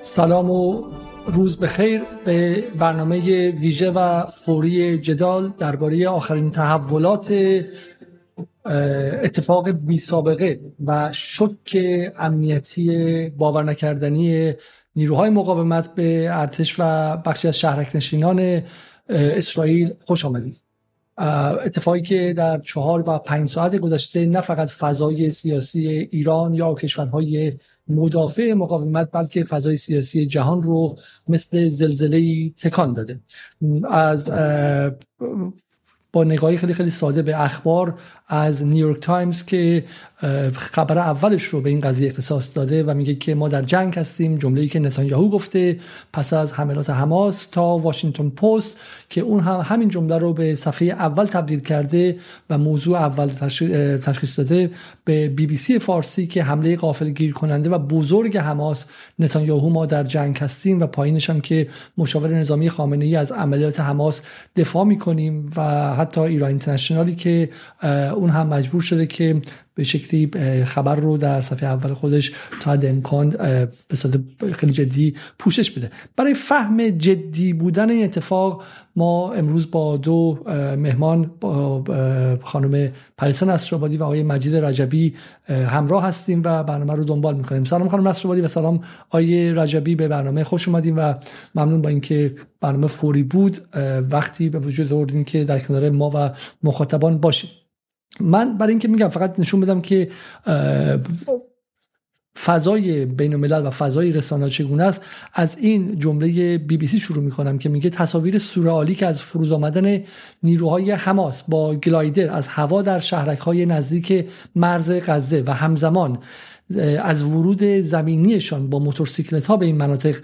سلام و روز بخیر به برنامه ویژه و فوری جدال درباره آخرین تحولات اتفاق بی سابقه و شک امنیتی باور نکردنی نیروهای مقاومت به ارتش و بخشی از شهرک نشینان اسرائیل. خوش آمدید. اتفاقی که در چهار و پنج ساعت گذشته نه فقط فضای سیاسی ایران یا کشورهای مدافع مقاومت بلکه فضای سیاسی جهان رو مثل زلزله تکان داده. از با نگاهی خیلی خیلی ساده به اخبار از نیویورک تایمز که خبر اولش رو به این قضیه اختصاص داده و میگه که ما در جنگ هستیم جمله‌ای که نتانیاهو گفته پس از حملات حماس تا واشنگتن پست که اون هم همین جمله رو به صفحه اول تبدیل کرده و موضوع اول تشخیص داده به بی بی سی فارسی که حمله قافل گیر کننده و بزرگ حماس نتانیاهو ما در جنگ هستیم و پایینش هم که مشاور نظامی خامنه ای از عملیات حماس دفاع می‌کنیم و حتی ایران اینترنشنالی که اون هم مجبور شده که به شکلی خبر رو در صفحه اول خودش تا حد امکان به صورت خیلی جدی پوشش بده. برای فهم جدی بودن این اتفاق ما امروز با دو مهمان با خانم پریسا نصرآبادی و آقای مجید رجبی همراه هستیم و برنامه رو دنبال می‌کنیم. سلام خانم نصرآبادی و سلام آقای رجبی به برنامه خوش اومدیم و ممنون با اینکه برنامه فوری بود. وقتی به وجود آوردین که در کنار ما و مخاطبان باشیم من برای اینکه میگم فقط نشون بدم که فضای بین الملل و فضای رسانه چگونه است. از این جمله بی بی سی شروع می‌کنم که میگه تصاویر سورئالی که از فرود آمدن نیروهای حماس با گلایدر از هوا در شهرک های نزدیک مرز غزه و همزمان از ورود زمینیشان با موتورسیکلت ها به این مناطق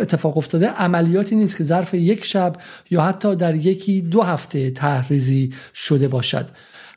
اتفاق افتاده. عملیاتی نیست که ظرف یک شب یا حتی در یکی دو هفته تحریزی شده باشد.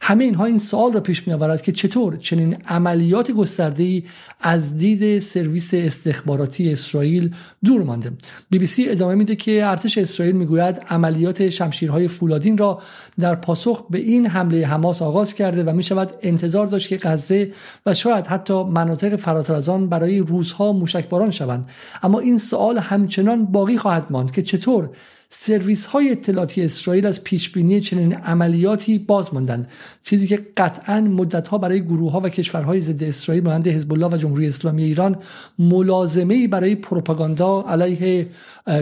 همه اینها این سوال را پیش می آورد که چطور چنین عملیات گسترده ای از دید سرویس استخباراتی اسرائیل دور مانده. بی بی سی ادامه میده که ارتش اسرائیل می‌گوید عملیات شمشیرهای فولادین را در پاسخ به این حمله حماس آغاز کرده و می شود انتظار داشت که غزه و شاید حتی مناطق فراتر از آن برای روزها موشکباران شوند. اما این سوال همچنان باقی خواهد ماند که چطور سرویس های اطلاعاتی اسرائیل از پیش بینی چنین عملیاتی باز ماندند چیزی که قطعا مدت ها برای گروه ها و کشورهای ضد اسرائیل مانند حزب الله و جمهوری اسلامی ایران ملازمه برای پروپاگاندا علیه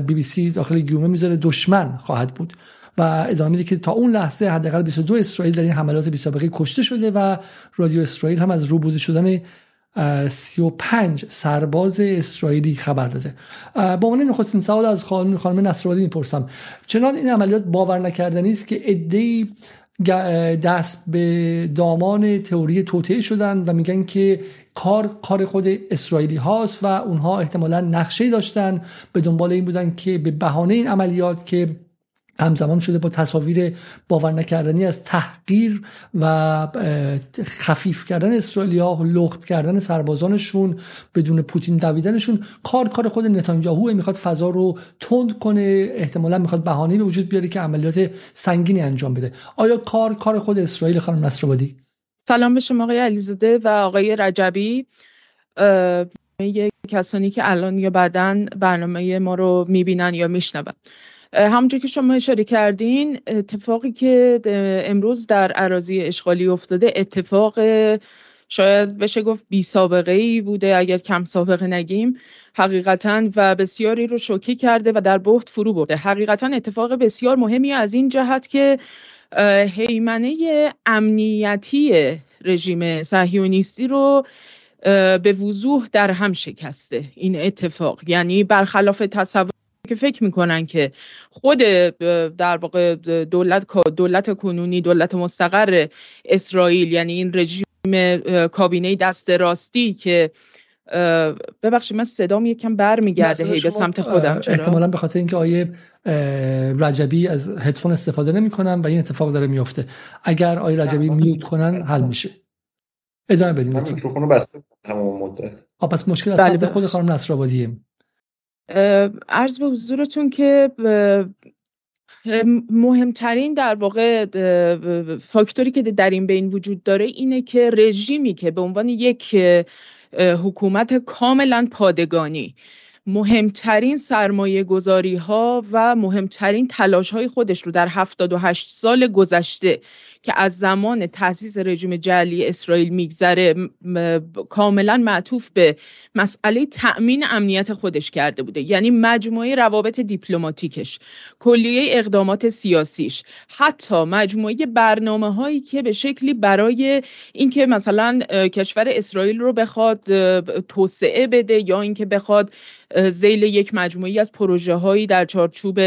بی بی سی داخل گیومه می‌ذاره دشمن خواهد بود و ادامه میده که تا اون لحظه حداقل 22 اسرائیل در این حملات بی سابقه کشته شده و رادیو اسرائیل هم از روبوده شدن 35 سرباز اسرائیلی خبر داده. با عنوان نخستین سوال از خانم خانم نصرآبادی می‌پرسم چنان این عملیات باور نکردنی است که عده‌ای دست به دامان تئوری توطئه شدن و میگن که کار کار خود اسرائیلی هاست و اونها احتمالا نقشه داشتن. به دنبال این بودن که به بهانه این عملیات که همزمان شده با تصاویر باور نکردنی از تحقیر و خفیف کردن اسرائیلیا لخت کردن سربازانشون بدون پوتین دویدنشون. کار کار خود نتانیاهو می‌خواد فضا رو تند کنه. احتمالا می‌خواد بهانه به وجود بیاره که عملیات سنگینی انجام بده. آیا کار کار خود اسرائیل خانم نصرآبادی؟ سلام به شما آقای علیزاده و آقای رجبی. کسانی که الان یا بعدا برنامه ما رو می‌بینن یا میشنون. همونجور که شما اشاره کردین اتفاقی که امروز در عراضی اشغالی افتاده اتفاق شاید بشه گفت بی سابقه ای بوده اگر کم سابقه نگیم. حقیقتا و بسیاری رو شوکه کرده و در بحت فرو برده. حقیقتا اتفاق بسیار مهمی از این جهت که حیمنه امنیتی رژیم صهیونیستی رو به وضوح در هم شکسته این اتفاق. یعنی برخلاف تصور که فکر می‌کنن که خود در واقع دولت دولت کنونی دولت مستقر اسرائیل یعنی این رژیم کابینه دست راستی که ببخشید من صدام یکم برمیگرده هی به سمت خودم. چرا؟ احتمالا به خاطر اینکه آیه رجبی از هدفون استفاده نمی‌کنن و این اتفاق داره میفته اگر آیه رجبی میوت کنن حل میشه. ادامه بدین میکروفونو بسته تمام مدت. پس مشکل از بله خود خانم نصرآبادیه. عرض به حضورتون که مهمترین در واقع فاکتوری که در این بین وجود داره اینه که رژیمی که به عنوان یک حکومت کاملا پادگانی مهمترین سرمایه گذاری ها و مهمترین تلاش های خودش رو در 78 سال گذشته که از زمان تاسیس رژیم جعلی اسرائیل میگذره کاملا معطوف به مسئله تأمین امنیت خودش کرده بوده. یعنی مجموعه روابط دیپلماتیکش کلیه اقدامات سیاسیش حتی مجموعه برنامه هایی که به شکلی برای اینکه مثلا کشور اسرائیل رو بخواد توسعه بده یا اینکه بخواد زیل یک مجموعی از پروژه هایی در چارچوب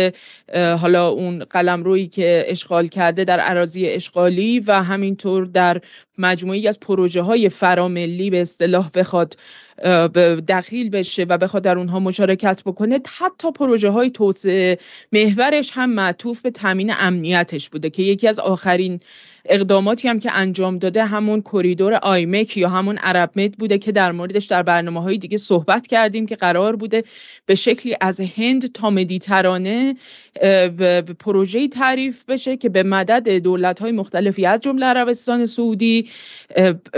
حالا اون قلمرویی که اشغال کرده در عراضی اشغالی و همینطور در مجموعی از پروژه های فراملی به اصطلاح بخواد دخیل بشه و بخواد در اونها مشارکت بکنه حتی پروژه های توسعه محورش هم معطوف به تامین امنیتش بوده که یکی از آخرین اقداماتی هم که انجام داده همون کریدور آیمک یا همون عرب مد بوده که در موردش در برنامه های دیگه صحبت کردیم که قرار بوده به شکلی از هند تا مدیترانه پروژه تعریف بشه که به مدد دولت های مختلفی از جمله عربستان سعودی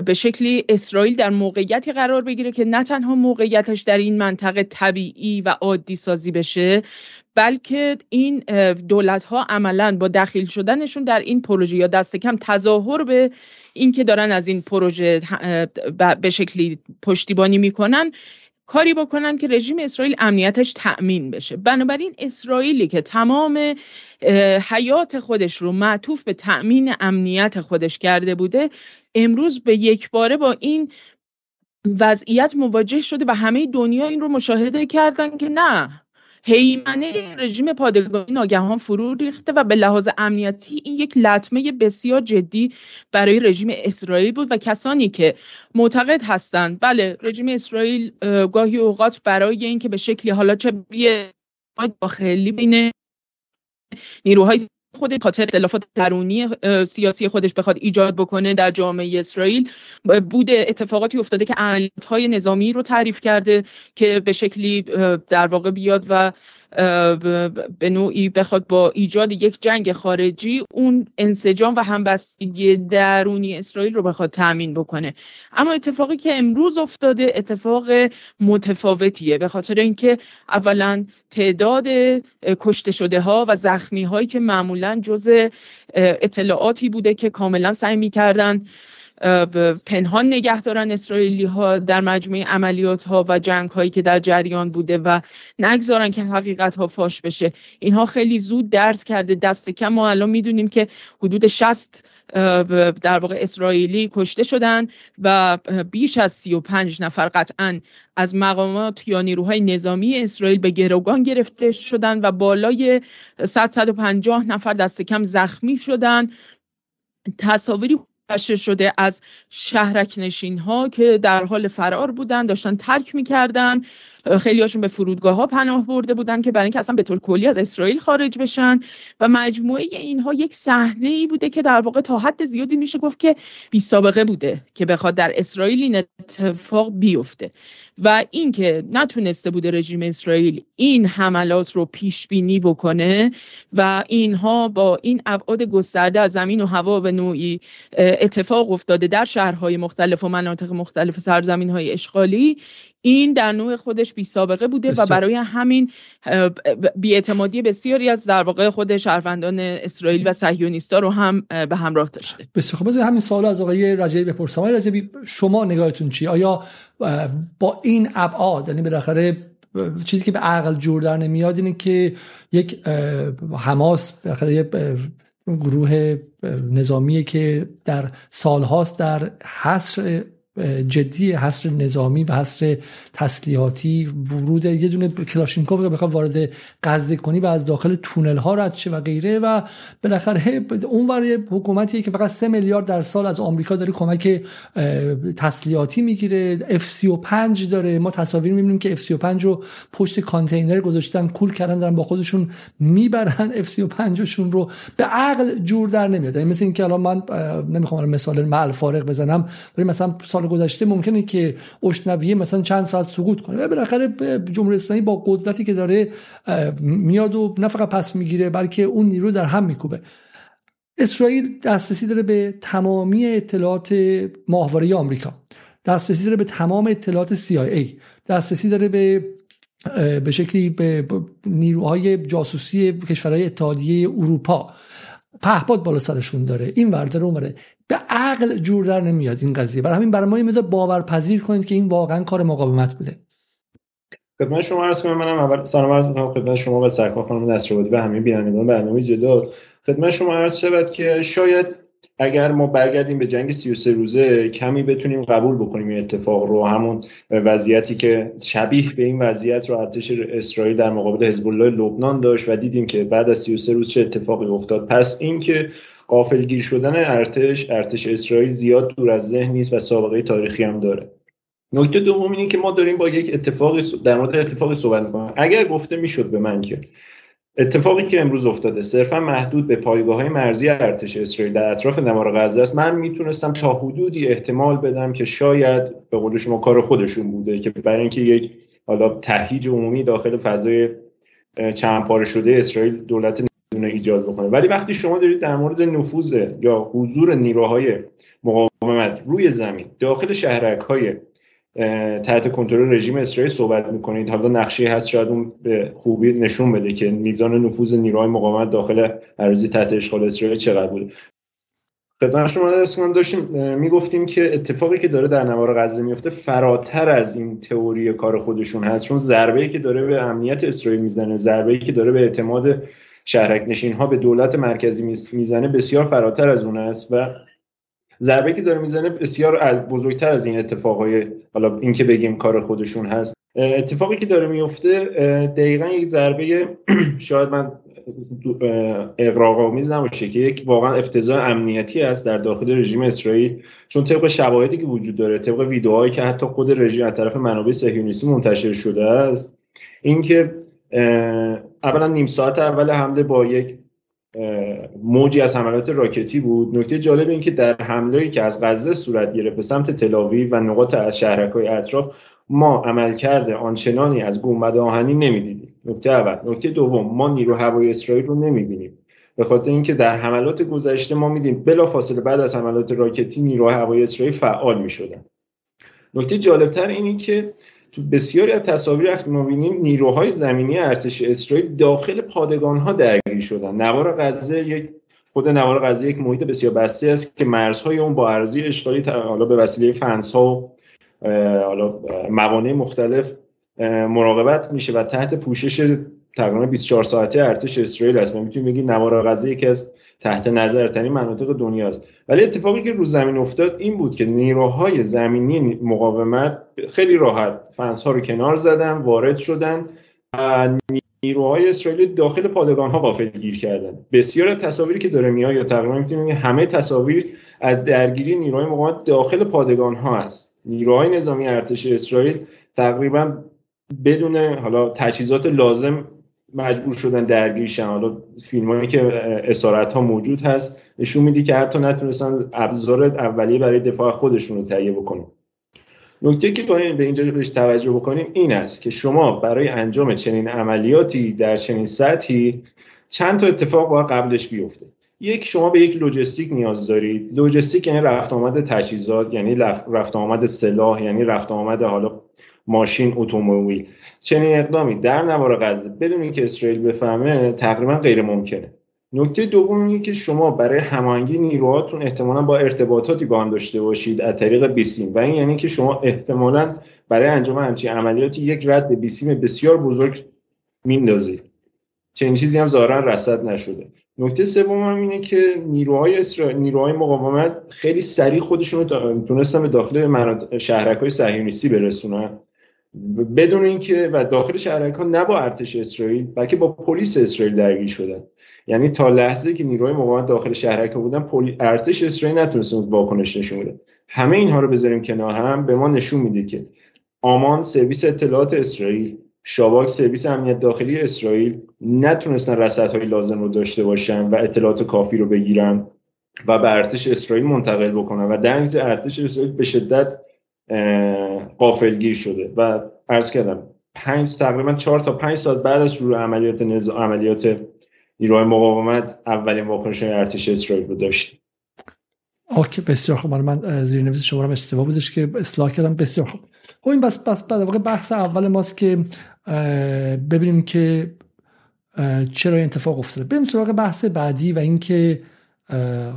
به شکلی اسرائیل در موقعیتی قرار بگیره که نه تنها موقعیتش در این منطقه طبیعی و عادی سازی بشه بلکه این دولت ها عملا با دخیل شدنشون در این پروژه یا دست کم تظاهر به اینکه دارن از این پروژه به شکلی پشتیبانی می‌کنن کاری بکنن که رژیم اسرائیل امنیتش تأمین بشه. بنابراین اسرائیلی که تمام حیات خودش رو معطوف به تأمین امنیت خودش کرده بوده امروز به یک باره با این وضعیت مواجه شده و همه دنیا این رو مشاهده کردن که نه. هیمنه رژیم پادگانی ناگهان فرو ریخته و به لحاظ امنیتی این یک لطمه بسیار جدی برای رژیم اسرائیل بود و کسانی که معتقد هستند. بله رژیم اسرائیل گاهی اوقات برای اینکه به شکلی حالا چه داخلی بین نیروهای خود خاطر اختلافات درونی سیاسی خودش بخواد ایجاد بکنه در جامعه اسرائیل بوده اتفاقاتی افتاده که عملیات های نظامی رو تعریف کرده که به شکلی در واقع بیاد و به نوعی بخواد با ایجاد یک جنگ خارجی اون انسجام و همبستگی درونی اسرائیل رو بخواد تأمین بکنه. اما اتفاقی که امروز افتاده اتفاق متفاوتیه به خاطر اینکه اولا تعداد کشته شده ها و زخمی هایی که معمولا جز اطلاعاتی بوده که کاملا سعی می‌کردن پنهان نگه دارن اسرائیلی ها در مجموعه عملیات ها و جنگ هایی که در جریان بوده و نگذارن که حقیقت ها فاش بشه. اینها خیلی زود درس کرده دست کم ما الان می‌دونیم که حدود 60 در واقع اسرائیلی کشته شدن و بیش از 35 نفر قطعا از مقامات یا نیروهای نظامی اسرائیل به گروگان گرفته شدن و بالای 100 150 نفر دست کم زخمی شدن. تصاویری نشر شده از شهرک نشین ها که در حال فرار بودن داشتن ترک می‌کردن. خیلی هاشون به فرودگاه ها پناه برده بودن که برای اینکه اصلا به طور کلی از اسرائیل خارج بشن. و مجموعه اینها یک صحنه ای بوده که در واقع تا حد زیادی میشه گفت که بی سابقه بوده که بخواد در اسرائیل این اتفاق بیفته. و اینکه نتونسته بوده رژیم اسرائیل این حملات رو پیش بینی بکنه و اینها با این ابعاد گسترده از زمین و هوا به نوعی اتفاق افتاده در شهرهای مختلف و مناطق مختلف سرزمین های اشغالی این در نوع خودش بی سابقه بوده و برای همین بیاعتمادی بسیاری از در واقع خود شهروندان اسرائیل و صهیونیستا رو هم به همراه داشته. بسیار خب همین سوال از آقای رجبی بپرسم. آقای رجبی شما نگاهتون چی آیا با این ابعاد یعنی بالاخره چیزی که به عقل جور در نمیاد اینه که یک حماس بالاخره یه گروه نظامی که در سالهاست در حصر جدی حصر نظامی و حصر تسلیحاتی ورود یه دونه کلاشینکوف که بخواد وارد غزه کنی و از داخل تونل ها رد شه و غیره و بالاخره اون ور حکومتیه که فقط 3 میلیارد در سال از آمریکا داره کمک تسلیحاتی می‌گیره. F35 داره. ما تصاویر می‌بینیم که F35 رو پشت کانتینر گذاشتن کول کردن دارن با خودشون می‌برن. F35 شون رو به عقل جور در نمیاد. یعنی مثل اینکه الان من نمی‌خوام مثال مال فارغ بزنم ولی مثلا سال گذشته ممکنه که اشنویه مثلا چند ساعت سقوط کنه. و بالاخره جمهوری اسلامی با قدرتی که داره میاد و نه فقط پس می‌گیره بلکه اون نیرو در هم میکوبه. اسرائیل دسترسی داره به تمامی اطلاعات ماهواره آمریکا. دسترسی داره به تمام اطلاعات CIA دسترسی داره به به شکلی به نیروهای جاسوسی کشورهای اتحادیه اروپا. پهپاد بالا سرشون داره. این ورداره اون به عقل جور در نمیاد این قضیه. برای همین برای ما این باورپذیر کنید که این واقعا کار مقاومت بوده. خدمت شما عرض کنم منم اول سلام عرض می‌کنم خدمت شما و سرکار خانم نصرآبادی و همه بینندگان برنامه جدا خدمت شما عرض شود که شاید اگر ما برگردیم به جنگ 33 روزه کمی بتونیم قبول بکنیم این اتفاق رو همون وضعیتی که شبیه به این وضعیت رو ارتش اسرائیل در مقابل حزب الله لبنان داشت و دیدیم که بعد از 33 روز چه اتفاقی افتاد. پس اینکه قافلگیر شدن ارتش ارتش اسرائیل زیاد دور از ذهن نیست و سابقه تاریخی هم داره. نکته دوم اینه که ما داریم با یک اتفاق در مورد اتفاقی صحبت می‌کنیم. اگر گفته می‌شد به من که اتفاقی که امروز افتاده صرفا محدود به پایگاه های مرزی ارتش اسرائیل در اطراف نوار غزه است. من می‌تونستم تا حدودی احتمال بدم که شاید به قول شما کار خودشون بوده که برای اینکه یک حالا تهیج عمومی داخل فضای چند شده اسرائیل دولت نمی‌تونه ایجاد بکنه. ولی وقتی شما دارید در مورد نفوذ یا حضور نیروهای مقاومت روی زمین داخل شهرک های تحت کنترل رژیم اسرائیل صحبت می‌کنید. حالا نقشه هست شاید اون به خوبی نشون بده که میزان نفوذ نیروهای مقاومت داخل اراضی تحت اشغال اسرائیل چقدر بود خدمت شما درس داشتیم می‌گفتیم که اتفاقی که داره در نوار غزه میفته فراتر از این تئوری کار خودشون هست. چون ضربه که داره به امنیت اسرائیل می‌زنه ضربه که داره به اعتماد شهرک نشین ها به دولت مرکزی می‌زنه بسیار فراتر از اون است و ضربه که داره می‌زنه بسیار بزرگتر از این اتفاقای حالا اینکه بگیم کار خودشون هست. اتفاقی که داره میفته دقیقا یک ضربه شاید من اقراق آمیز نباشه که یک واقعا افتضاح امنیتی است در داخل رژیم اسرائیل. چون طبق شواهدی که وجود داره طبق ویدئوهایی که حتی خود رژیم از طرف منابع صهیونیستی منتشر شده است اینکه اولا نیم ساعت اول حمله با یک موجی از حملات راکتی بود. نکته جالب این که در حملهایی که از غزه صورت گرفت به سمت تلاوی و نقاط از شهرک های اطراف ما عمل کرده آنچنانی از گنبد آهنی نمی‌دیدیم. نکته اول. نکته دوم. ما نیرو هوای اسرائیل رو نمی‌بینیم. به خاطر اینکه در حملات گذشته ما میدیم بلا فاصله بعد از حملات راکتی نیروهای هوایی اسرائیل فعال می‌شدن. نکته جالبتر اینه که تو بسیاری از تصاویر وقتی ما بینیم نیروهای زمینی ارتش اسرائیل داخل پادگان ها درگیر شدن. نوار غزه یک خود نوار غزه یک محیط بسیار بسته است که مرزهای اون با ارزی اشغالی حالا به وسیله فنس ها و حالا موانع مختلف مراقبت میشه و تحت پوشش تقریبا 24 ساعته ارتش اسرائیل است. ما می‌تونیم بگیم نوار غزه یکی از تحت نظر ترین مناطق دنیاست. ولی اتفاقی که رو زمین افتاد این بود که نیروهای زمینی مقاومت خیلی راحت فنس ها رو کنار زدن وارد شدن نیروهای اسرائیل داخل پادگان ها غافل گیر کردن. بسیار تصاویری که داره میاد یا تقریبا می‌تونیم همه تصاویر از درگیری نیروهای مقاومت داخل پادگان ها است نیروهای نظامی ارتش اسرائیل تقریبا بدون حالا تجهیزات لازم مجبور شدن درگیرشن حالا فیلم هایی که اسارت ها موجود هست نشون میدی که حتی نتونستن ابزار اولیه برای دفاع خودشون رو تهیه بکنن. نکته که باید به اینجا بهش توجه بکنیم این است که شما برای انجام چنین عملیاتی در چنین سطحی چند تا اتفاق باید قبلش بیفته. یک شما به یک لوجستیک نیاز دارید. لوجستیک یعنی رفت آمد تجهیزات یعنی رفت آمد سلاح یعنی رفت آمد حالا ماشین اتومبیل. چنین اقدامی در نوار غزه بدون اینکه اسرائیل بفهمه تقریبا غیر ممکنه. نکته دوم اینه که شما برای هماهنگی نیروهاتون احتمالا با ارتباطاتی با هم داشته باشید از طریق بیسیم و این یعنی که شما احتمالا برای انجام همچین عملیاتی یک رد بیسیم بسیار بزرگ میندازید. چنین چیزی هم ظاهرا رصد نشده. نکته سوم هم اینه که نیروهای اسرائیل نیروهای مقاومت خیلی سریع خودشون رو تونستن به داخل شهرک های صهیونیستی برسونن. بدون اینکه و داخل شهرک ها نه با ارتش اسرائیل بلکه با پلیس اسرائیل درگیر شدن. یعنی تا لحظه که نیروهای مقاومت داخل شهرک ها بودن ارتش اسرائیل نتونست واکنش نشون بده. همه اینها رو بذاریم کنار هم به ما نشون میده که آمان سرویس اطلاعات اسرائیل شاباک سرویس امنیت داخلی اسرائیل نتونستن رصدهای لازم رو داشته باشن و اطلاعات کافی رو بگیرن و به ارتش اسرائیل منتقل بکنن. و در ارتش اسرائیل به شدت قافلگیر شده. و عرض کردم پنج تقریبا چهار تا پنج ساعت بعد از شروع عملیات نز... عملیات نیروهای مقاومت اولین واکنش ارتش اسرائیل رو داشت. اوکی بسیار خوب. من زیر نویس شما رو اشتباه بودش که اصلاح کردم. بسیار خوب. خب این بس بس واقع بحث اول ماست که ببینیم که چرا اتفاق افتاده. بریم سراغ بحث بعدی و اینکه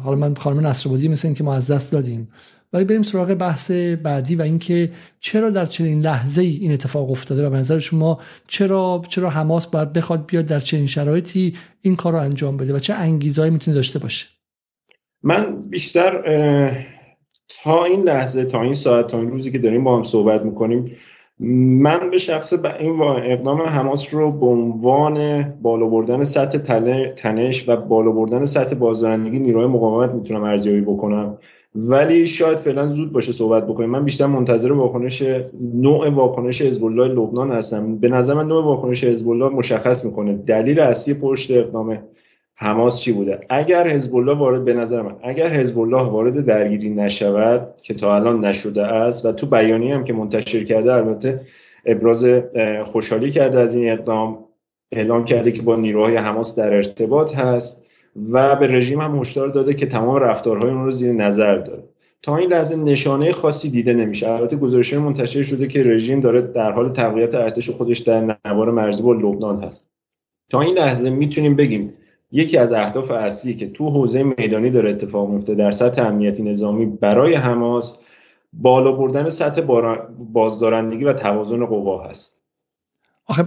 حالا من خانم نصرآبادی مثل اینکه ما از دست دادیم. ولی بریم سراغ بحث بعدی و اینکه چرا در چنین لحظه ای این اتفاق افتاده و به نظر شما چرا چرا حماس باید بخواد بیاد در چنین شرایطی این کار رو انجام بده و چه انگیزهایی می‌تونه داشته باشه؟ من بیشتر تا این لحظه تا این ساعت تا این روزی که داریم با هم صحبت می‌کنیم من به شخص این اقدام حماس رو به عنوان بالا بردن سطح تنش و بالا بردن سطح بازدارندگی نیروهای مقاومت می‌تونم ارزیابی بکنم. ولی شاید فعلا زود باشه صحبت بکنیم. من بیشتر منتظر واکنش نوع واکنش حزب الله لبنان هستم. به نظر من نوع واکنش حزب الله مشخص می‌کنه. دلیل اصلی پشت اقدام حماس چی بوده؟ اگر حزب الله وارد به نظر من اگر حزب الله وارد درگیری نشود که تا الان نشده است و تو بیانیه هم که منتشر کرده البته ابراز خوشحالی کرده از این اقدام اعلام کرده که با نیروهای حماس در ارتباط هست. و به رژیم هم هشدار داده که تمام رفتارهای اون رو زیر نظر داره. تا این لحظه نشانه خاصی دیده نمیشه. البته گزارش منتشر شده که رژیم داره در حال تقویت ارتش خودش در نوار مرزی با لبنان هست. تا این لحظه می‌تونیم بگیم یکی از اهداف اصلی که تو حوزه میدانی داره اتفاق میفته در سطح امنیتی نظامی برای حماس بالا بردن سطح بازدارندگی و توازن قوا هست. آخه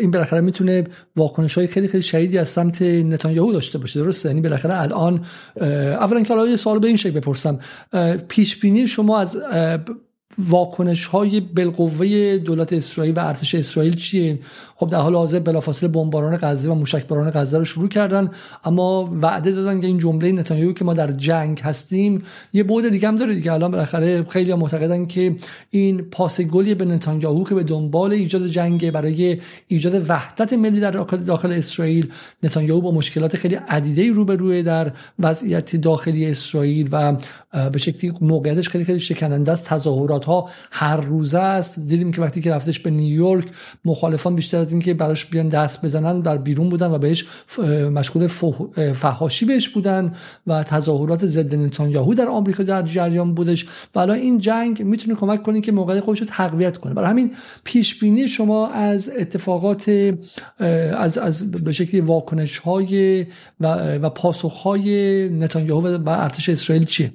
این بالاخره می‌تونه واکنش های خیلی خیلی شدیدی از سمت نتانیاهو داشته باشه درسته؟ یعنی بالاخره الان اولا که یه سوال به این شکل بپرسم پیش بینی شما از واکنش های بالقوه دولت اسرائیل و ارتش اسرائیل چیه؟ خب در حال حاضر بلافاصله بمباران غزه و موشکباران غزه رو شروع کردن اما وعده دادن که این جمله نتانیاهو که ما در جنگ هستیم یه بعد دیگه هم داره دیگه. الان بالاخره خیلی معتقدن که این پاس گلی به نتانیاهو که به دنبال ایجاد جنگ برای ایجاد وحدت ملی در داخل اسرائیل نتانیاهو با مشکلات خیلی عدیده روبروه در وضعیت داخلی اسرائیل و به شکلی موقعیتش خیلی خیلی شکننده است تظاهرات ها هر روزه است. دیدیم که وقتی که رفتش به نیویورک مخالفان بیشتر از اینکه براش بیان دست بزنن در بیرون بودن و بهش مشغول فحاشی بهش بودن و تظاهرات ضد نتانیاهو در آمریکا در جریان بودش. و این جنگ می‌تونه کمک کنه که موقعیت خودش رو تقویت کنه. برای همین پیش بینی شما از اتفاقات از از به شکلی واکنش های و, و پاسخ های نتانیاهو و ارتش اسرائیل چیه؟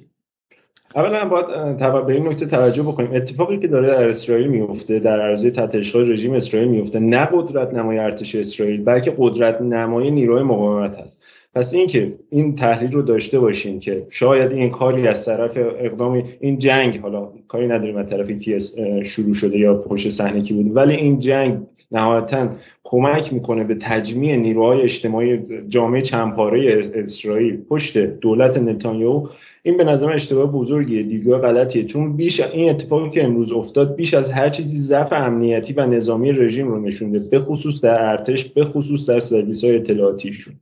اولا باید به این نکته توجه بکنیم. اتفاقی که داره در اسرائیل میفته در عرضه تحت رژیم اسرائیل میفته نه قدرت نمای ارتش اسرائیل بلکه قدرت نمای نیروی مقاومت هست. پس اینکه این تحلیل رو داشته باشیم که شاید این کاری از طرف اقدام این جنگ حالا کاری نداریم از طرف تیس شروع شده یا پشت صحنه کی بود ولی این جنگ نهایتا کمک می‌کنه به تجمیع نیروهای اجتماعی جامعه چندپاره اسرائیل پشت دولت نتانیاهو. این به نظر اشتباه بزرگیه دیدگاه غلطیه. چون بیش این اتفاقی که امروز افتاد بیش از هر چیزی ضعف امنیتی و نظامی رژیم رو نشونده به خصوص در ارتش به خصوص در سرویس های اطلاعاتیشون.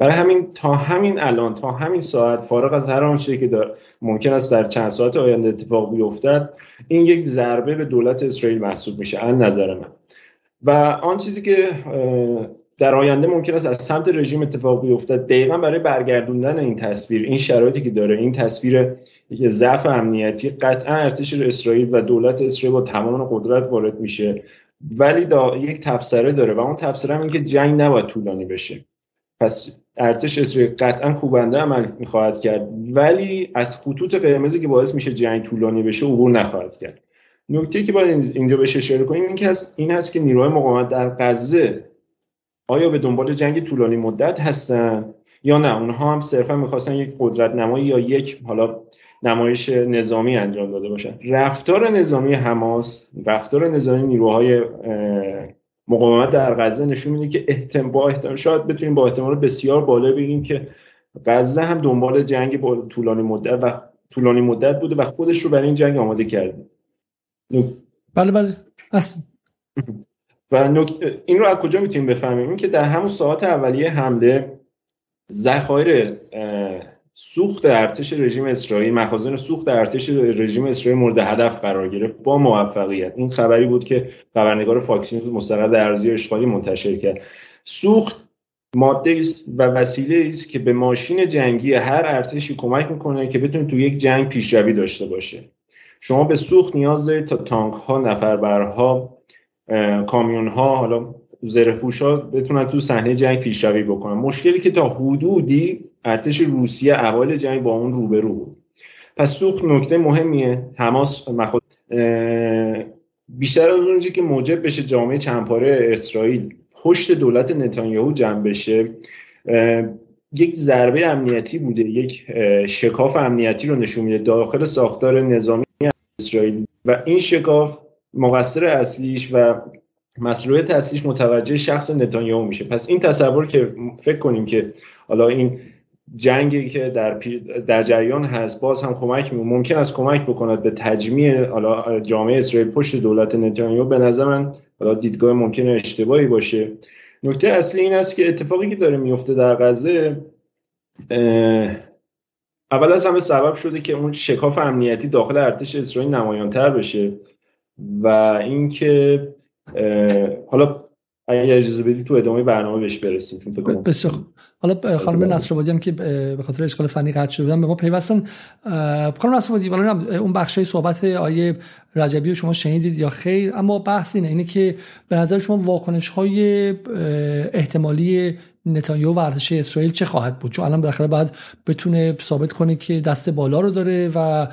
برای همین تا همین الان تا همین ساعت فارغ از هر آنچه که دار ممکن است در چند ساعت آینده اتفاق بیفتد این یک ضربه به دولت اسرائیل محسوب میشه از نظر من. و آن چیزی که در آینده ممکن است از سمت رژیم اتفاق بیفتد دقیقا برای برگردوندن این تصویر این شرایطی که داره این تصویر ضعف امنیتی قطعا ارتش اسرائیل و دولت اسرائیل با تمام قدرت وارد میشه. ولی دا یک تبصره داره و اون تبصره هم این که جنگ نباید طولانی بشه. پس ارتش اسرائیل قطعا کوبنده عمل می‌خواهد کرد ولی از خطوط قرمزی که باعث میشه جنگ طولانی بشه عبور نخواهد کرد. نکته که باید اینجا بهش اشاره کنیم این, این هست که نیروهای مقاومت در غزه آیا به دنبال جنگ طولانی مدت هستن یا نه؟ اونها هم صرفا می‌خواستن یک قدرت نمایی یا یک حالا نمایش نظامی انجام داده باشن. رفتار نظامی حماس رفتار نظامی نیروهای مقاومت در غزه نشون میده که احتمال با احتمال شاید بتونیم با احتمال بسیار بالا بگیم که غزه هم دنبال جنگ با طولانی مدت و طولانی مدت بوده و خودش رو برای این جنگ آماده کرده. بله بله. و این رو از کجا می‌تونیم بفهمیم؟ این که در همون ساعت اولیه حمله ذخایر سوخت ارتش رژیم اسرائیل مخازن سوخت ارتش رژیم اسرائیل مورد هدف قرار گرفت با موفقیت. این خبری بود که خبرنگار فاکس نیوز مستقر اراضی اشغالی منتشر کرد. سوخت ماده است و وسیله است که به ماشین جنگی هر ارتشی کمک می‌کنه که بتونه تو یک جنگ پیشروی داشته باشه. شما به سوخت نیاز دارید تا تانک ها نفربرها کامیون ها حالا زره ها بتونن تو صحنه جنگ پیشروی بکنن. مشکلی که تا حدودی ارتش روسیه اول جنگ با اون روبرو بود. پس سوخت نکته مهمیه. حماس مخود بیشتر از اونجایی که موجب بشه جامعه چندپاره اسرائیل پشت دولت نتانیاهو جمع بشه یک ضربه امنیتی بوده یک شکاف امنیتی رو نشون میده. داخل ساختار نظامی اسرائیل. و این شکاف مقصر اصلیش و مسئولیت اصلیش متوجه شخص نتانیاهو میشه. پس این تصور که فکر کنیم که حالا این جنگی که در, در جریان هست باز هم کمک ممکن است کمک بکند به تجمیع حالا جامعه اسرائیل پشت دولت نتانیاهو. به نظر من حالا دیدگاه ممکن اشتباهی باشه. نکته اصلی این است که اتفاقی که داره میفته در غزه اول از همه سبب شده که اون شکاف امنیتی داخل ارتش اسرائیل نمایانتر بشه و اینکه حالا اگر اجازه بدید تو ادامه برنامه بهش برسیم چون فکر کنم بسیار حالا خانم نصرآبادی هم که به خاطر اشکال فنی قطع شده بودن به ما پیوستن. خانم نصرآبادی والا اون بخشای صحبت آیه رجبی رو شما شنیدید یا خیر اما بحث اینه اینه که به نظر شما واکنش های احتمالی نتانیاهو و ارتش اسرائیل چه خواهد بود؟ چون الان بالاخره باید بتونه ثابت کنه که دست بالا رو داره و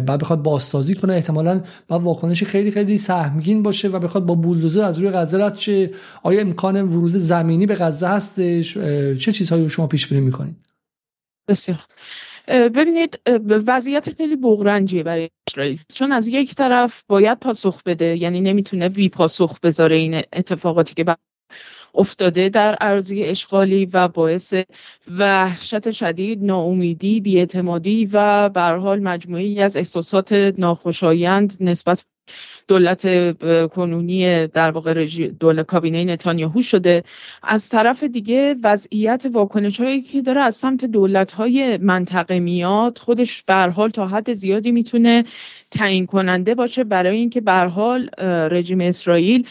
بعد بخواد بازسازی کنه. احتمالا بعد واکنش خیلی خیلی سهمگین باشه و بخواد با بولدوزر از روی غزه رد چه آیا امکان ورود زمینی به غزه هستش؟ چه چیزهایی رو شما پیش بینی می‌کنید؟ بسیار. ببینید وضعیت خیلی بغرنجیه برای اسرائیل. چون از یک طرف باید پاسخ بده یعنی نمی‌تونه وی پاسخ بذاره این اتفاقاتی که افتاده در ارزی اشغالی و باعث وحشت شدید ناامیدی بیاعتمادی و به حال مجموعی از احساسات ناخوشایند نسبت دولت کنونی در واقع دولت کابینه نتانیاهو شده. از طرف دیگه وضعیت واکنش هایی که داره از سمت دولت های منطقه میاد خودش به حال تا حد زیادی می‌تونه تعیین کننده باشه برای اینکه به حال رژیم اسرائیل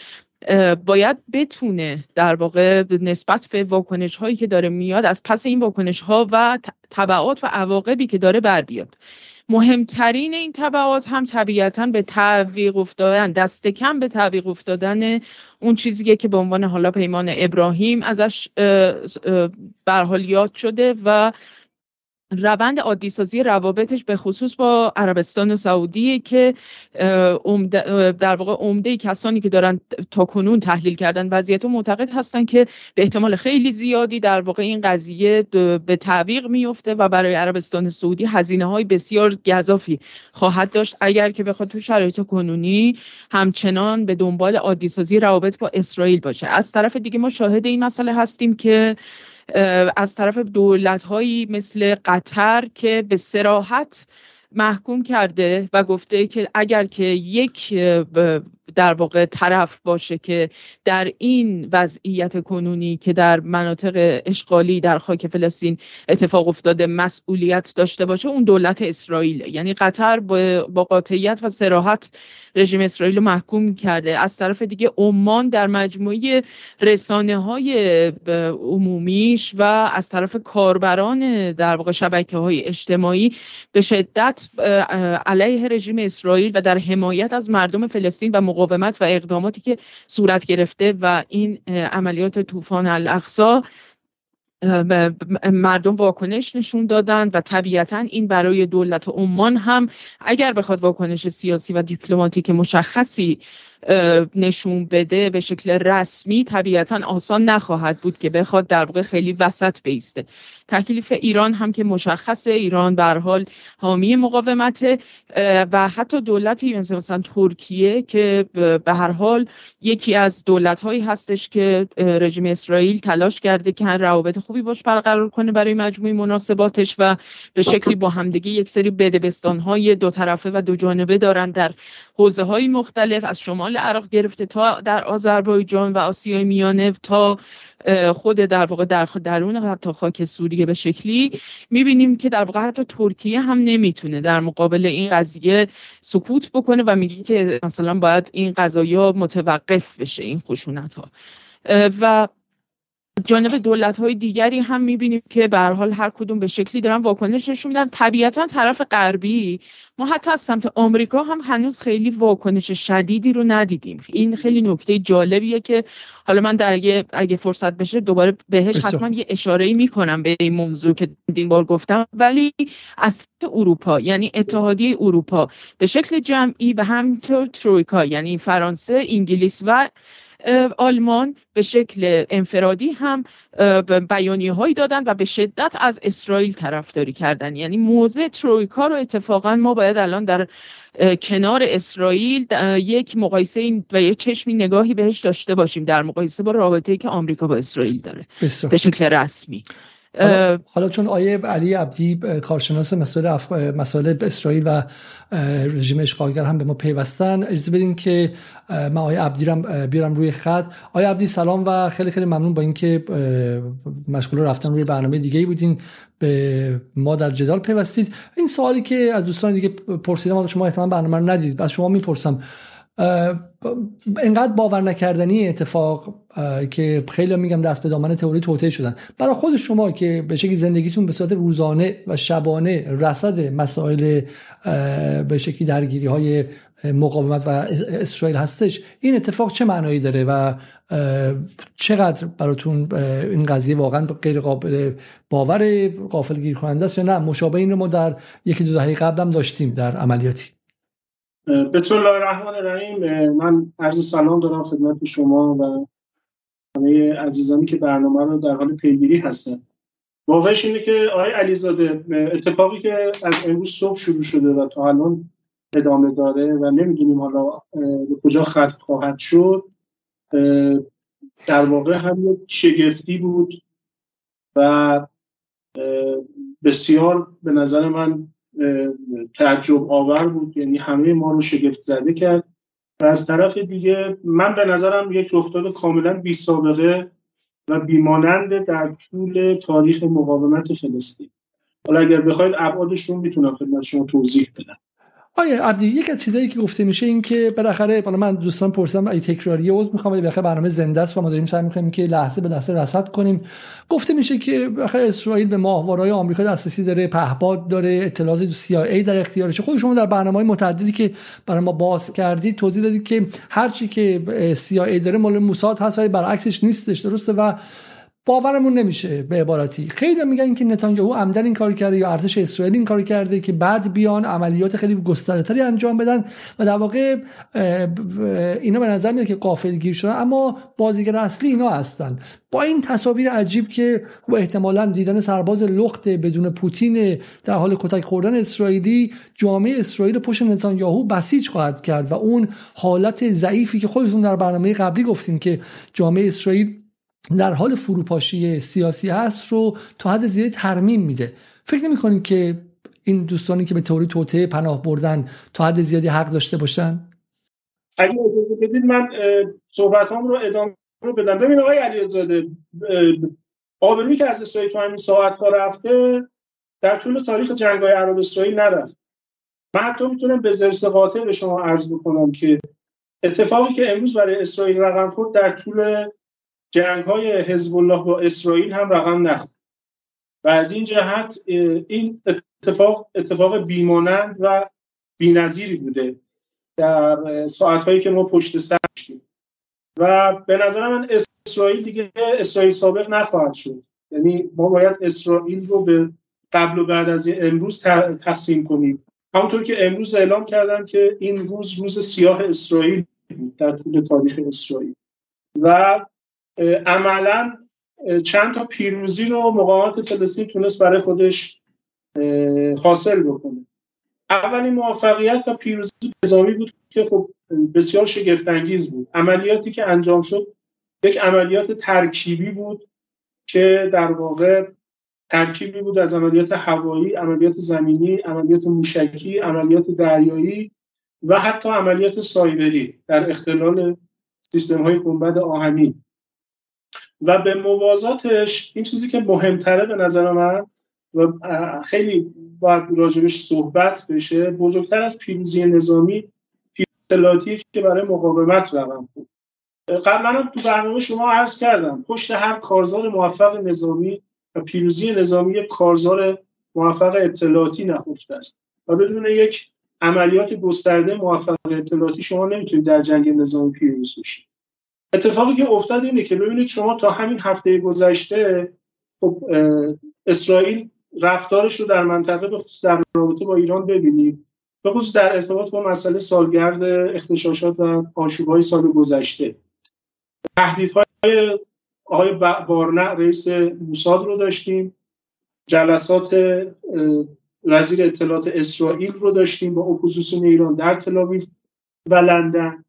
باید بتونه در واقع نسبت به واکنش هایی که داره میاد از پس این واکنش ها و طبعات و عواقبی که داره بر بیاد. مهمترین این طبعات هم طبیعتا به تعویق افتادن دست کم به تعویق افتادن اون چیزی که به عنوان حالا پیمان ابراهیم ازش برحال یاد شده و روند عادی سازی روابطش به خصوص با عربستان و سعودی که در واقع عمده کسانی که دارن تا کنون تحلیل کردن وضعیت معتقد هستن که به احتمال خیلی زیادی در واقع این قضیه به تعویق میفته و برای عربستان سعودی هزینه های بسیار گذافی خواهد داشت. اگر که بخواد تو شرایط کنونی همچنان به دنبال عادی سازی روابط با اسرائیل باشه. از طرف دیگه ما شاهد این مسئله هستیم که از طرف دولت هایی مثل قطر که به سراحت محکوم کرده و گفته که اگر که یک در واقع طرف باشه که در این وضعیت کنونی که در مناطق اشغالی در خاک فلسطین اتفاق افتاده مسئولیت داشته باشه اون دولت اسرائیل یعنی قطر با قاطعیت و سراحت رژیم اسرائیل رو محکوم کرده. از طرف دیگه عمان در مجموعه رسانه های عمومیش و از طرف کاربران در واقع شبکه های اجتماعی به شدت علیه رژیم اسرائیل و در حمایت از مردم فلسطین و مقاومت و اقداماتی که صورت گرفته و این عملیات طوفان الاقصا مردم واکنش نشون دادن و طبیعتا این برای دولت عمان هم اگر بخواد واکنش سیاسی و دیپلماتیک مشخصی نشون بده به شکل رسمی طبیعتا آسان نخواهد بود که بخواد در واقع خیلی وسط بیسته. تکلیف ایران هم که مشخصه. ایران به حال حامی مقاومت و حتی دولتی مثل مثلا ترکیه که به هر حال یکی از دولت هایی هستش که رژیم اسرائیل تلاش کرده که روابط خوبی باش برقرار کنه برای مجموعه مناسباتش و به شکلی با همدیگه یک سری بدبستان های دو طرفه و دو جانبه دارن در حوزه های مختلف. از شمال عراق گرفته تا در آذربایجان و آسیای میانه تا خود در واقع در درون حتی خاک سوریه به شکلی می‌بینیم که در واقع حتی ترکیه هم نمی‌تونه در مقابل این قضیه سکوت بکنه و میگه که مثلا باید این قضایا متوقف بشه این خشونت ها و جانب دولت های دیگری هم می‌بینیم که به حال هر کدوم به شکلی دارن واکنش نشون میدن. طبیعتا طرف غربی. ما حتی از سمت آمریکا هم هنوز خیلی واکنش شدیدی رو ندیدیم. این خیلی نکته جالبیه که حالا من در اگه, اگه فرصت بشه دوباره بهش حتما یه اشاره می‌کنم به این موضوع که این بار گفتم. ولی از اروپا یعنی اتحادیه اروپا به شکل جمعی و همینطور ترویکا یعنی فرانسه انگلیس و آلمان به شکل انفرادی هم بیانیه هایی دادن و به شدت از اسرائیل طرفداری کردن. یعنی موضع ترویکا رو اتفاقا ما باید الان در کنار اسرائیل یک مقایسه و یک چشمی نگاهی بهش داشته باشیم در مقایسه با رابطه که آمریکا با اسرائیل داره. به شکل رسمی. حالا, چون آیه علی عبدی کارشناس مسائل اف... مسائل اسرائیل و رژیم اشغالگر هم به ما پیوستن. اجازه بدین که من آیه عبدی رو بیارم روی خط. آیه عبدی سلام و خیلی خیلی ممنون با اینکه مشغول رفتن روی برنامه دیگه ای بودین. به ما در جدال پیوستید. این سوالی که از دوستان دیگه پرسیدم شما احتمال برنامه رو ندید از شما می‌پرسم. انقدر باور نکردنی اتفاق که خیلی میگم دست به دامن تئوری توطئه شدن. برای خود شما که به شکلی زندگیتون به صورت روزانه و شبانه رصد مسائل به شکلی درگیری های مقاومت و اسرائیل هستش این اتفاق چه معنایی داره و چقدر براتون این قضیه واقعا غیر قابل باور قافل گیر کننده است یا نه؟ مشابه این رو ما در یکی دو دهه قبل هم داشتیم در عملیاتی. بسم الله الرحمن الرحیم من عرض سلام دارم خدمت شما و همه عزیزانی که برنامه رو در حال پیگیری هستن. واقعش اینه که آقای علیزاده اتفاقی که از امروز صبح شروع شده و تا الان ادامه داره و نمی‌دونیم حالا به کجا ختم خواهد شد در واقع هم یک شگفتی بود و بسیار به نظر من تعجب آور بود. یعنی همه ما رو شگفت زده کرد. و از طرف دیگه من به نظرم یک رخداد کاملا بی سابقه و بیمانند در طول تاریخ مقاومت فلسطین. حالا اگر بخواید ابعادش رو می‌تونم خدمت شما توضیح بدم. آیا عبدی یک از چیزایی که گفته میشه این که بالاخره بالا من دوستان پرسیدم ای تکراری عذر می‌خوام ولی بالاخره برنامه زنده است و ما داریم سعی می‌کنیم که لحظه به لحظه رصد کنیم. گفته میشه که بالاخره اسرائیل به ماهواره‌های آمریکا دسترسی داره پهپاد داره اطلاعات ای در اختیارشه خود شما در برنامه‌های متعددی که برای ما باز کردید توضیح دادید که هر چی که ای داره مال موساد هست ولی برعکسش نیستش درسته؟ و باورمون نمیشه به عبارتی خیلی میگن که نتانیاهو عمدن این کار کرده یا ارتش اسرائیل این کار کرده که بعد بیان عملیات خیلی گسترده انجام بدن و در واقع اینا به نظر میاد که قافلگیر شدن. اما بازیگر اصلی اینا هستن. با این تصاویر عجیب که با احتمالا دیدن سرباز لخت بدون پوتین در حال کتک خوردن اسرائیلی جامعه اسرائیل پشت نتانیاهو بسیج خواهد کرد و اون حالت ضعیفی که خودتون در برنامه قبلی گفتیم که جامعه اسرائیل در حال فروپاشی سیاسی هست رو تا حد زیادی ترمیم میده. فکر نمی که این دوستانی که به تئوری توطعه پناه بردن تا حد زیادی حق داشته باشن؟ اگه اجازه بدید من صحبت هم رو ادامه رو بدم. ببین آقای علیزاده آبرویی که از اسرائیل تو همین ساعت ها رفته در طول تاریخ جنگ های عرب اسرائیل نرفت. من حتی می‌تونم به زرس قاطع به شما عرض بکنم که اتفاقی که امروز برای اسرائیل رقم خورد در طول جنگ های حزب الله با اسرائیل هم رقم نخورد. و از این جهت این اتفاق اتفاق بیمانند و بینظیری بوده در ساعتهایی که ما پشت سر و به نظر من اسرائیل دیگه اسرائیل سابق نخواهد شد. یعنی ما باید اسرائیل رو به قبل و بعد از امروز تقسیم کنیم. همونطور که امروز اعلام کردن که این روز روز سیاه اسرائیل در طول تاریخ اسرائیل. و عملا چند تا پیروزی رو مقاومت فلسطین تونست برای خودش حاصل بکنه. اولین موفقیت و پیروزی نظامی بود که خب بسیار شگفتانگیز بود. عملیاتی که انجام شد یک عملیات ترکیبی بود که در واقع ترکیبی بود از عملیات هوایی، عملیات زمینی، عملیات موشکی، عملیات دریایی و حتی عملیات سایبری در اختلال سیستم های گنبد آهنی و به موازاتش این چیزی که مهمتره به نظر من و خیلی باید راجبش صحبت بشه بزرگتر از پیروزی نظامی پیروزی که برای مقاومت رقم بود. قبلا تو برنامه شما عرض کردم پشت هر کارزار موفق نظامی و پیروزی نظامی یک کارزار موفق اطلاعاتی نهفته است. و بدون یک عملیات گسترده موفق اطلاعاتی شما نمی‌تونید در جنگ نظامی پیروز بشید. اتفاقی که افتاد اینه که ببینید شما تا همین هفته گذشته خب اسرائیل رفتارش رو در منطقه به خصوص در رابطه با ایران ببینید به خصوص در ارتباط با مسئله سالگرد اغتشاشات و آشوبهای سال گذشته. تهدیدهای آقای بارنئا رئیس موساد رو داشتیم. جلسات وزیر اطلاعات اسرائیل رو داشتیم با اپوزیسیون ایران در تل‌آویو و لندن.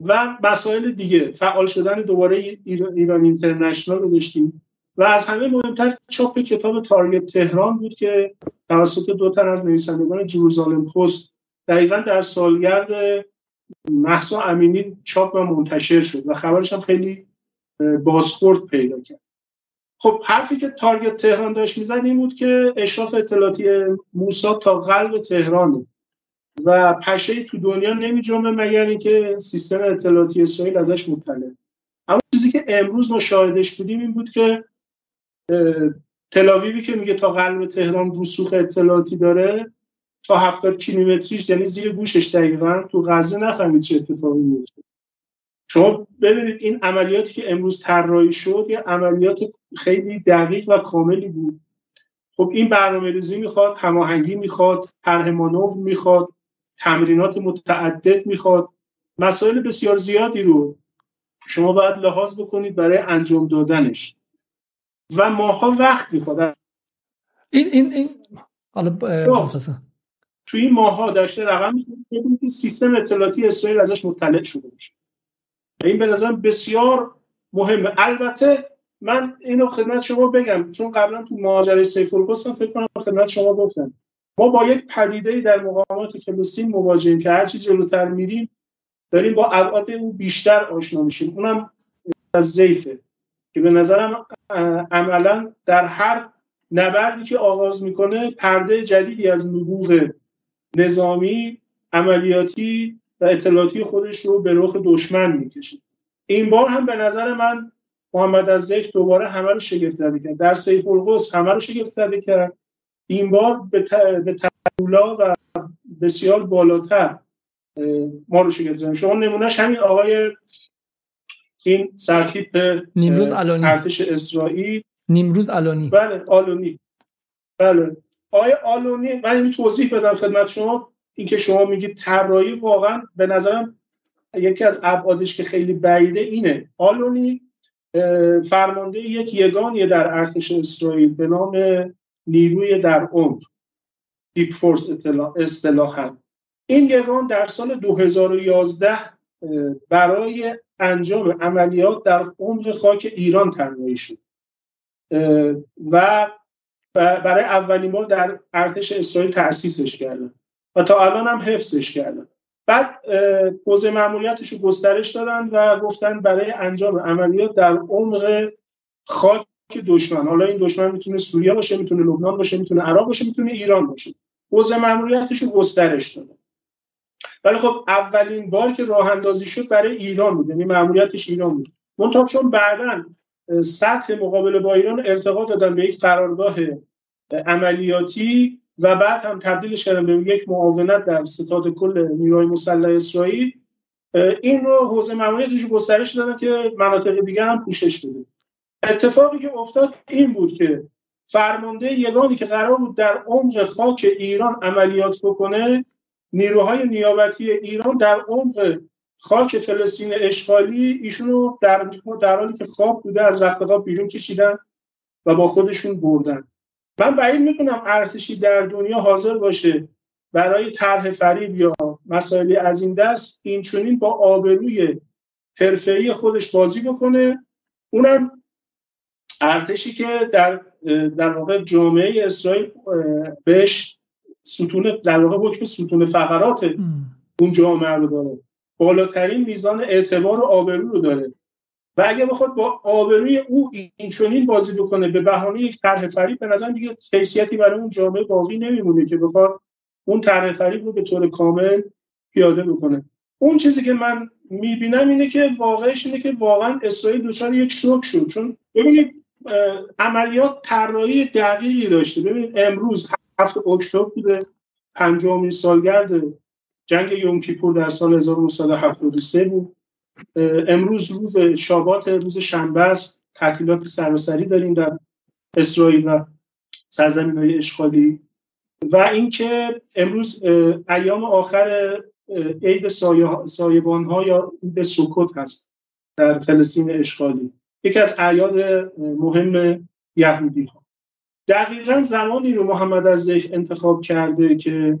و مسائل دیگه. فعال شدن دوباره ایران اینترنشنال رو داشتیم. و از همه مهمتر چاپ کتاب تارگت تهران بود که توسط دو تن از نویسندگان جروزالم پست دقیقا در سالگرد محسا امینی چاپ و منتشر شد و خبرش هم خیلی بازخورد پیدا کرد. خب حرفی که تارگت تهران داشت می‌زد این بود که اشراف اطلاعاتی موسا تا قلب تهرانه. و پشه تو دنیا نمی جمعه مگر اینکه سیستم اطلاعاتی اسرائیل ازش مطلع. اما چیزی که امروز ما شاهدش بودیم این بود که تلاویوی که میگه تا قلب تهران رسوخ اطلاعاتی داره تا هفتاد کیلومتریش یعنی زیر گوشش دقیقا تو غزه نفهمید چه اتفاقی میفته شما ببینید این عملیاتی که امروز طراحی شد یه عملیات خیلی دقیق و کاملی بود. خب این برنامه ریزی می‌خواد هماهنگی می‌خواد طرح مانور می‌خواد. تمرینات متعدد می‌خواد. مسائل بسیار زیادی رو شما باید لحاظ بکنید برای انجام دادنش. و ماها وقت می‌خواد. این این این حالا توی این ماها داشته رقم می‌خواد. که سیستم اطلاعاتی اسرائیل ازش مطلع شده باشه. این به نظرم بسیار مهمه. البته من اینو خدمت شما بگم. چون قبلا تو سیف القدس فکر کنم خدمت شما گفتم. ما با یک پدیده در مقامات فلسطین مواجهیم که هرچی جلوتر میریم داریم با ابعاد او بیشتر آشنا میشیم. اونم از زیفه که به نظرم عملا در هر نبردی که آغاز می‌کنه پرده جدیدی از نبوغ نظامی عملیاتی و اطلاعاتی خودش رو به رخ دشمن می‌کشه. این بار هم به نظر من محمد از زیف دوباره همه رو شگفت کرد. در سیف القدس همه رو شگفت کرد. این بار به, ت... و بسیار بالاتر ما رو شگفت زده شما نمونهش همین آقای این سرتیپ نیمرود علانی ارتش اسرائیل. نیمرود علانی بله آلونی بله. آقای آلونی من این توضیح بدم خدمت شما. اینکه شما میگید طراحی واقعا به نظرم یکی از ابعادش که خیلی بعیده اینه. آلونی فرمانده یک یگانی در ارتش اسرائیل به نام نیروی در عمق دیپ فورس اصطلاحا. این یگان در سال 2011 برای انجام عملیات در عمق خاک ایران طراحی شد. و برای اولین بار در ارتش اسرائیل تأسیسش کردن و تا الان هم حفظش کردن. بعد حوزه معمولیتش رو گسترش دادن و گفتن برای انجام عملیات در عمق خاک دشمن. حالا این دشمن می‌تونه سوریه باشه می‌تونه لبنان باشه می‌تونه عراق باشه می‌تونه ایران باشه. حوزه معمولیتش رو گسترش دادن ولی خب اولین بار که راه اندازی شد برای ایران بود. یعنی معمولیتش ایران بود. منتها چون بعدا سطح مقابله با ایران ارتقا دادن به یک قرارگاه عملیاتی و بعد هم تبدیلش کردن به یک معاونت در ستاد کل نیروهای مسلح اسرائیل. این رو حوزه ماموریتش رو گسترش دادن که مناطق دیگر هم پوشش بده. اتفاقی که افتاد این بود که فرمانده یگانی که قرار بود در عمق خاک ایران عملیات بکنه نیروهای نیابتی ایران در عمق خاک فلسطین اشغالی ایشون رو در, در حالی که خواب بوده از رخت بیرون کشیدن و با خودشون بردن. من بعید می‌کنم ارتشی در دنیا حاضر باشه برای طرح فریب یا مسائلی از این دست این چونین با آبروی حرفه‌ای خودش بازی بکنه. اونم ارتشی که در در واقع جامعه اسرائیل بهش ستون در واقع حکم ستون فقرات اون جامعه رو داره. بالاترین میزان اعتبار و آبرو رو داره. و اگه بخواد با آبروی او این چنین بازی بکنه به بهانه یک طرح فریب به نظر دیگه حیثیتی برای اون جامعه باقی نمیمونه که بخواد اون طرح فریب رو به طور کامل پیاده بکنه. اون چیزی که من می‌بینم اینه که واقعش اینه که واقعا اسرائیل دچار یک شوک شد. چون ببینید عملیات طراحی دقیقی داشته. ببینید امروز هفت اکتبر بوده پنجمین سالگرد جنگ یوم کیپور در سال 1973 بود. امروز روز شابات روز شنبه است. تعطیلات سراسری داریم در اسرائیل و سرزمین های اشغالی. و اینکه امروز ایام آخر عید سایبان ها یا عید سکوت هست در فلسطین اشغالی. یکی از اعیاد مهم یهودی ها دقیقا زمانی رو محمد از انتخاب کرده که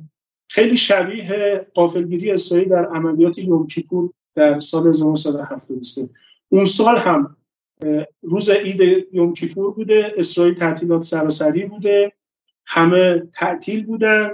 خیلی شبیه قافلگیری اسرائیل در عملیات یوم کیپور در سال 1973 اون سال هم روز عید یوم کیپور بوده اسرائیل تعطیلات سراسری بوده همه تعطیل بودن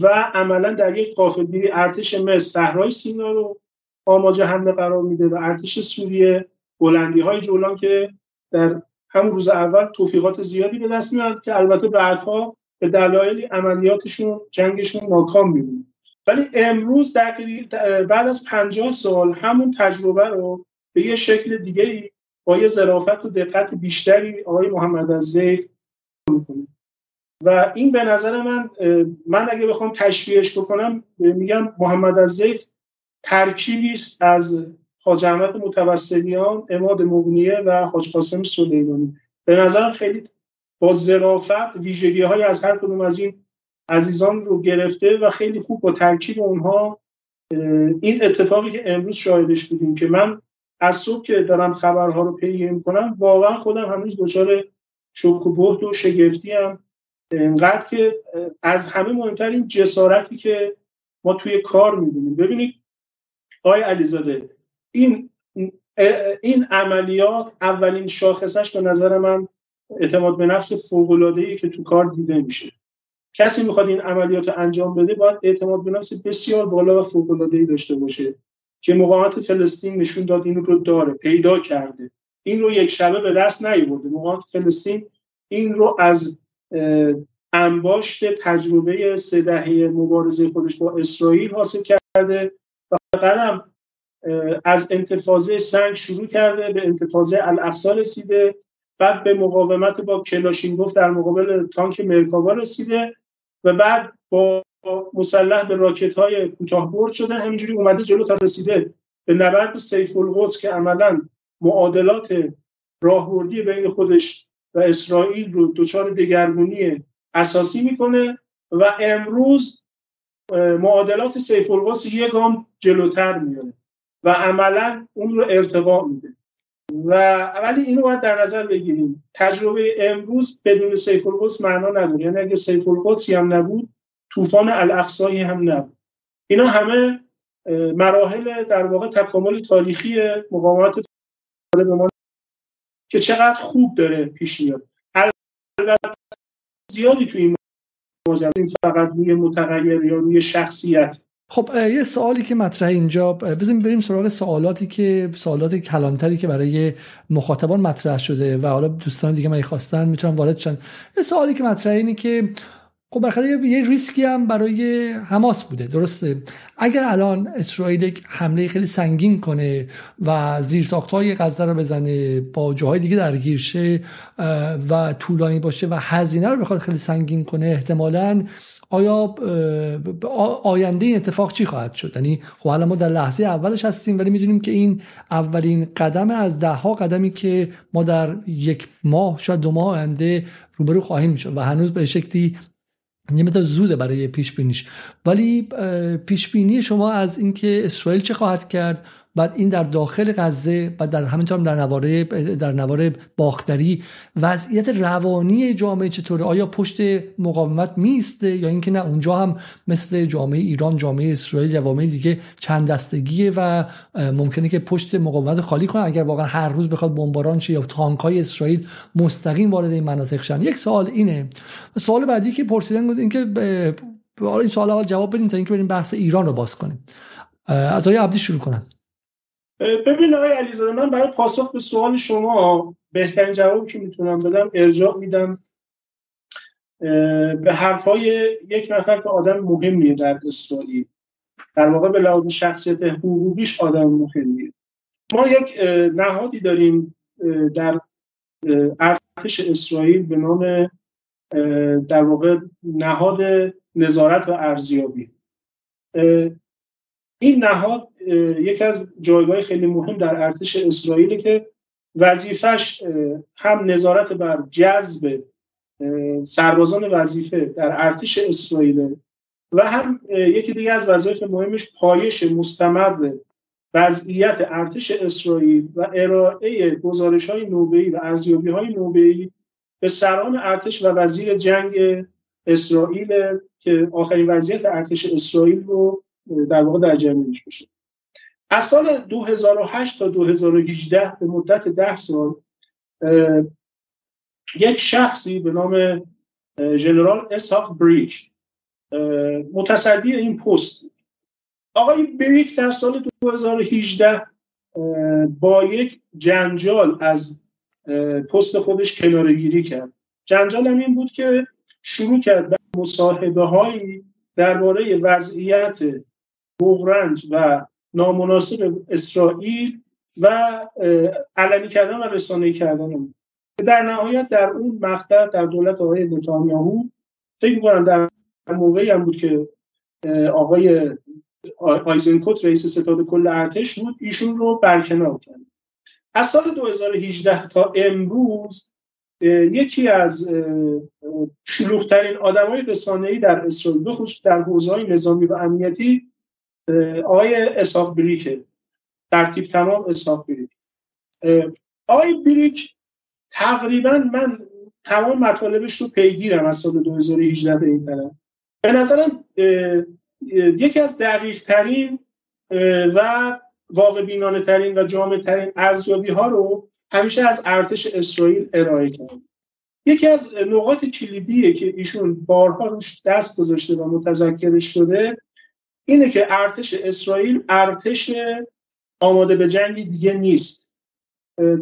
و عملا در یک قافلگیری ارتش مصر صحرای سینا رو آماج حمله قرار میده و ارتش سوریه بلندی های جولان که در همون روز اول توفیقات زیادی به دست میاد که البته بعدها به دلایلی عملیاتشون جنگشون ناکام می‌بینه ولی امروز بعد از پنجاه سال همون تجربه رو به یه شکل دیگه با یه ظرافت و دقت بیشتری آقای محمد از زیف می‌کنه. و این به نظر من من اگه بخوام تشبیهش بکنم میگم محمد از زیف ترکیبی است از حاج احمد متوسلیان اماد مغنیه و حاج قاسم سلیمانی. به نظرم خیلی با ظرافت ویژگی های از هر کدوم از این عزیزان رو گرفته و خیلی خوب با ترکیب اونها این اتفاقی که امروز شاهدش بودیم که من از صبح که دارم خبرها رو پیگیری می‌کنم واقعا خودم هنوز دچار شوک و بهت و شگفتی هم انقدر که از همه مهمتر این جسارتی که ما توی کار می‌بینیم. ببینید آقای علیزاده این این عملیات اولین شاخصش به نظر من اعتماد به نفس ای که تو کار دیده میشه. کسی می‌خواد این عملیات رو انجام بده باید اعتماد به نفس بسیار بالا و ای داشته باشه که مقاومت فلسطین نشون داد این رو داره پیدا کرده. این رو یک شبه به دست نیورده. مقاومت فلسطین این رو از انباشت تجربه سه دهه مبارزه خودش با اسرائیل حاصل کرده. و قدم از انتفاضه سنگ شروع کرده به انتفاضه الاقصا رسیده. بعد به مقاومت با کلاشینکوف در مقابل تانک مرکاوا رسیده. و بعد با مسلح به راکت های کوتاه برد شده. همینجوری اومده جلو تا رسیده به نبرد سیف القدس که عملا معادلات راهبردی بین خودش و اسرائیل رو دچار دگرگونی اساسی می‌کنه. و امروز معادلات سیف القدس یک گام جلوتر میاره و عملا اون رو ارتقا میده. و ولی اینو باید در نظر بگیریم. تجربه امروز بدون سیف القدس معنا نداره. یعنی اگه سیف القدسی هم نبود طوفان الاقصایی هم نبود. اینا همه مراحل در واقع تکامل تاریخی مقاومت ما که چقدر خوب داره پیش میاد. البته زیادی تو این ماجرا فقط روی متغیر یا روی شخصیت. خب یه سوالی که مطرح اینجا بزنیم بریم سراغ سوالاتی که سوالات کلانتری که برای مخاطبان مطرح شده و حالا دوستان دیگه من خواستن می‌تونن وارد شن. یه سوالی که مطرح اینه که خب بالاخره یه ریسکی هم برای حماس بوده درسته؟ اگر الان اسرائیل یک حمله خیلی سنگین کنه و زیر های غزه رو بزنه با جاهای دیگه درگیر شه و طولانی باشه و هزینه رو بخواد خیلی سنگین کنه احتمالاً آیا آینده این اتفاق چی خواهد شد؟ یعنی خب حالا ما در لحظه اولش هستیم ولی می‌دونیم که این اولین قدم از ده ها قدمی که ما در یک ماه شاید دو ماه آینده روبرو خواهیم شد و هنوز به شکلی یه مدار زوده برای پیش بینیش ولی پیش بینی شما از اینکه اسرائیل چه خواهد کرد؟ بعد این در داخل غزه و در همینطور در نواره در نواره باختری وضعیت روانی جامعه چطوره؟ آیا پشت مقاومت میسته یا اینکه نه اونجا هم مثل جامعه ایران جامعه اسرائیل جوامع دیگه چند دستگیه و ممکنه که پشت مقاومت خالی کنه اگر واقعا هر روز بخواد بمباران شه یا تانک های اسرائیل مستقیم وارد این مناطق شن. یک سوال اینه. سوال بعدی که پرسیدن بود اینکه این سوال اول جواب بدیم تا اینکه بریم بحث ایران رو باز کنیم. از آقای عبدی شروع کنم. ببین آقای علیزاده من برای پاسخ به سوال شما بهترین جواب که می‌تونم بدم ارجاع میدم به حرفهای یک نفر که آدم مهمیه در اسرائیل. در واقع به لحاظ شخصیت حقوقیش آدم مهمیه. ما یک نهادی داریم در ارتش اسرائیل به نام در واقع نهاد نظارت و ارزیابی. این نهاد یکی از جایگاه خیلی مهم در ارتش اسرائیل که وظیفش هم نظارت بر جذب سربازان وظیفه در ارتش اسرائیل و هم یکی دیگه از وظایف مهمش پایش مستمر وضعیت ارتش اسرائیل و ارائه گزارش های نوبهی و ارزیابی های نوبهی به سران ارتش و وزیر جنگ اسرائیل که آخرین وضعیت ارتش اسرائیل رو در واقع در جریانش بشه. از سال 2008 تا 2018 به مدت ده سال یک شخصی به نام ژنرال اسحاق بریک متصدی این پست آقای بریک در سال 2018 با یک جنجال از پست خودش کنارگیری کرد. جنجال هم این بود که شروع کرد به مصاحبه هایی درباره وضعیت بغرنج و نامناسب اسرائیل و علنی کردن و رسانه کردن در نهایت در اون مقطع در دولت آقای نتانیاهو فکر می‌کنم در موقعی هم بود که آقای آیزنکوت رئیس ستاد کل ارتش بود ایشون رو برکنار کرد. از سال 2018 تا امروز یکی از شلوغترین آدمای رسانه‌ای در اسرائیل بخصوص در حوزه نظامی و امنیتی آقای اساق بریکه. ترتیب تمام اساق بریک. آقای بریک تقریبا من تمام مطالبش رو پیگیرم از سال 2018 به این طرف. به نظرم یکی از دقیق ترین و واقع بینانه ترین و جامع ترین ارزیابی ها رو همیشه از ارتش اسرائیل ارائه کرد یکی از نقاط کلیدیه که ایشون بارها روش دست گذاشته و متذکرش شده اینه که ارتش اسرائیل ارتش آماده به جنگی دیگه نیست.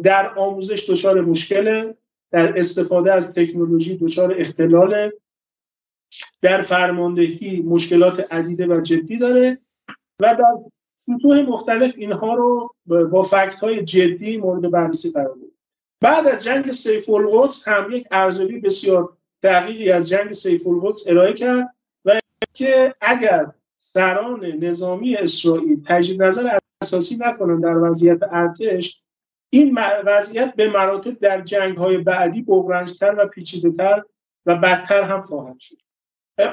در آموزش دچار مشکله در استفاده از تکنولوژی دچار اختلاله. در فرماندهی مشکلات عدیده و جدی داره و در سطوح مختلف اینها رو با فکت های جدی مورد بررسی قرار داد بعد از جنگ سیف القدس هم یک ارزیابی بسیار دقیقی از جنگ سیف القدس ارائه کرد و که اگر سران نظامی اسرائیل تجدید نظر اساسی نکنند در وضعیت ارتش این وضعیت به مراتب در جنگ های بعدی بغرنجتر و پیچیدهتر و بدتر هم خواهد شد.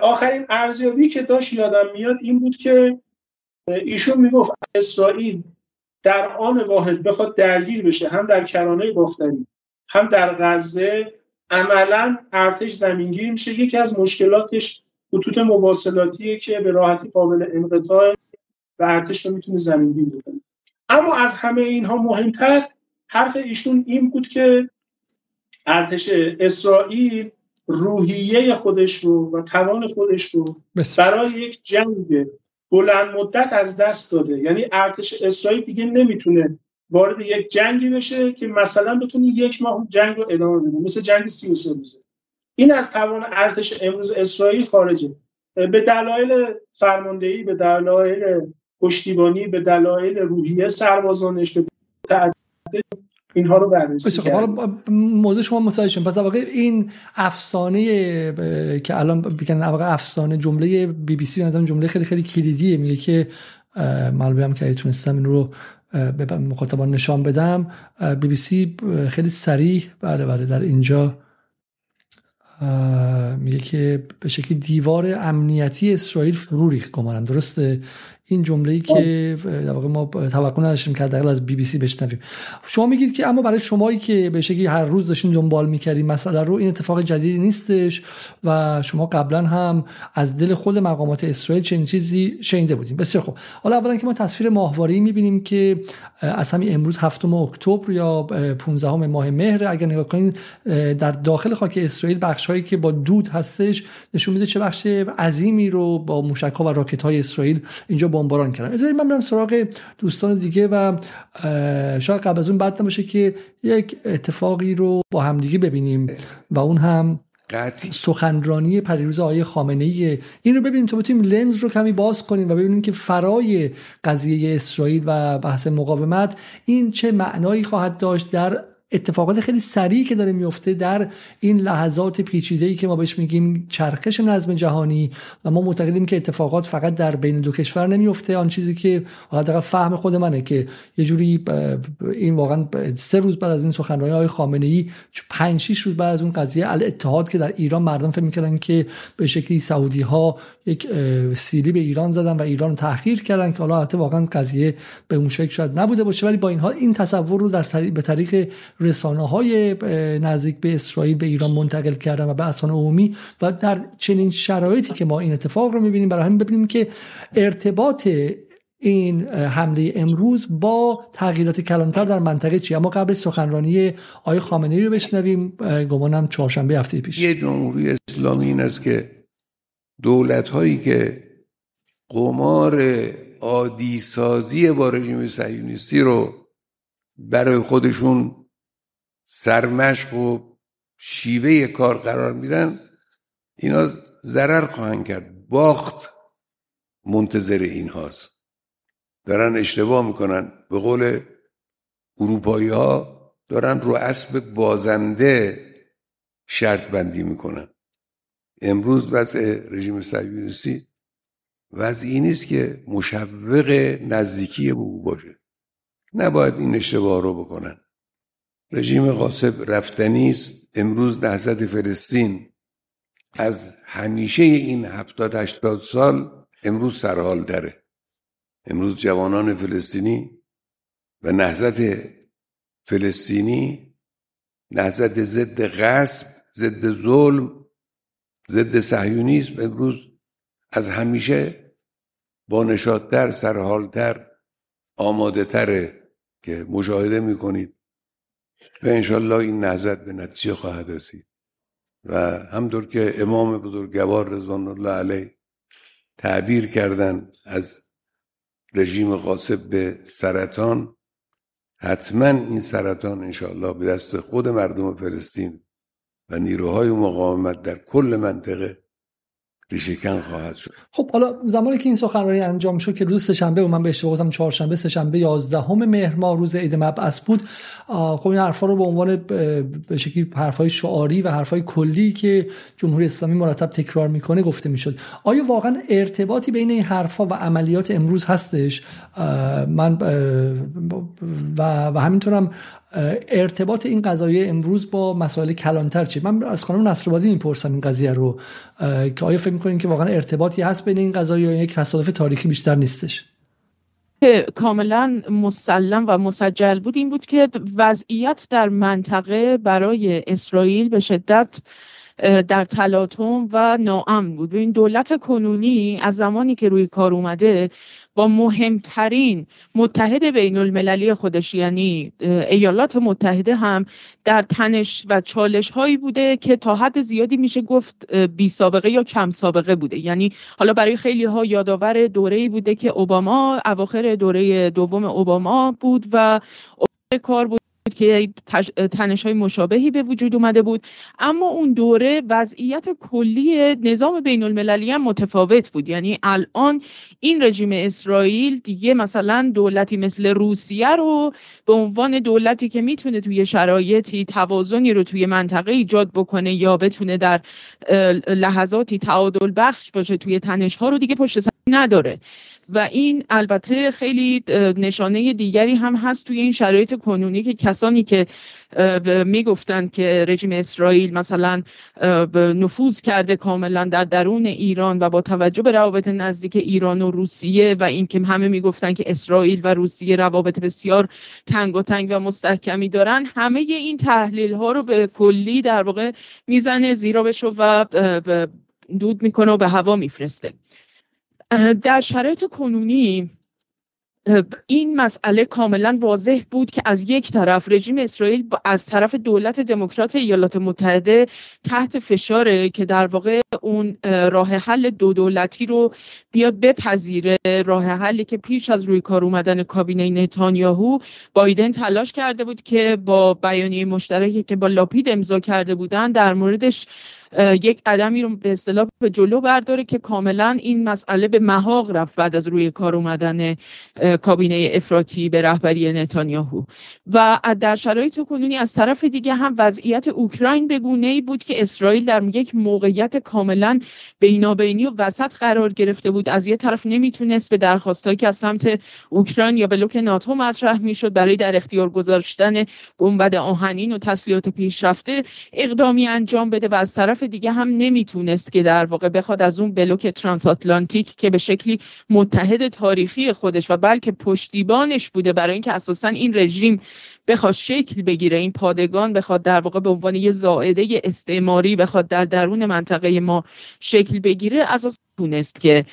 آخرین ارزیابی که داشت یادم میاد این بود که ایشون می‌گفت اسرائیل در آن واحد بخواد درگیر بشه هم در کرانه باختری هم در غزه. عملا ارتش زمینگیر میشه. یکی از مشکلاتش خطوط مواصلاتیه که به راحتی قابل انقطاع و ارتش رو می‌تونه زمینگیر بکنه. اما از همه اینها مهمتر حرف ایشون این بود که ارتش اسرائیل روحیه خودش رو و توان خودش رو برای یک جنگ بلند مدت از دست داده. یعنی ارتش اسرائیل دیگه نمی‌تونه وارد یک جنگی بشه که مثلا بتونه یک ماه جنگ رو ادامه بده. مثل جنگ 33 روزه. این از توان ارتش امروز اسرائیل خارجه. به دلایل فرماندهی به دلایل پشتیبانی به دلایل روحیه سربازانش به تعدد اینها رو بررسی خب حالا موضوع شما متوجه شدم پس واقع این افسانه که الان بگن واقع افسانه جمله بی بی سی نظرم جمله خیلی خیلی کلیدیه. میگه که معلومه هم که تونستم این رو به مخاطبان نشان بدم بی بی سی خیلی سریع بله بله در اینجا میگه که به شکل دیوار امنیتی اسرائیل فرو ریخت گمانم. درسته؟ این جمله ای که در واقع ما توقع نداشتیم که حداقل از بی بی سی بشنویم. شما میگید که اما برای شمایی که به شکلی هر روز داشتین دنبال می‌کردیم مسئله رو این اتفاق جدیدی نیستش و شما قبلا هم از دل خود مقامات اسرائیل چنین چیزی شنیده بودیم بسیار خوب. حالا اولا که ما تصویر ماهواره می‌بینیم که از همین امروز هفتم اکتبر یا 15 ماه مهر اگر نگاه کنید در داخل خاک اسرائیل بخش هایی که با دود هستش نشون میده چه بخش عظیمی رو با موشک ها و راکت های اسرائیل اینجا بمباران کردن از من برم سراغ دوستان دیگه و شاید قبل از اون بعد نباشه که یک اتفاقی رو با همدیگه ببینیم و اون هم سخنرانی پریروز آقای خامنه ای این رو ببینیم تا بتونیم لنز رو کمی باز کنیم و ببینیم که فرای قضیه اسرائیل و بحث مقاومت این چه معنایی خواهد داشت در اتفاقات خیلی سریعی که داره میفته در این لحظات پیچیده ای که ما بهش میگیم چرخش نظم جهانی و ما معتقدیم که اتفاقات فقط در بین دو کشور نمیفته. آن چیزی که حالا فهم خود منه که یه جوری این واقعا سه روز بعد از این سخنرانی های خامنه ای 5 6 روز بعد از اون قضیه الاتحاد که در ایران مردم فکر می‌کردن که به شکلی سعودی ها یک سیلی به ایران زدن و ایران تحقیر کردن که حالا واقعا قضیه به اون شکل شاید نبوده باشه. ولی با این حال این تصور رو در طریق به طریق رسانه های نزدیک به اسرائیل به ایران منتقل کردن و به اسان عمومی و در چنین شرایطی که ما این اتفاق رو می‌بینیم برای همین ببینیم که ارتباط این حمله امروز با تغییرات کلانتر در منطقه چی اما قبل سخنرانی آقای خامنه ای رو بشنویم. گمانم چهارشنبه هفته پیش. یه جمهوری اسلامی این است که دولت هایی که قمار عادی سازی با رژیم صهیونیستی رو برای خودشون سرمشق و شیوه کار قرار میدن اینا ضرر خواهند کرد. باخت منتظر این هاست. دارن اشتباه می‌کنن. به قول اروپایی ها دارن رو اسب بازنده شرط بندی می‌کنن. امروز وضع رژیم صهیونیستی وضعی نیست که مشوق نزدیکی به او باشه. نباید این اشتباه رو بکنن. رژیم قاسب رفتنی است. امروز نهضت فلسطین. از همیشه این هفتاد هشتاد سال امروز سرحال داره. امروز جوانان فلسطینی و نهضت فلسطینی نهضت ضد غصب ضد ظلم ضد صهیونیسم امروز از همیشه با نشادتر سرحالتر آماده تره که مشاهده می‌کنید. و انشالله این نهضت به نتیجه خواهد رسید. و همطور که امام بزرگوار رضوان الله علیه تعبیر کردن از رژیم قاسب به سرطان حتما این سرطان انشاءالله به دست خود مردم فلسطین و نیروهای مقاومت در کل منطقه ریشهکن خواهد شد. خب حالا زمانی که این سخنرانی انجام شد که روز سهشنبه و من به اشتباه گفتم چهارشنبه سهشنبه 11 مهر ماه روز عید مبعث بود. خب این حرفا رو به عنوان به شکلی حرفای شعاری و حرفای کلی که جمهوری اسلامی مرتب تکرار می‌کنه گفته می‌شد. آیا واقعا ارتباطی بین این حرفا و عملیات امروز هستش؟ من و, و همینطورم ارتباط این قضایه امروز با مسائل کلانتر چیه؟ من از خانم نصرآبادی می‌پرسم این قضیه رو که آیا فکر می‌کنین که واقعا ارتباطی هست بین این قضایه یا یک تصادف تاریخی بیشتر نیستش؟ کاملا مسلم و مسجل بود این بود که وضعیت در منطقه برای اسرائیل به شدت در تلاطم و ناامن بود. این دولت کنونی از زمانی که روی کار اومده با مهمترین متحد بین المللی خودش یعنی ایالات متحده هم در تنش و چالش هایی بوده که تا حد زیادی میشه گفت بی سابقه یا کم سابقه بوده. یعنی حالا برای خیلی ها یادآور دوره بوده که اوباما اواخر دوره دوم اوباما بود و کار بود. که تنش های مشابهی به وجود اومده بود. اما اون دوره وضعیت کلی نظام بین المللی هم متفاوت بود. یعنی الان این رژیم اسرائیل دیگه مثلا دولتی مثل روسیه رو به عنوان دولتی که می‌تونه توی شرایطی توازنی رو توی منطقه ایجاد بکنه یا بتونه در لحظاتی تعادل بخش باشه توی تنش ها رو دیگه پشت سر نداره. و این البته خیلی نشانه دیگری هم هست توی این شرایط کنونی که کسانی که می‌گفتند که رژیم اسرائیل مثلا نفوذ کرده کاملا در درون ایران و با توجه به روابط نزدیک ایران و روسیه و اینکه همه می‌گفتن که اسرائیل و روسیه روابط بسیار تنگ و تنگ و مستحکمی دارن همه این تحلیل ها رو به کلی در واقع می‌زنه زیرا بشو و دود می‌کنه و به هوا میفرسته. در شرایط کنونی این مسئله کاملا واضح بود که از یک طرف رژیم اسرائیل از طرف دولت دموکرات ایالات متحده تحت فشاره که در واقع اون راه حل دو دولتی رو بیاد بپذیره راه حلی که پیش از روی کار اومدن کابینه نتانیاهو بایدن تلاش کرده بود که با بیانیه مشترکی که با لاپید امضا کرده بودن در موردش یک قدمی رو به اصطلاح به جلو برداره که کاملا این مسئله به محاق رفت بعد از روی کار اومدن کابینه افراطی به رهبری نتانیاهو. و در شرایط کنونی از طرف دیگه هم وضعیت اوکراین به گونه ای بود که اسرائیل در یک موقعیت کاملا بینابینی و وسط قرار گرفته بود. از یه طرف نمی‌تونست به درخواستهایی که از سمت اوکراین یا بلوک ناتو مطرح می‌شد برای در اختیار گذاشتن گنبد آهنین و تسلیحات پیشرفته اقدامی انجام بده و از طرف دیگه هم نمی‌تونست که در واقع بخواد از اون بلوک ترانس آتلانتیک که به شکلی متحد تاریخی خودش و بلکه پشتیبانش بوده برای اینکه اساسا این رژیم بخواد شکل بگیره این پادگان بخواد در واقع به عنوان یه زائده استعماری بخواد در درون منطقه ما شکل بگیره اساس تونست که